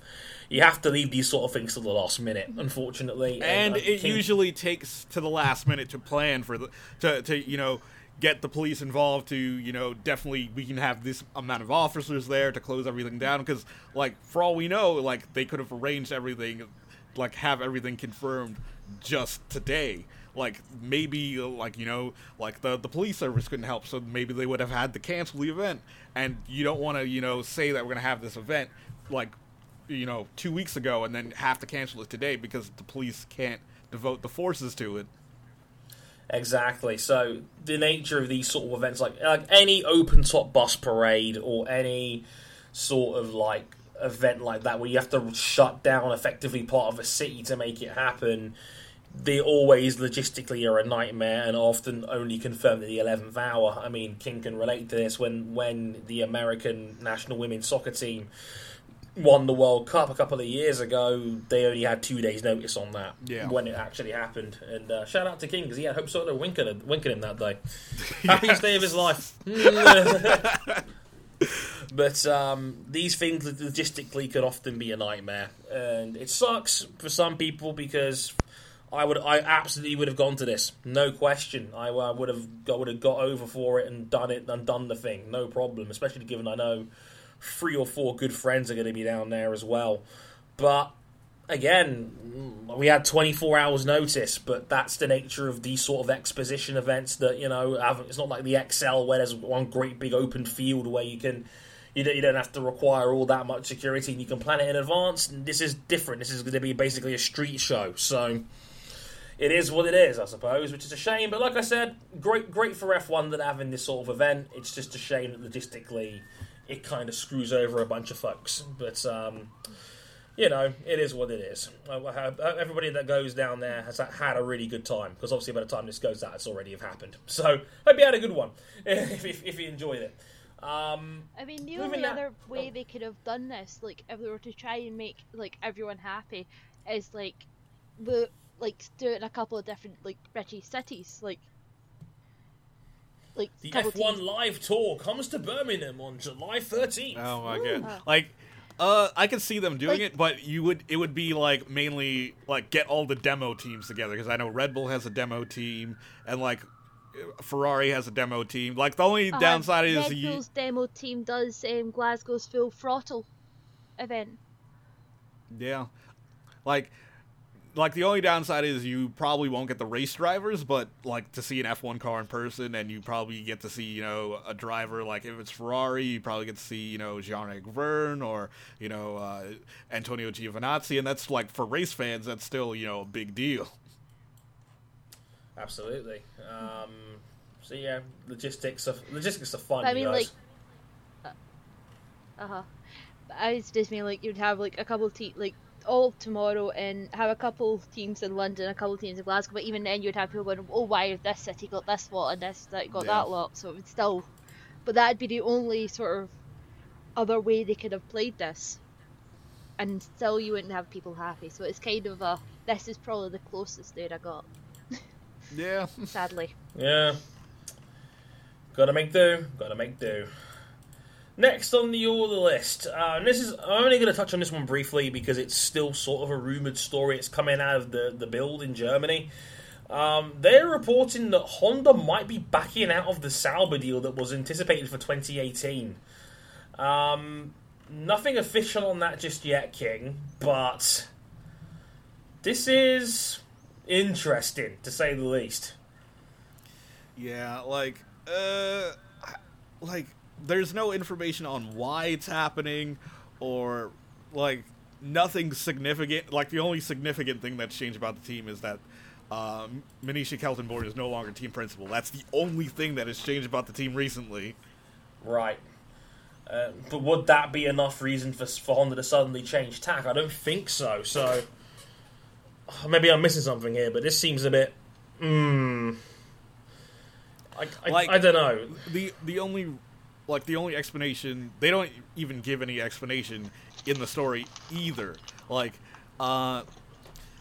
You have to leave these sort of things to the last minute, unfortunately. and I it think- usually takes to the last minute to plan for the to, to you know get the police involved to you know definitely we can have this amount of officers there to close everything down because like for all we know like they could have arranged everything like have everything confirmed just today. Like maybe like you know like the the police service couldn't help so maybe they would have had to cancel the event. And you don't want to you know say that we're going to have this event like you know two weeks ago and then have to cancel it today because the police can't devote the forces to it Exactly. So the nature of these sort of events, like like any open top bus parade or any sort of like event like that, where you have to shut down effectively part of a city to make it happen, they always logistically are a nightmare and often only confirmed at the eleventh hour. I mean, King can relate to this when when the American national women's soccer team won the World Cup a couple of years ago, they only had two days' notice on that Yeah. when it actually happened. And uh, shout out to King because he had Hope Solo winking, at- winking him that day. *laughs* Happiest day of his life. *laughs* but um, these things logistically could often be a nightmare, and it sucks for some people because. I would, I absolutely would have gone to this, no question. I, I would have, got, would have got over for it and done it and done the thing, no problem. Especially given I know three or four good friends are going to be down there as well. But again, we had 24 hours notice, but that's the nature of these sort of exposition events that, you know, it's not like the XL where there's one great big open field where you can. You don't have to require all that much security and you can plan it in advance. This is different. This is going to be basically a street show. So it is what it is, I suppose, which is a shame. But like I said, great, great for F1 that having this sort of event. It's just a shame that logistically it kind of screws over a bunch of folks. But um, you know, it is what it is. Uh, Everybody that goes down there has had a really good time because obviously by the time this goes out, it's already have happened. *laughs* So hope you had a good one *laughs* if, if, if you enjoyed it. Um, I mean, the only that- other way oh. they could have done this, like if they were to try and make like everyone happy, is like the like do it in a couple of different like British cities, like like the F1 teams. live tour comes to Birmingham on July 13th. oh my Ooh. god like uh i could see them doing Like- it but you would it would be like mainly like get all the demo teams together because i know red bull has a demo team and like ferrari has a demo team like the only Uh, downside is Red you, Bull's demo team does um, Glasgow's full throttle event. Yeah. Like like the only downside is you probably won't get the race drivers, but like to see an F1 car in person, and you probably get to see you know a driver like if it's Ferrari, you probably get to see you know Jean-Eric Vergne or you know uh, Antonio Giovinazzi, and that's like for race fans, that's still you know a big deal. Absolutely. Um, so yeah, logistics are logistics are fun. I you mean, guys. like, uh huh. I was just mean like you'd have like a couple of te- like all tomorrow and have a couple teams in London, a couple teams in Glasgow. But even then, you'd have people going, "Oh, why have this city got this lot and this that got Yeah. that lot?" So it would still, but that'd be the only sort of other way they could have played this, and still you wouldn't have people happy. So it's kind of a this is probably the closest they'd have got, Yeah, *laughs* sadly. Yeah. Gotta make do. Gotta make do. Next on the order list, uh, and this is I'm only going to touch on this one briefly because it's still sort of a rumored story. It's coming out of the the Bild in Germany. Um, they're reporting that Honda might be backing out of the Sauber deal that was anticipated for 2018. Um, nothing official on that just yet, King, but this is interesting to say the least. yeah, like uh, like there's no information on why it's happening or like nothing significant. Like the only significant thing that's changed about the team is that um, Monisha Kaltenborn is no longer team principal. That's the only thing that has changed about the team recently. Right. Uh, but would that be enough reason for, for Honda to suddenly change tack? I don't think so. So maybe I'm missing something here, but this seems a bit. Hmm. I, I, Like- I don't know. the the only like the only explanation they don't even give any explanation in the story either like uh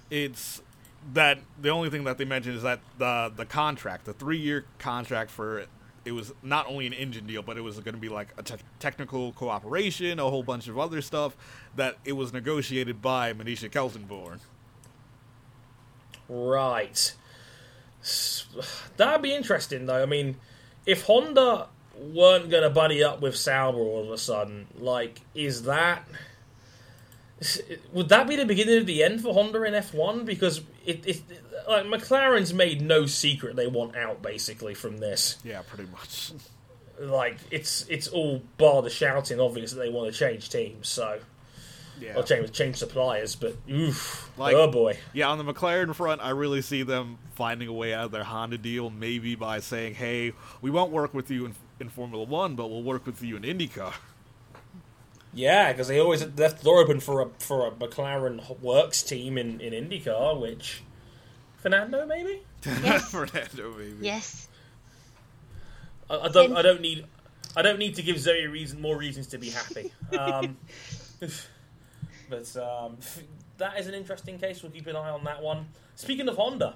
it's that the only thing that they mention is that the the contract the three year contract for it was not only an engine deal but it was going to be like a te- technical cooperation a whole bunch of other stuff that it was negotiated by Monisha Kaltenborn Right. *sighs* That'd be interesting, though. I mean, if Honda weren't going to buddy up with Sauber all of a sudden, like, is that. Would that be the beginning of the end for Honda in F1? Because it, it like McLaren's made no secret they want out basically from this. yeah pretty much *laughs* Like it's it's all bar the shouting obvious that they want to change teams. So yeah or change change suppliers, but oof, Like- oh boy. Yeah, on the McLaren front, I really see them finding a way out of their Honda deal, maybe by saying, "Hey, we won't work with you in, in Formula One, but we'll work with you in IndyCar." Yeah, because they always left the door open for a for a McLaren works team in, in IndyCar, which Fernando maybe. Yes. *laughs* Fernando, maybe. Yes. I, I don't I don't need I don't need to give Zoe reason more reasons to be happy. Um, *laughs* but um, that is an interesting case. We'll keep an eye on that one. Speaking of Honda,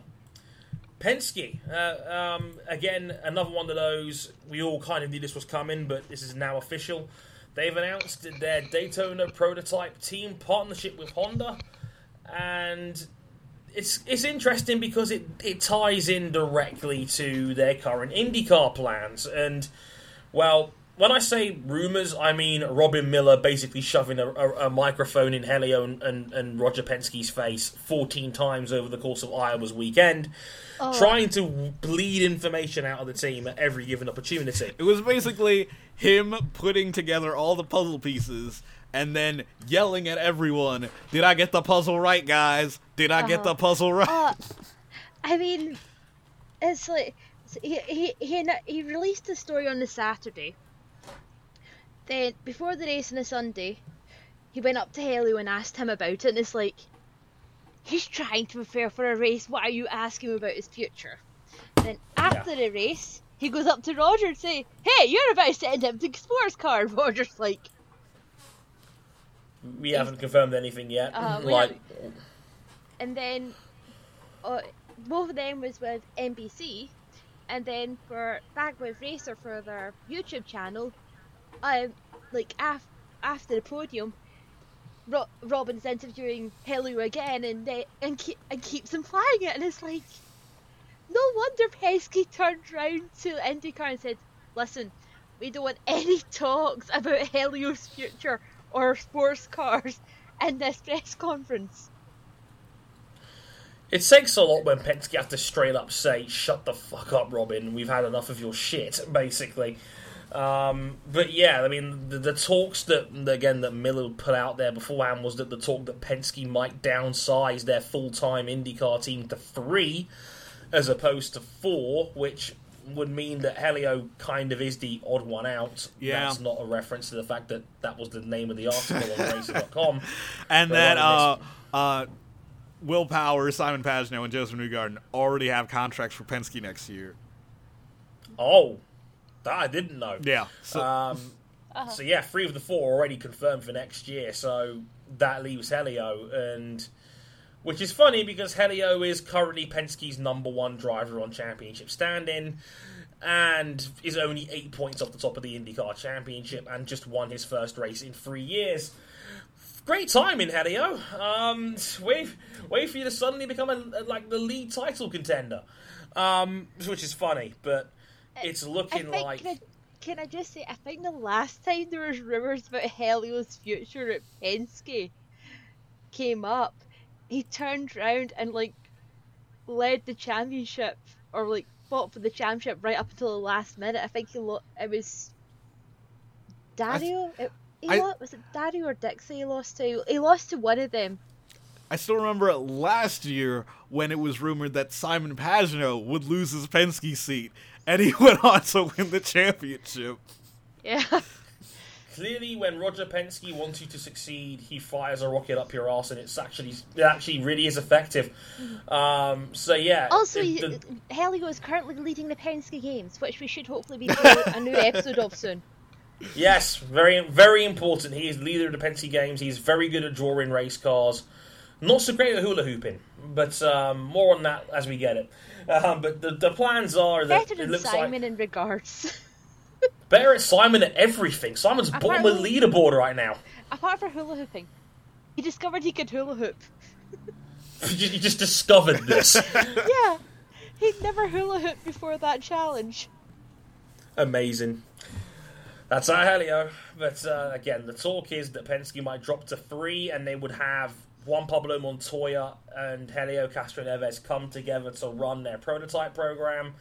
Penske uh, um, again another one of those. We all kind of knew this was coming, but this is now official. They've announced their Daytona prototype team partnership with Honda, and it's it's interesting because it, it ties in directly to their current IndyCar plans. And well, when I say rumors, I mean Robin Miller basically shoving a, a, a microphone in Helio and, and, and Roger Penske's face 14 times over the course of Iowa's weekend, trying to bleed information out of the team at every given opportunity. It was basically him putting together all the puzzle pieces and then yelling at everyone, "Did I get the puzzle right, guys? Did I get the puzzle right?" Uh, I mean, it's like so he he he, he released the story on the Saturday. Then before the race on the Sunday, he went up to Helio and asked him about it, and it's like he's trying to prepare for a race. Why are you asking about his future? Then after the race, he goes up to Roger and say, "Hey, you're about to send him to sports car." And Roger's like, We haven't confirmed anything yet. Uh, like, and then uh, both of them was with NBC, and then for back with Racer for their YouTube channel, um, like af- after the podium, Ro- Robin's interviewing Helio again, and they and, keep, and keeps implying it, and it's like, no wonder Penske turned round to IndyCar and said, "Listen, we don't want any *laughs* talks about Helio's future or sports cars in this press conference." It takes a lot when Penske have to straight up say, "Shut the fuck up, Robin. We've had enough of your shit." *laughs* Basically, um, but yeah, I mean, the, the talks that again that Miller put out there beforehand was that the talk that Penske might downsize their full time IndyCar team to three as opposed to four, which would mean that Helio kind of is the odd one out. Yeah. That's not a reference to the fact that that was the name of the article on *laughs* Racer.com. and But that uh, uh, Will Power, Simon Pagenaud, and Josef Newgarden already have contracts for Penske next year. Oh, that I didn't know. Yeah. So, Um, So yeah, three of the four already confirmed for next year. So that leaves Helio, and which is funny because Helio is currently Penske's number one driver on championship standing, and is only eight points off the top of the IndyCar Championship, and just won his first race in three years. Great timing, Helio. Um, wait, wait for you to suddenly become a, like the lead title contender, um, which is funny, but it's looking like. can, I, can I just say, I think the last time there was rumours about Helio's future at Penske came up, he turned round and like led the championship or like fought for the championship right up until the last minute. I think he lo- it was Dario. It, he I- lo- was it Dario or Dixie he lost to? He lost to one of them. I still remember last year when it was rumored that Simon Pagenaud would lose his Penske seat, and he *laughs* went on to win the championship. Yeah. Clearly, when Roger Penske wants you to succeed, he fires a rocket up your ass, and it's actually it actually really is effective. Um, so yeah. Also, the- Helio is currently leading the Penske Games, which we should hopefully be doing a new episode of soon. yes, very very important. He is leader of the Penske Games. He's very good at drawing race cars. Not so great at hula hooping, but um, more on that as we get it. Um, but the, the plans are that Better it than looks Simon like in regards. *laughs* better at Simon at everything. Simon's bottom of the leaderboard right now. Apart from hula hooping. He discovered he could hula hoop. *laughs* you just- discovered this. *laughs* Yeah. He'd never hula hooped before that challenge. amazing. That's our Helio. But uh, again, the talk is that Penske might drop to three, and they would have Juan Pablo Montoya and Helio Castroneves come together to run their prototype program.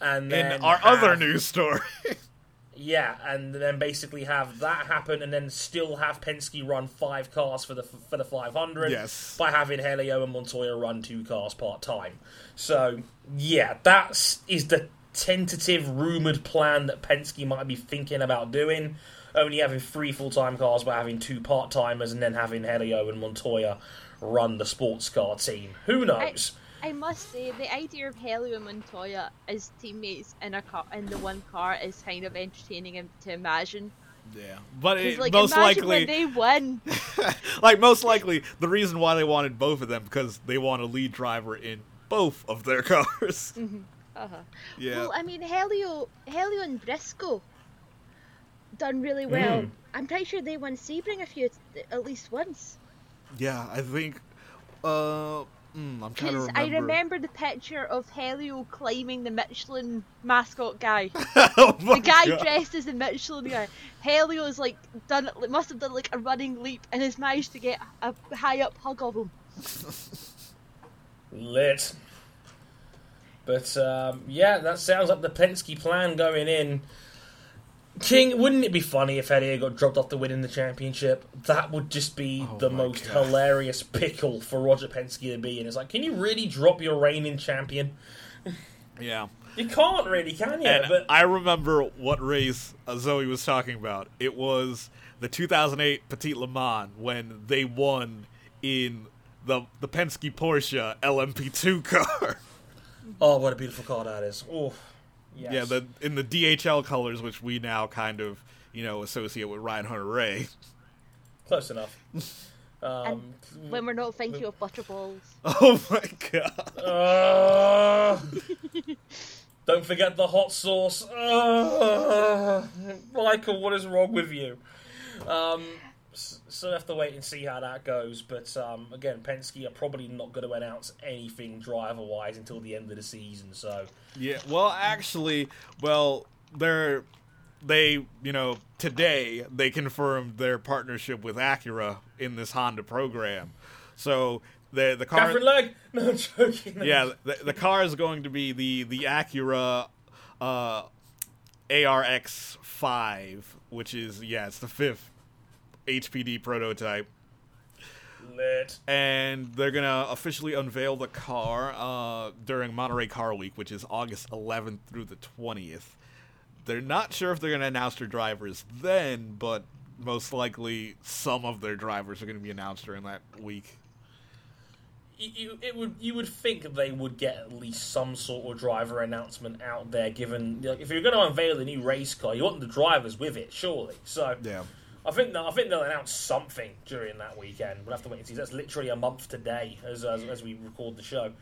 And In then our have- other news story. *laughs* yeah, and then basically have that happen, and then still have Penske run five cars for the for the 500. Yes. By having Helio and Montoya run two cars part time. So yeah, that is the tentative rumored plan that Penske might be thinking about doing. Only having three full time cars, but having two part timers, and then having Helio and Montoya run the sports car team. Who knows? I must say, the idea of Helio and Montoya as teammates in a car in the one car is kind of entertaining to imagine. yeah, but it, like, most likely, when they win. *laughs* like most likely, the reason why they wanted both of them because they want a lead driver in both of their *laughs* cars. Uh-huh. yeah, Well, I mean, Helio, Helio and Briscoe done really well. Mm. I'm pretty sure they won Sebring a few, at least once. yeah. I think. Uh, mm, I'm trying to remember. I remember the picture of Helio climbing the Michelin mascot guy. *laughs* oh my The guy God. dressed as the Michelin guy. Helio's like done, must have done like a running leap and has managed to get a high up hug of him. *laughs* Lit. But um, yeah, that sounds like the Penske plan going in. King, wouldn't it be funny if Helio got dropped off to win in the championship? That would just be Oh the most God. hilarious pickle for Roger Penske to be in. It's like, can you really drop your reigning champion? Yeah. You can't really, can you? And but I remember what race uh, Zoe was talking about. It was the 2008 Petit Le Mans when they won in the the Penske Porsche LMP2 car. *laughs* oh, what a beautiful car that is! Oh, yes. Yeah, the in the DHL colors, which we now kind of you know associate with Ryan Hunter-Reay. close enough. *laughs* Um, When we're not thinking of butterballs. *laughs* Oh my god! Uh, don't forget the hot sauce. Uh, Michael, what is wrong with you? Um, s- so we have to wait and see how that goes. But um, again, Penske are probably not going to announce anything driver-wise until the end of the season. So Yeah, well, actually, well, they're they you know today they confirmed their partnership with Acura in this Honda program. So the the car. *laughs* No, I'm joking. yeah, the, the car is going to be the the Acura uh, ARX five, which is yeah, it's the fifth HPD prototype, Lit. and they're gonna officially unveil the car uh, during Monterey Car Week, which is August 11th through the 20th. They're not sure if they're gonna announce their drivers then, but most likely some of their drivers are gonna be announced during that week. You, it would you would think they would get at least some sort of driver announcement out there. Given like, if you're going to unveil a new race car, you want the drivers with it, surely. So Yeah. I think that, I think they'll announce something during that weekend. We'll have to wait and see. That's literally a month today as as, as we record the show.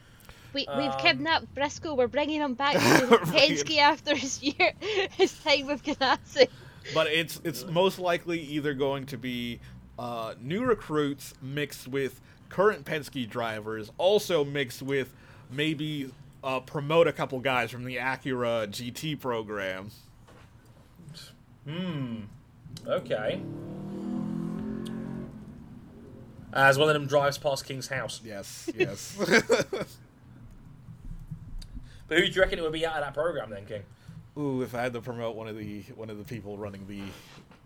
We, we've Um, kidnapped Briscoe. We're bringing him back *laughs* to Penske after his year, *laughs* his time with Ganassi. but it's it's most likely either going to be uh, new recruits mixed with current Penske drivers, also mixed with maybe uh, promote a couple guys from the Acura GT program. Okay. As one of them drives past King's house. Yes, *laughs* yes. But who do you reckon it would be out of that program then, King? Ooh, if I had to promote one of the one of the people running the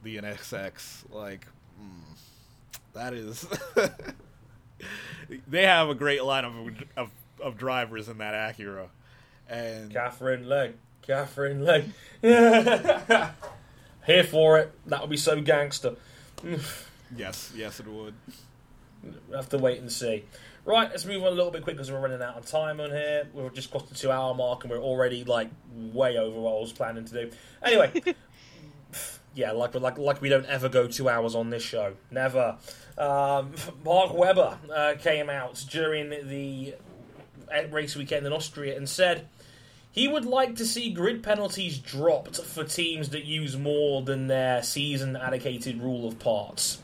the NSX, like mm, that is, *laughs* they have a great line of, of of drivers in that Acura, and Katherine Legge. Katherine Legge. *laughs* Here for it. That would be so gangster. yes, yes, it would. We'll have to wait and see. Right, let's move on a little bit quick because we're running out of time on here. We've just crossed the two hour mark and we're already like way over what I was planning to do. Anyway, *laughs* yeah, like like like we don't ever go two hours on this show. Never. Um, Mark Webber uh, came out during the race weekend in Austria and said he would like to see grid penalties dropped for teams that use more than their season allocated rule of parts.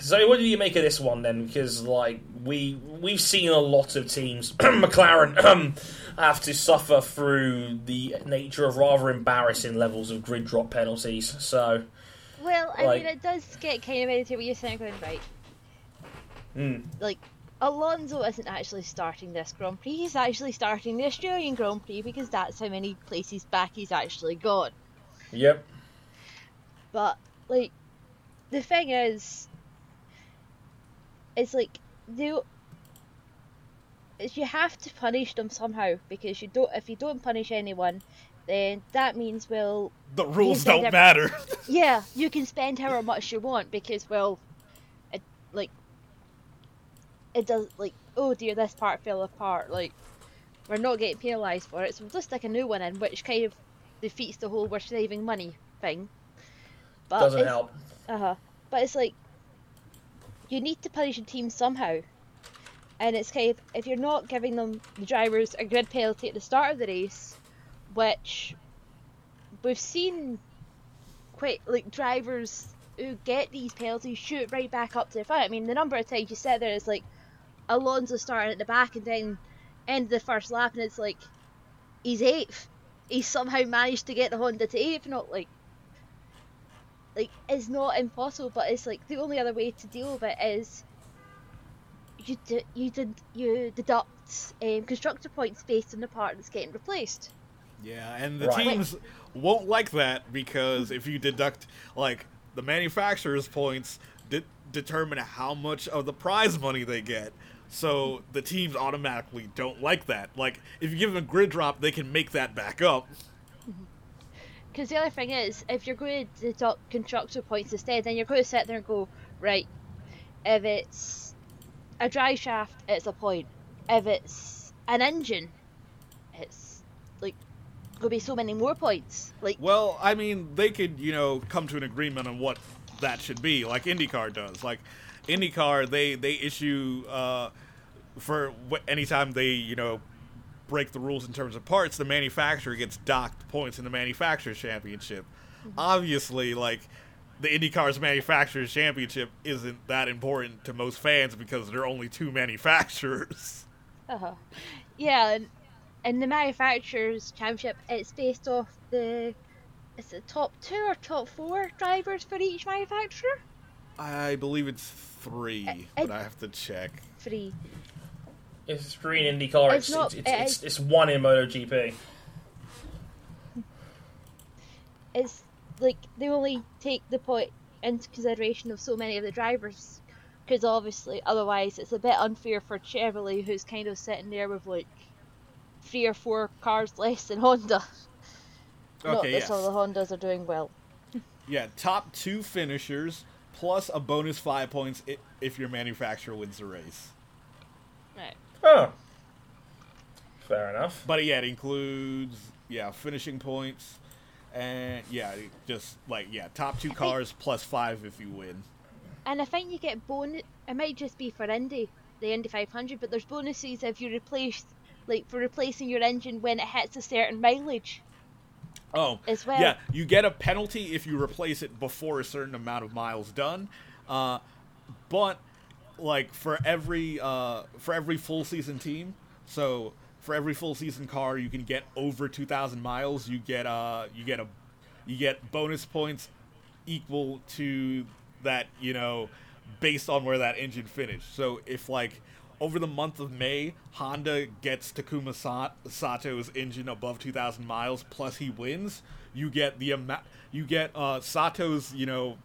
So, what do you make of this one then? Because like we we've seen a lot of teams, *clears throat* McLaren, *clears throat* have to suffer through the nature of rather embarrassing levels of grid drop penalties. So, Well, I Like- mean, it does get kind of into what you're saying, going right. mm, Like, Alonso isn't actually starting this Grand Prix. He's actually starting the Australian Grand Prix because that's how many places back he's actually gone. yep, But like, the thing is, it's like the is you have to punish them somehow because you don't. If you don't punish anyone, then that means well, The rules don't every- matter. *laughs* yeah, *laughs* you can spend however much you want because well, it like it does like oh dear this part fell apart like we're not getting penalised for it so we'll just stick a new one in which kind of defeats the whole we're saving money thing. But doesn't it's- help. uh huh. But it's like you need to punish a team somehow, and it's kind of if you're not giving them the drivers a grid penalty at the start of the race, which we've seen quite like drivers who get these penalties shoot right back up to the front. I mean, the number of times you sit there is like Alonso starting at the back and then end the first lap, and it's like he's eighth. He somehow managed to get the Honda to eighth, not like like it's not impossible, but it's like the only other way to deal with it is you d- you did you deduct um, constructor points based on the part that's getting replaced. Yeah, and the Right. teams won't like that because if you deduct like the manufacturer's points, de- determine how much of the prize money they get. So the teams automatically don't like that. Like if you give them a grid drop, they can make that back up. Because the other thing is, if you're going to deduct constructor points instead, then you're going to sit there and go, right, if it's a drive shaft, it's a point. If it's an engine, it's like going to be so many more points. Like, Well, I mean, they could, you know, come to an agreement on what that should be, like IndyCar does. Like IndyCar, they they issue uh, for wh- anytime they, you know, break the rules in terms of parts, the manufacturer gets docked points in the manufacturers championship. Obviously, like the IndyCar's manufacturers championship isn't that important to most fans because there are only two manufacturers. uh-huh. yeah, and, and the manufacturers championship, it's based off the, is it top two or top four drivers for each manufacturer? I believe it's three, but I have to check. Free. It's three in IndyCar. It's It's not- it's, it's, it's, it's one in MotoGP. It's like they only take the point into consideration of so many of the drivers, because obviously otherwise it's a bit unfair for Chevrolet, who's kind of sitting there with like three or four cars *laughs* less than Honda. Not Okay, that yes. some of the Hondas are doing well. Yeah, top two finishers plus a bonus five points if your manufacturer wins the race. Right. Oh. Fair enough. But yeah, it includes yeah finishing points, and yeah, just like yeah top two cars plus five if you win. And I think you get bonus. It might just be for Indy, the Indy 500, but there's bonuses if you replace, like for replacing your engine when it hits a certain mileage. Oh, As well. Yeah, you get a penalty if you replace it before a certain amount of miles done. Uh, but like for every uh, for every full season team, so for every full season car, you can get over two thousand miles. You get uh you get a you get bonus points equal to that you know based on where that engine finished. So if like over the month of May, Honda gets Takuma Sa- Sato's engine above 2,000 miles, plus he wins. You get the amount. You get uh, Sato's, you know,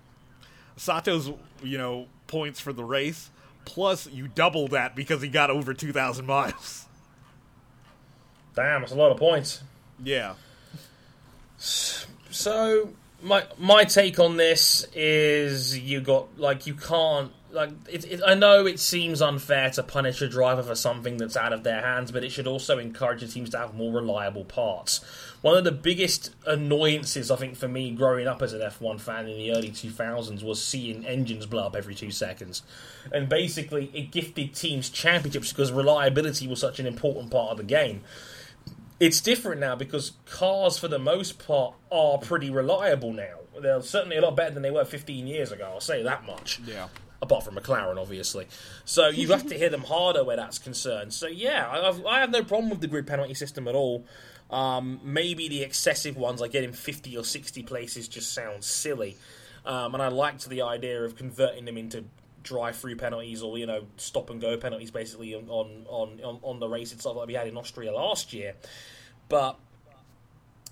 Sato's, you know, points for the race. Plus, you double that because he got over 2,000 miles. Damn, it's a lot of points. Yeah. So my my take on this is you got like you can't like it, it, I know it seems unfair to punish a driver for something that's out of their hands, but it should also encourage the teams to have more reliable parts. One of the biggest annoyances I think for me growing up as an F1 fan in the early 2000s was seeing engines blow up every 2 seconds. And basically it gifted teams championships because reliability was such an important part of the game it's different now because cars, for the most part, are pretty reliable now. They're certainly a lot better than they were 15 years ago. I'll say that much. Yeah. Apart from McLaren, obviously. So you have to *laughs* hit them harder where that's concerned. So yeah, I have, I have no problem with the grid penalty system at all. Um, maybe the excessive ones, like getting 50 or 60 places, just sounds silly. Um, and I liked the idea of converting them into drive-through penalties or you know stop and go penalties, basically on on on, on the race itself, like we had in Austria last year. But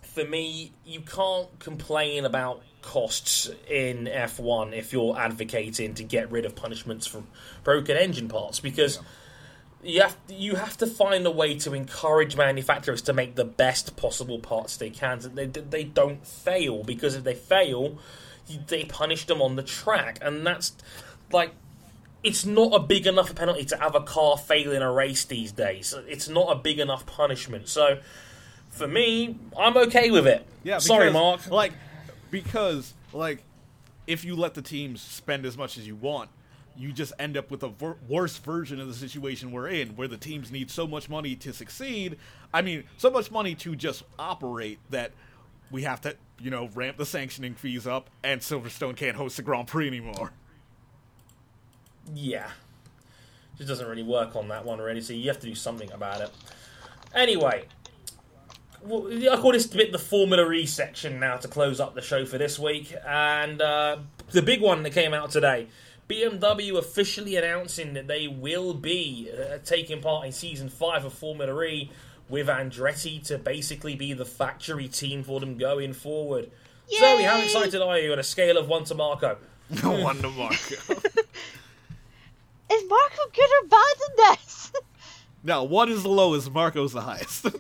for me, you can't complain about costs in F1 if you're advocating to get rid of punishments for broken engine parts because you have you have to find a way to encourage manufacturers to make the best possible parts they can. So they they don't fail because if they fail you- they punish them on the track. And that's like it's not a big enough penalty to have a car fail in a race these days. It's not a big enough punishment. So for me I'm okay with it. Yeah. sorry Mark. Like, because like, if you let the teams spend as much as you want, you just end up with a ver- worse version of the situation we're in, where the teams need so much money to succeed. I mean, so much money to just operate that we have to, you know, ramp the sanctioning fees up, and Silverstone can't host the Grand Prix anymore. Yeah. Just doesn't really work on that one, really, so you have to do something about it. Anyway, well, I call this bit the Formula E section now to close up the show for this week. And uh, the big one that came out today BMW officially announcing that they will be uh, taking part in season 5 of Formula E with Andretti to basically be the factory team for them going forward. Zoe, how excited are you on a scale of 1 to Marco? *laughs* one to Marco. *laughs* Is Marco good or bad in this? now, one is the lowest, Marco's the highest. *laughs*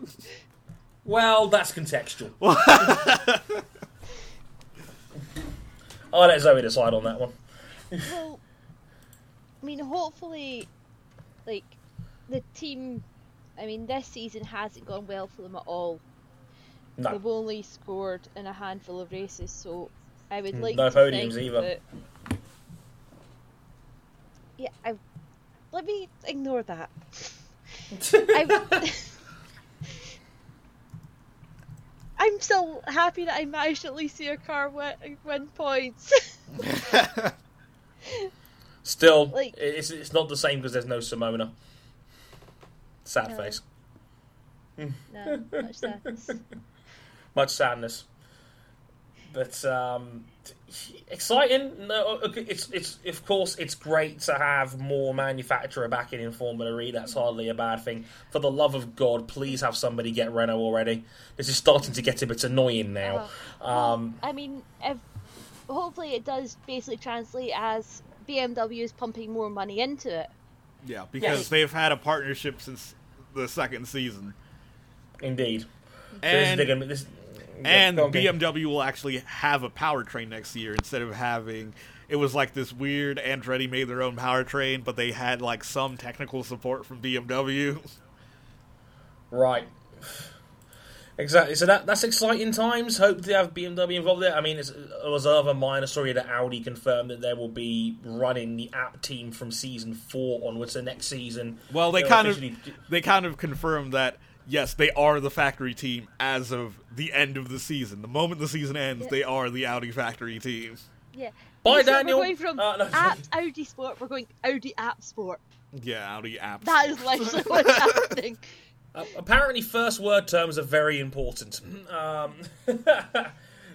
Well, that's contextual. I'll let Zoe decide on that one. Well, I mean, hopefully, like the team. I mean, this season hasn't gone well for them at all. No. They've only scored in a handful of races, so I would hmm, like no to podiums think either. that- Yeah, I. Let me ignore that. *laughs* I, *laughs* I'm still happy that I managed to at least see a car win, win points. *laughs* Still, Like- it's, it's not the same because there's no Simona. Sad No. face. no, much sadness. *laughs* Much sadness. but um, exciting. No, it's it's of course it's great to have more manufacturer backing in Formula E. That's hardly a bad thing. For the love of God, please have somebody get Renault already. This is starting to get a bit annoying now. Um, I mean, hopefully it does basically translate as BMW is pumping more money into it. Yeah, because Yes. they've had a partnership since the second season. indeed. So this, And they're gonna, this, and go. BMW will actually have a powertrain next year instead of having it was like this weird Andretti made their own powertrain, but they had like some technical support from BMW. *laughs* Right. Exactly. So that that's exciting times. Hope to have BMW involved there. I mean, it's, it was another minor story that Audi confirmed that they will be running the Abt team from season four onwards. So next season, Well, they they'll kind of they kind of confirmed that yes, they are the factory team as of the end of the season. The moment the season ends, they are the Audi factory team. Yeah. Bye, So Daniel. We're going from Uh, no. Abt Audi Sport. We're going Audi Abt Sport. Yeah, Audi Abt. That is literally *laughs* what's happening. *laughs* Uh, apparently, first word terms are very important. *clears throat* Um, *laughs*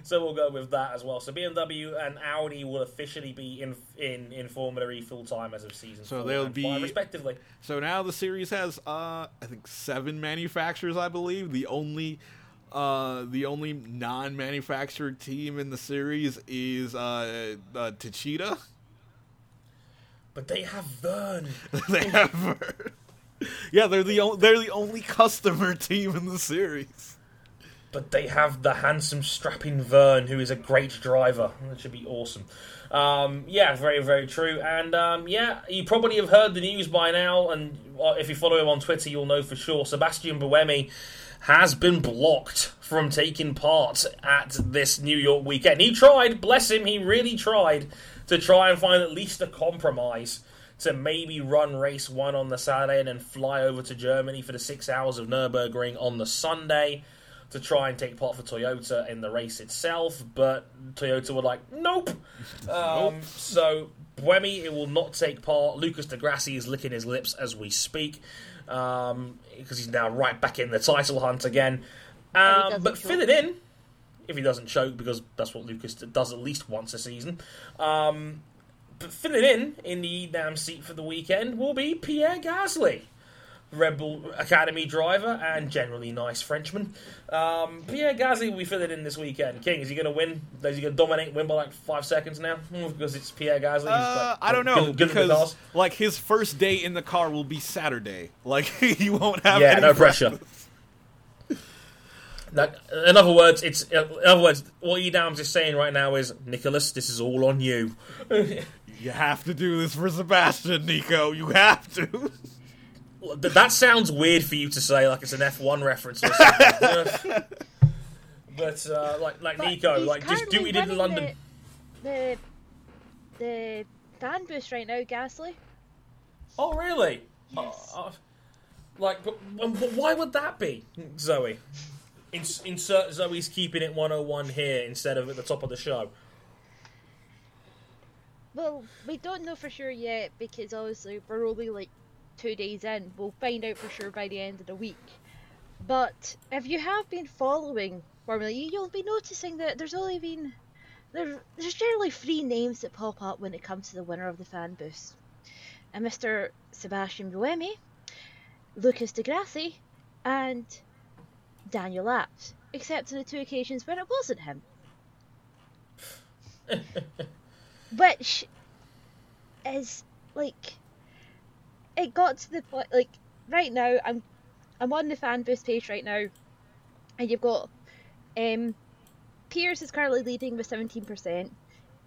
so we'll go with that as well. So BMW and Audi will officially be in in in Formula E full time as of season So four they'll and be- five, respectively. So now the series has, uh, I think, seven manufacturers. I believe the only, uh, the only non-manufactured team in the series is uh, uh. But they have Vergne. *laughs* they have, yeah, they're the o- they're the only customer team in the series. But they have the handsome, strapping Vergne, who is a great driver. That should be awesome. Um, yeah, very, very true. And um, yeah, you probably have heard the news by now. And uh, if you follow him on Twitter, you'll know for sure. Sebastian Buemi has been blocked from taking part at this New York weekend. He tried, bless him, he really tried to try and find at least a compromise to maybe run race one on the Saturday and then fly over to Germany for the six hours of Nürburgring on the Sunday to try and take part for Toyota in the race itself, but Toyota were like, nope. *laughs* Um, So Buemi it will not take part. Lucas di Grassi is licking his lips as we speak um, because he's now right back in the title hunt again. Um, but fill it in, if he doesn't choke, because that's what Lucas does at least once a season. Um, but filling in in the damn seat for the weekend will be Pierre Gasly. Red Bull Academy driver and generally nice Frenchman. Um, Pierre Gasly will be filling in this weekend. King, is he going to win? Is he going to dominate, win by like five seconds now? Hmm, Because it's Pierre Gasly. Uh, like, I don't know good- good because like his first day in the car will be Saturday. *laughs* Like he won't have Yeah, any no pressure. Like, in other words, it's in other words, what e.dams is saying right now is Nicholas, this is all on you. *laughs* You have to do this for Sebastian, Nico. You have to. That sounds weird for you to say, like it's an F1 reference or something. *laughs* but uh, like like But Nico, like just do currently what he did in London. The, the the fan boost right now, Gasly. Oh, really? Yes. Uh, uh, like, but, but why would that be, Zoe? Ins- insert Zoe's keeping it 101 here instead of at the top of the show. Well, we don't know for sure yet because obviously we're only like two days in. We'll find out for sure by the end of the week. But if you have been following Formula E, you'll be noticing that there's only been there, there's generally three names that pop up when it comes to the winner of the fan boost. Uh, and Mr. Sebastian Buemi, Lucas di Grassi, and Daniel Abt, except on the two occasions when it wasn't him. *laughs* Which is like it got to the point like right now I'm I'm on the fan boost page right now and you've got um Pierce is currently leading with 17%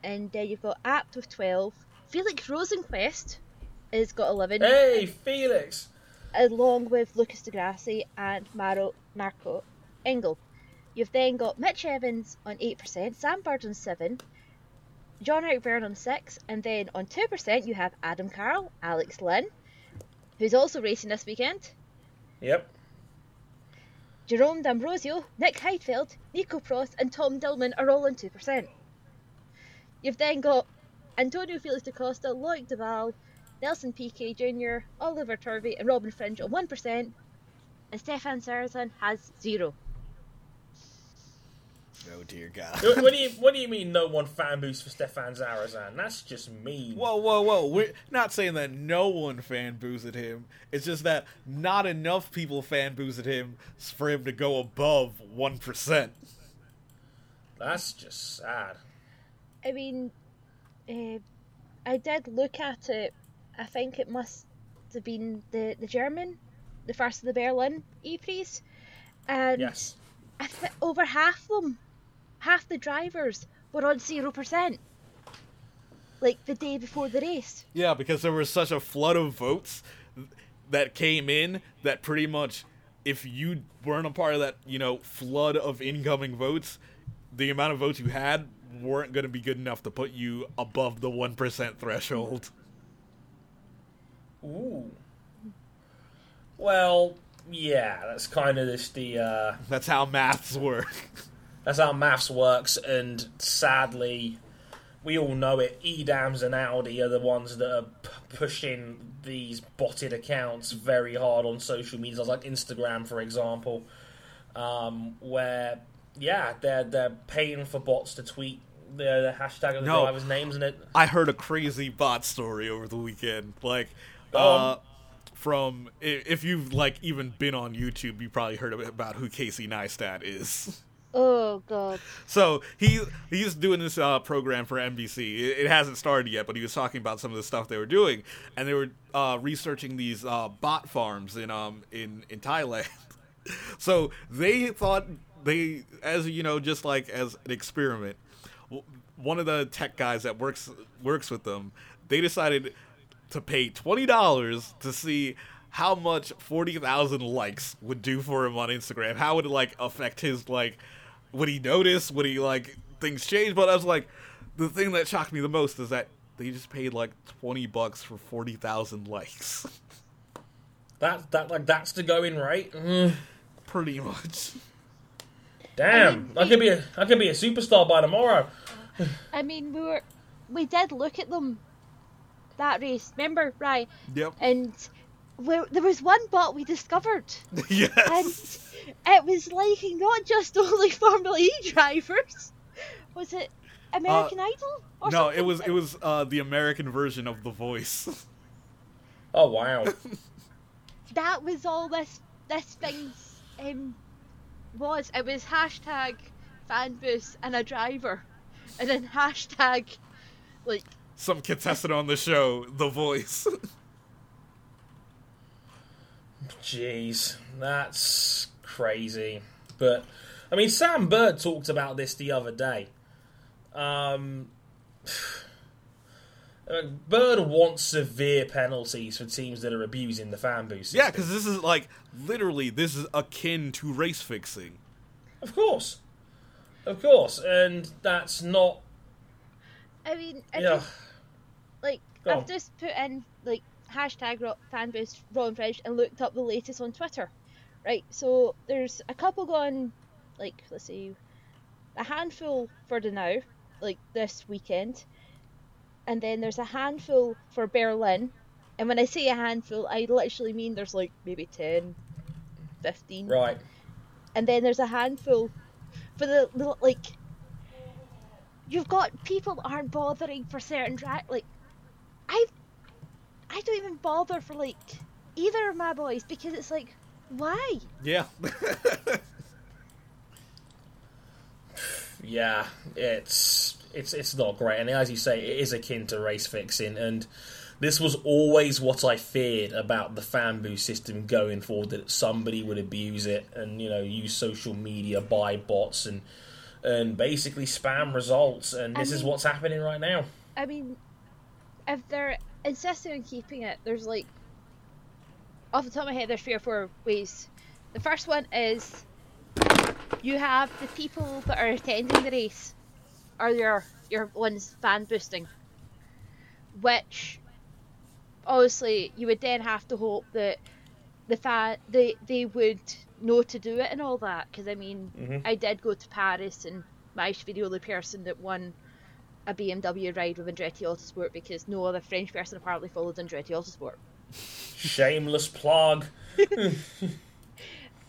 and uh, you've got Abt with 12 Felix Rosenqvist has got 11 Hey, Felix! along with Lucas di Grassi and Maro, Marco Engel. You've then got Mitch Evans on 8%, Sam Bird on 7 Jean-Eric on 6 and then on 2% you have Adam Carroll, Alex Lynn, who's also racing this weekend, Yep. Jerome D'Ambrosio, Nick Heidfeld, Nico Prost, and Tom Dillmann are all on 2%. You've then got Antonio Felix da Costa, Loic Duval, Nelson Piquet Jr., Oliver Turvey, and Robin Frijns on 1%, and Stefan Sarrazin has zero. Oh dear God. what, what do you What do you mean? No one fan boost for Stefan Sarrazin? That's just mean. Whoa, whoa, whoa. We're not saying that no one fan boosted him. It's just that not enough people fan boosted him for him to go above 1%. That's just sad. I mean, uh, I did look at it. I think it must have been the, the German, the first of the Berlin E-Prix. And Yes. I th- over half of them, half the drivers were on 0%. Like the day before the race. Yeah, because there was such a flood of votes that came in that pretty much if you weren't a part of that, you know, flood of incoming votes, the amount of votes you had weren't going to be good enough to put you above the 1% threshold. Ooh. Well, yeah, that's kind of just the. Uh, That's how maths work. *laughs* that's how maths works, and sadly, we all know it. e.dams and Audi are the ones that are p- pushing these botted accounts very hard on social media, like Instagram, for example, um, where yeah, they're they're paying for bots to tweet the, the hashtag of the No. drivers' names and it. I heard a crazy bot story over the weekend. Like, uh, from if you've like even been on YouTube, you probably heard about who Casey Neistat is. *laughs* Oh god. So he he's doing this uh, program for NBC. It, it hasn't started yet, but he was talking about some of the stuff they were doing, and they were uh, researching these uh, bot farms in um in in Thailand. *laughs* so they thought they, as you know, just like as an experiment, one of the tech guys that works works with them, they decided to pay twenty dollars to see how much forty thousand likes would do for him on Instagram. How would it like affect his like? Would he notice? Would he like things change? But I was like, the thing that shocked me the most is that they just paid like twenty bucks for forty thousand likes. *laughs* That that like that's the going rate. Mm, Pretty much. damn, I could be a I could be a superstar by tomorrow. I mean, we were, we did look at them that race. Remember, right? Yep. And we, there was one bot we discovered, *laughs* and yes. it was liking not just *laughs* only Formula E drivers. Was it American Idol? Or No, it was it was uh, the American version of The Voice. Oh wow. *laughs* That was all this this thing um, was. It was hashtag fan boost and a driver, and then hashtag like Some contestant on the show, The Voice. Jeez, that's crazy. But I mean, Sam Bird talked about this the other day. Um, *sighs* uh, Bird wants severe penalties for teams that are abusing the fan boost. yeah, because this is like literally this is akin to race fixing. of course, of course, and that's not. I mean, if Yeah, you, like Go I've on. just put in like hashtag fanbase Raw and and looked up the latest on Twitter. Right, so there's a couple going, like let's see, a handful for the now, like this weekend, and then there's a handful for Berlin. And when I say a handful, I literally mean there's like maybe 10, 15. right. and then there's a handful for the, the like you've got people aren't bothering for certain drag like i i don't even bother for like either of my boys because it's like why Yeah. *laughs* Yeah, it's it's it's not great, and as you say, it is akin to race fixing, and this was always what I feared about the fan boost system going forward that somebody would abuse it and you know use social media, buy bots, and and basically spam results, and I this is what's happening right now. i mean if they're insisting on keeping it there's like off the top of my head there's three or four ways the first one is you have the people that are attending the race are your your ones fan boosting which obviously you would then have to hope that the fan they they would know to do it and all that because I mean Mhm. I did go to Paris and to be the person that won a BMW ride with Andretti Autosport because no other French person apparently followed Andretti Autosport Shameless plug. *laughs* *laughs*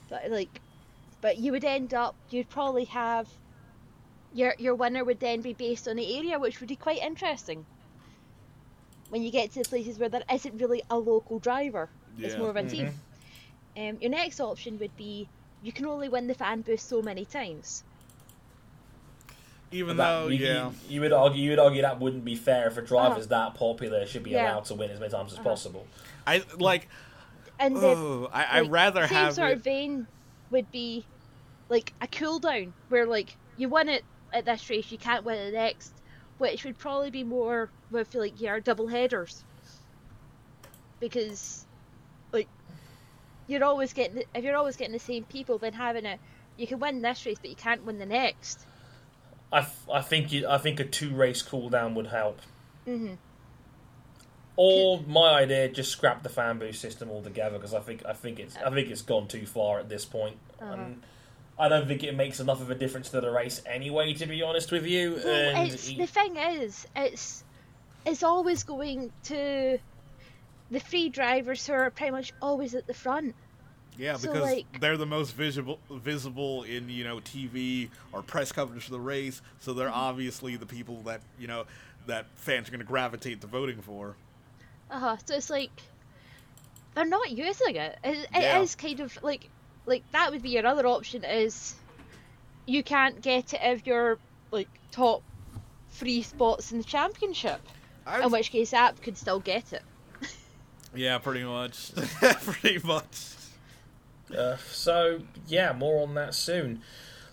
but like but you would end up you'd probably have your your winner would then be based on the area, which would be quite interesting. When you get to the places where there isn't really a local driver, it's more of a team. Um, your next option would be you can only win the fan boost so many times. Even That- though, you, yeah, you, you would argue you would argue that wouldn't be fair if a driver's that popular should be Uh-huh. Yeah. allowed to win as many times as possible. I like. And the Oh, I, I like, rather same have sort it. of vein would be like a cooldown where like you win it at this race, you can't win it the next, which would probably be more with like your double headers because like you're always getting if you're always getting the same people, then having a you can win this race but you can't win the next. I, f- I think you, I think a two race cooldown would help. hmm Or my idea, just scrap the fan boost system altogether because I think I think it's I think it's gone too far at this point. Uh-huh. And I don't think it makes enough of a difference to the race anyway. To be honest with you, Well, and it's the thing is, it's it's always going to the free drivers who are pretty much always at the front. Yeah, So, because like- they're the most visible visible in you know TV or press coverage for the race, so they're Mm-hmm. obviously the people that you know that fans are going to gravitate to voting for. Uh huh. So it's like they're not using it. It, it Yeah. is kind of like like that would be your other option is you can't get it if you're like top three spots in the championship. In which case, Abt could still get it. Yeah, pretty much, *laughs* *laughs* pretty much. Uh, so yeah, more on that soon.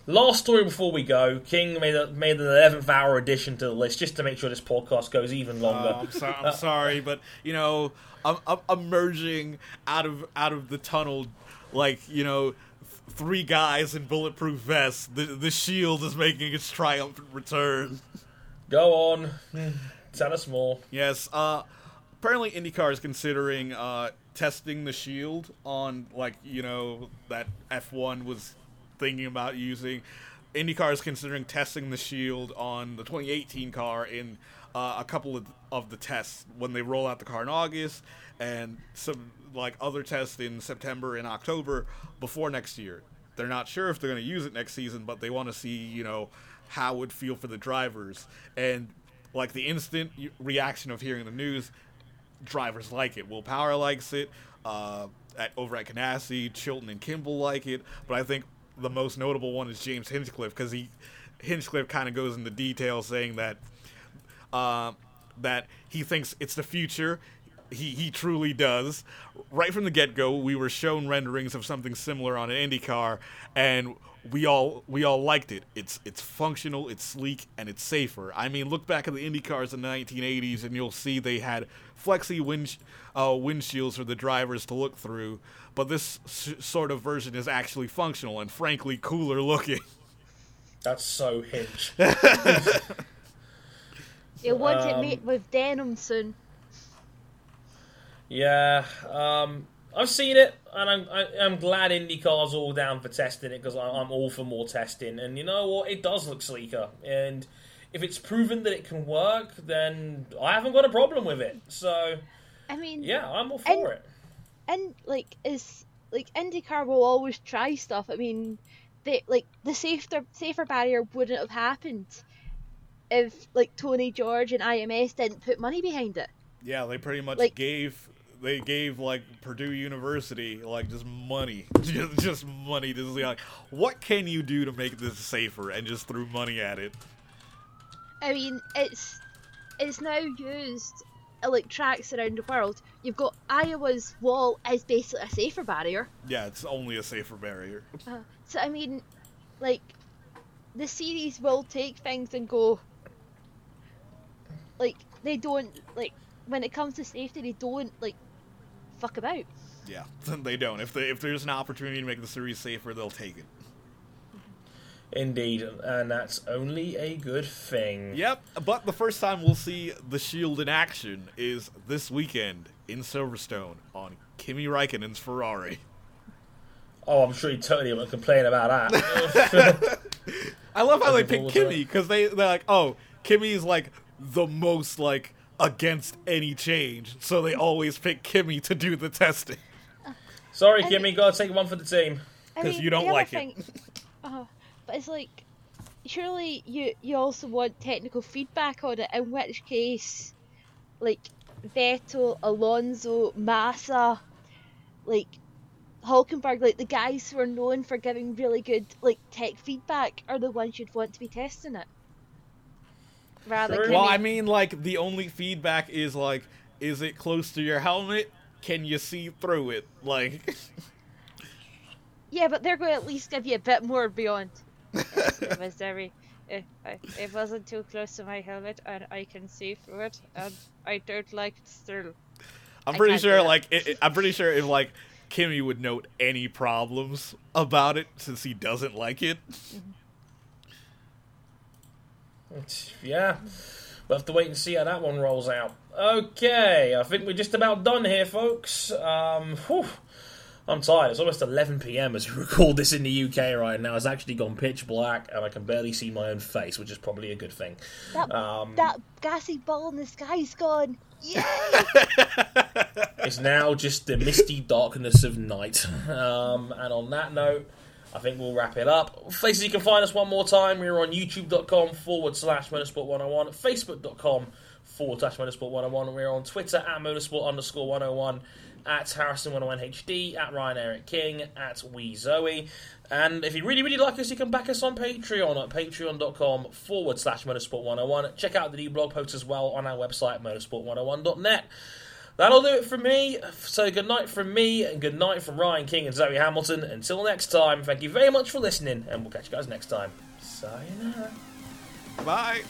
Last story before we go. King made a, made an eleventh hour addition to the list just to make sure this podcast goes even longer. Oh, I'm, so, I'm sorry, but you know, I'm, I'm emerging out of out of the tunnel, like you know, th- three guys in bulletproof vests. The the shield is making its triumphant return. Go on, tell us more. Yes. Uh, apparently IndyCar is considering uh testing the shield on like you know that F1 was thinking about using. IndyCar is considering testing the shield on the 2018 car in uh, a couple of, of the tests when they roll out the car in August and some like other tests in September and October before next year. They're not sure if they're going to use it next season, but they want to see, you know, how it would feel for the drivers. And like the instant reaction of hearing the news, drivers like it. Will Power likes it. Uh, at over at Ganassi, Chilton and Kimball like it. But I think the most notable one is James Hinchcliffe because he Hinchcliffe kind of goes into detail saying that uh, that he thinks it's the future. He he truly does. Right from the get go, we were shown renderings of something similar on an Indy car, and we all we all liked it. It's it's functional, it's sleek, and it's safer. I mean, look back at the Indy cars in the 1980s, and you'll see they had flexi wind uh, windshields for the drivers to look through. But this s- sort of version is actually functional and frankly cooler looking. That's so hinge. *laughs* You want it Um, made with denim soon. Yeah, um, I've seen it, and I'm I, I'm glad IndyCar's all down for testing it because I'm all for more testing. And you know what? It does look sleeker, and if it's proven that it can work, then I haven't got a problem with it. So I mean, yeah, I'm all for And- it. and like is like IndyCar will always try stuff. I mean, they like the safer safer barrier wouldn't have happened if like Tony George and IMS didn't put money behind it. Yeah, they pretty much Like- gave they gave like Purdue University like just money, *laughs* just just money to see like what can you do to make this safer, and just threw money at it. I mean, it's it's now used like tracks around the world. You've got Iowa's wall is basically a safer barrier. Yeah, it's only a safer barrier. Uh, so I mean, like the series will take things and go. Like they don't like when it comes to safety, they don't like fuck about. Yeah, *laughs* they don't. If they if there's an opportunity to make the series safer, they'll take it. Indeed, and that's only a good thing. Yep, but the first time we'll see the Shield in action is this weekend in Silverstone on Kimi Raikkonen's Ferrari. Oh, I'm sure he totally won't complain about that. *laughs* I love how they pick forward to Kimi because they they're like, oh, Kimi's like the most like against any change, so they always pick Kimi to do the testing. *laughs* Sorry, And- Kimi, gotta take one for the team. I 'Cause mean, you don't the other like it. thing, *laughs* uh, but it's like surely you you also want technical feedback on it. In which case, like Vettel, Alonso, Massa, like Hulkenberg, like the guys who are known for giving really good like tech feedback, are the ones you'd want to be testing it. Rather True. than Well, Kimi. I mean, like the only feedback is like, is it close to your helmet? Can you see through it? Like, Yeah, but they're going to at least give you a bit more beyond. *laughs* it was very. Eh, it, it wasn't too close to my helmet, and I can see through it, and I don't like it still. I'm pretty sure, like, it, it- I'm pretty sure if like Kimi would note any problems about it since he doesn't like it. Mm-hmm. Yeah. We'll have to wait and see how that one rolls out. Okay, I think we're just about done here, folks. Um, whew, I'm tired. It's almost 11 p.m. as we *laughs* record this in the UK right now. It's actually gone pitch black, and I can barely see my own face, which is probably a good thing. That Um, that gassy ball in the sky's gone. *laughs* Yay! It's now just the misty darkness of night. *laughs* Um, and on that note, I think we'll wrap it up. Places you can find us one more time. We're on youtube.com forward slash motorsport 101, facebook.com forward slash motorsport 101. We're on Twitter at motorsport underscore 101, at Harrison 101 HD, at Ryan Eric King, at Wee Zoe. And if you really, really like us, you can back us on Patreon at patreon.com forward slash motorsport 101. Check out the new blog post as well on our website, motorsport101.net. That'll do it from me. So good night from me, and good night from Ryan King and Zoe Hamilton. Until next time, thank you very much for listening, and we'll catch you guys next time. Sayonara. Bye.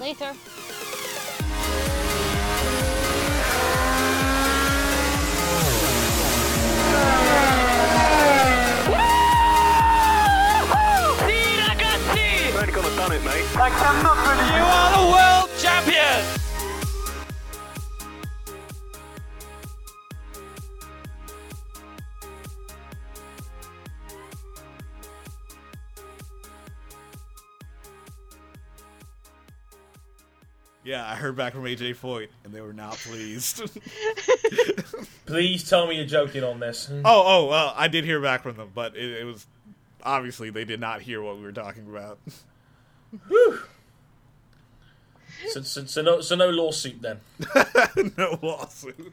Later. Sì, ragazzi! You've only gone and done it, mate. I cannot believe you are the world champion! Yeah, I heard back from AJ Foyt, and they were not pleased. *laughs* Please tell me you're joking on this. oh, oh, well, I did hear back from them, but it, it was obviously they did not hear what we were talking about. So, so, so, no, so no lawsuit then. *laughs* no lawsuit.